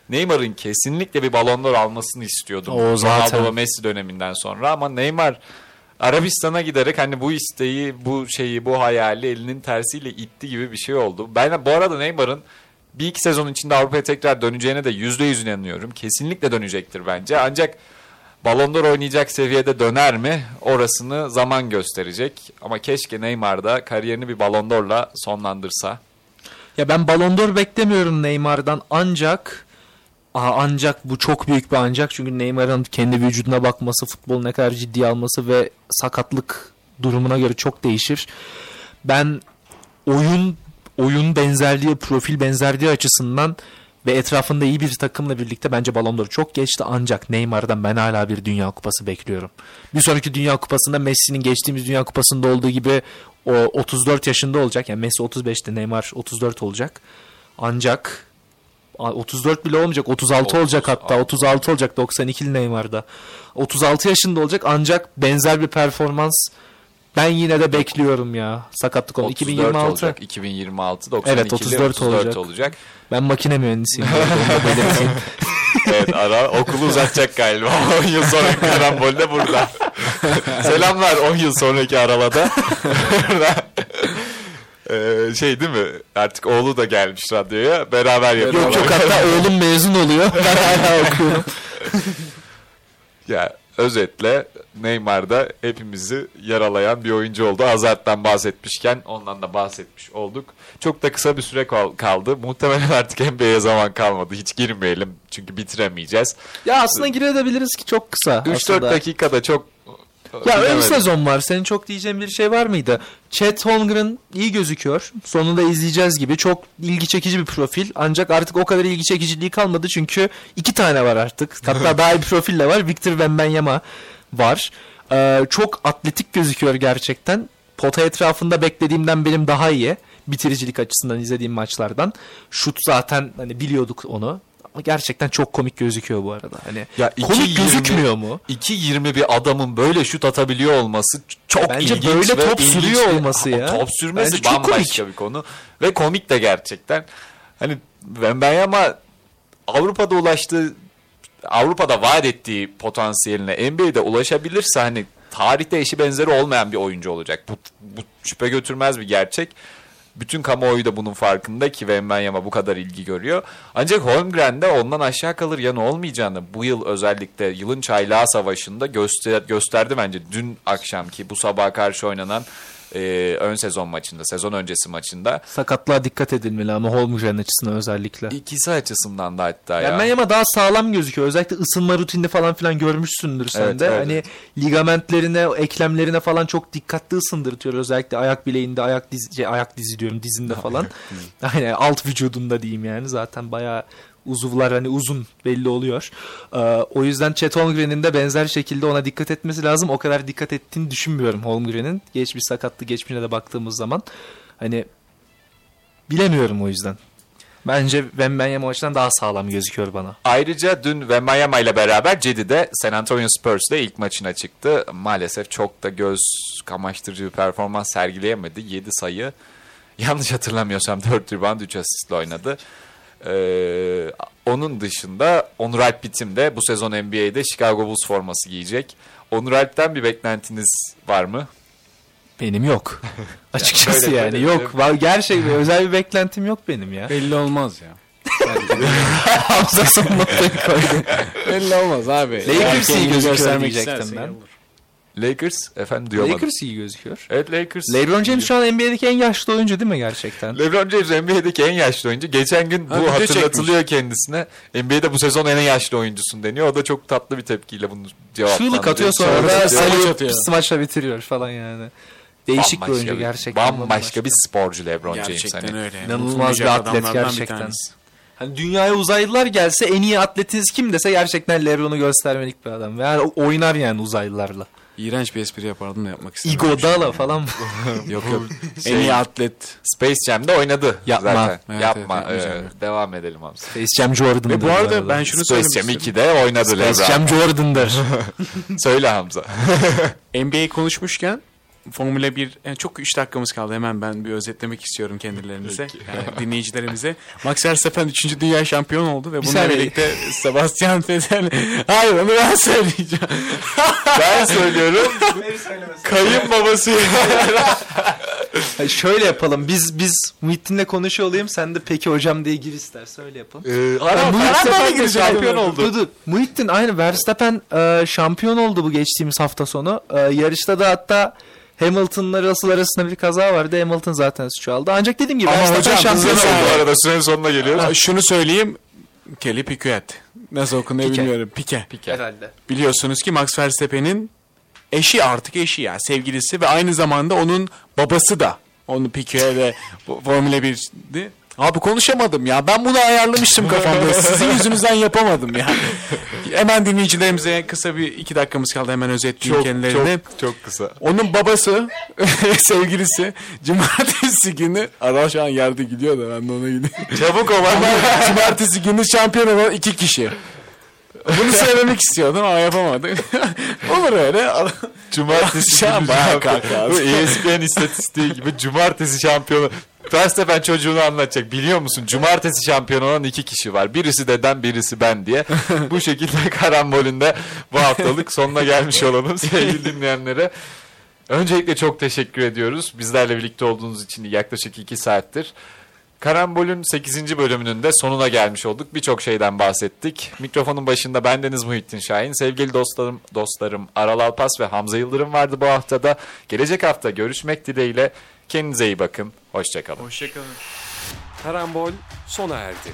Neymar'ın kesinlikle bir Ballon d'Or almasını istiyordum.
O zaten.
Ronaldo ve Messi döneminden sonra ama Neymar Arabistan'a giderek hani bu isteği, bu şeyi, bu hayali elinin tersiyle itti gibi bir şey oldu. Ben bu arada Neymar'ın bir iki sezon içinde Avrupa'ya tekrar döneceğine de yüzde yüz inanıyorum. Kesinlikle dönecektir bence. Ancak Ballon d'Or oynayacak seviyede döner mi? Orasını zaman gösterecek. Ama keşke Neymar da kariyerini bir Ballon d'Or'la sonlandırsa.
Ya ben Ballon d'Or beklemiyorum Neymar'dan ancak Aa, ancak bu çok büyük bir ancak çünkü Neymar'ın kendi vücuduna bakması, futbolu ne kadar ciddiye alması ve sakatlık durumuna göre çok değişir. Ben oyun oyun benzerliği, profil benzerliği açısından ve etrafında iyi bir takımla birlikte bence Ballon d'Or çok geçti ancak Neymar'dan ben hala bir Dünya Kupası bekliyorum. Bir sonraki Dünya Kupası'nda Messi'nin geçtiğimiz Dünya Kupası'nda olduğu gibi o 34 yaşında olacak. Yani Messi 35'te Neymar 34 olacak. Ancak Aa, 34 bile olmayacak. 36
Otuz
olacak hatta.
altı.
36 olacak 92'li Neymar'da. 36 yaşında olacak ancak benzer bir performans ben yine de bekliyorum ya. Sakatlık.
34
2026.
olacak. 2026 92'li
Evet, 34
34 olacak.
olacak. Ben makine mühendisiyim.
evet ara okulu uzatacak galiba. 10 yıl sonraki karambolde burada. Selamlar 10 yıl sonraki arabada. Ee, şey değil mi? Artık oğlu da gelmiş radyoya. Beraber yapıyorlar.
yok yok hatta oğlum mezun oluyor. Ben hala okuyorum.
Ya özetle Neymar da hepimizi yaralayan bir oyuncu oldu. Hazard'dan bahsetmişken ondan da bahsetmiş olduk. Çok da kısa bir süre kal- kaldı. Muhtemelen artık NBA'ye zaman kalmadı. Hiç girmeyelim çünkü bitiremeyeceğiz.
Ya aslında girebiliriz ki çok kısa.
3-4
aslında.
dakikada çok
Ya ön
bilemedim.
sezon var. Senin çok diyeceğin bir şey var mıydı? Chet Holmgren iyi gözüküyor. Sonunda izleyeceğiz gibi. Çok ilgi çekici bir profil. Ancak artık o kadar ilgi çekiciliği kalmadı. Çünkü iki tane var artık. Hatta daha iyi bir profil de var. Victor Wembanyama var. Ee, çok atletik gözüküyor gerçekten. Pota etrafında beklediğimden benim daha iyi. Bitiricilik açısından izlediğim maçlardan. Şut zaten hani biliyorduk onu. Ama gerçekten çok komik gözüküyor bu arada. Hani
Ya
komik
2.20
gözükmüyor mu?
2.20 bir adamın böyle şut atabiliyor olması çok
Bence
ilginç
böyle
ve
top sürüyor olması
Ama
ya.
Top sürmesi
Bence çok komik.
bir konu. Ve komik de gerçekten. Hani Wembanyama Avrupa'da ulaştığı Avrupa'da vaat ettiği potansiyeline NBA'de ulaşabilirse hani tarihte eşi benzeri olmayan bir oyuncu olacak. Bu, bu şüphe götürmez bir gerçek. Bütün kamuoyu da bunun farkında ki Wembanyama bu kadar ilgi görüyor. Ancak Holmgren de ondan aşağı kalır yanı olmayacağını bu yıl özellikle yılın çaylağı savaşında göster gösterdi bence. Dün akşamki bu sabaha karşı oynanan e, ön sezon maçında, sezon öncesi maçında.
Sakatlığa dikkat edilmeli ama Holmgren açısından özellikle.
ikisi açısından da hatta ya.
Ben Menyama daha sağlam gözüküyor. Özellikle ısınma rutinini falan filan görmüşsündür sen
Evet,
de.
evet,
hani ligamentlerine, eklemlerine falan çok dikkatli ısındırtıyor. Özellikle ayak bileğinde, ayak dizi, şey, ayak dizi diyorum dizinde falan. Aynen alt vücudunda diyeyim yani. Zaten bayağı uzuvlar hani uzun belli oluyor. Ee, o yüzden Chet Holmgren'in de benzer şekilde ona dikkat etmesi lazım. O kadar dikkat ettiğini düşünmüyorum Holmgren'in. Geçmiş sakatlı geçmişine de baktığımız zaman. Hani bilemiyorum o yüzden. Bence Wembanyama o açıdan daha sağlam gözüküyor bana.
Ayrıca dün Wembanyama ile beraber Cedi'de San Antonio Spurs'la ilk maçına çıktı. Maalesef çok da göz kamaştırıcı bir performans sergileyemedi. 7 sayı. Yanlış hatırlamıyorsam 4 rebound 3 asistle oynadı. Ee, onun dışında Onur Alp Bitim de bu sezon NBA'de Chicago Bulls forması giyecek. Onur Alp'ten bir beklentiniz var mı?
Benim yok. Açıkçası
böyle-
yani
böyle-
yok. Va- Gerçekten özel bir beklentim yok benim ya.
Belli olmaz ya.
Hamza son noktayı koydu.
Belli olmaz abi.
Lakers iyi
Kendini
gözüküyor
göstermek
diyecektim
isterse
ben.
Lakers efendim duyamadım.
Lakers iyi gözüküyor.
Evet Lakers.
LeBron James şu an NBA'deki en yaşlı oyuncu değil mi gerçekten?
LeBron James NBA'deki en yaşlı oyuncu. Geçen gün bu
Ha,
hatırlatılıyor kendisine. NBA'de bu sezon en yaşlı oyuncusun deniyor. O da çok tatlı bir tepkiyle bunu cevaplandırıyor.
Çığlık atıyor sonra
Sonra
da
atıyor.
smaçla bitiriyor falan yani. Değişik bir oyuncu
bir-
gerçekten.
Bambaşka bir sporcu LeBron James.
Gerçekten
Hani.
öyle.
İnanılmaz bir atlet gerçekten. Hani dünyaya uzaylılar gelse en iyi atletiniz kim dese gerçekten LeBron'u göstermelik bir adam. Yani oynar yani uzaylılarla.
İğrenç bir espri yapardım da yapmak istemedim.
Igodala falan.
Yok yok.
Şey-
en iyi atlet.
Space Jam'de oynadı
Yapma.
zaten.
Evet,
Yapma.
evet, yapmayacağım,
Ee, devam edelim abi.
Space Jam Jordan'dır.
Ve bu arada ben şunu
Space Jam
istiyorum.
2'de oynadı
Space
LeBron.
Jam Jordan'dır.
Söyle Hamza.
NBA konuşmuşken Formula 1 yani çok 3 dakikamız kaldı. Hemen ben bir özetlemek istiyorum kendilerinize, yani dinleyicilerimize. Max Verstappen 3. dünya şampiyonu oldu ve bununla birlikte Sebastian Vettel Hayır onu ben söyleyeceğim.
ben söylüyorum. Kayınbabası.
Hayır, şöyle yapalım. Biz biz Muhittin'le konuşuyor olayım. Sen de peki hocam diye gir istersen. Öyle yapalım.
Ee, Ara,
Muhittin
Ara şampiyon oldu.
Dur, dur. Muhittin aynı Verstappen e, şampiyon oldu bu geçtiğimiz hafta sonu. E, yarışta da hatta Hamilton'la Russell arasında bir kaza vardı. Hamilton zaten suçu aldı. Ancak dediğim gibi
Ama hocam,
şampiyon oldu.
bu arada. Sürenin sonuna geliyoruz.
Ha, Şunu söyleyeyim. Kelly Piquet. Nasıl okunuyor
Piquet.
bilmiyorum. Piquet.
Herhalde.
Biliyorsunuz ki Max Verstappen'in eşi artık eşi ya sevgilisi ve aynı zamanda onun babası da onu Piquet ve Formula 1'di. Abi konuşamadım ya. Ben bunu ayarlamıştım kafamda. Sizin yüzünüzden yapamadım ya. Hemen dinleyicilerimize kısa bir iki dakikamız kaldı. Hemen özetleyeyim
Çok,
kendilerini.
çok, çok kısa.
Onun babası, sevgilisi cumartesi günü Ara şu an yerde gidiyor da ben de ona gidiyorum.
Çabuk ol ama.
cumartesi günü şampiyon olan iki kişi. Bunu söylemek istiyordum ama yapamadım. Olur öyle.
Cumartesi
Şu an
günü
bayağı.
Bu ESPN istatistiği gibi cumartesi şampiyonu. Verstappen çocuğunu anlatacak. Biliyor musun? Cumartesi şampiyon olan iki kişi var. Birisi deden birisi ben diye. Bu şekilde karambolünde bu haftalık sonuna gelmiş olalım sevgili dinleyenlere. Öncelikle çok teşekkür ediyoruz. Bizlerle birlikte olduğunuz için yaklaşık iki saattir. Karambol'ün 8. bölümünün de sonuna gelmiş olduk. Birçok şeyden bahsettik. Mikrofonun başında bendeniz Muhittin Şahin. Sevgili dostlarım, dostlarım Aral Alpas ve Hamza Yıldırım vardı bu haftada. Gelecek hafta görüşmek dileğiyle. Kendinize iyi bakın. Hoşçakalın.
Hoşçakalın.
Karambol sona erdi.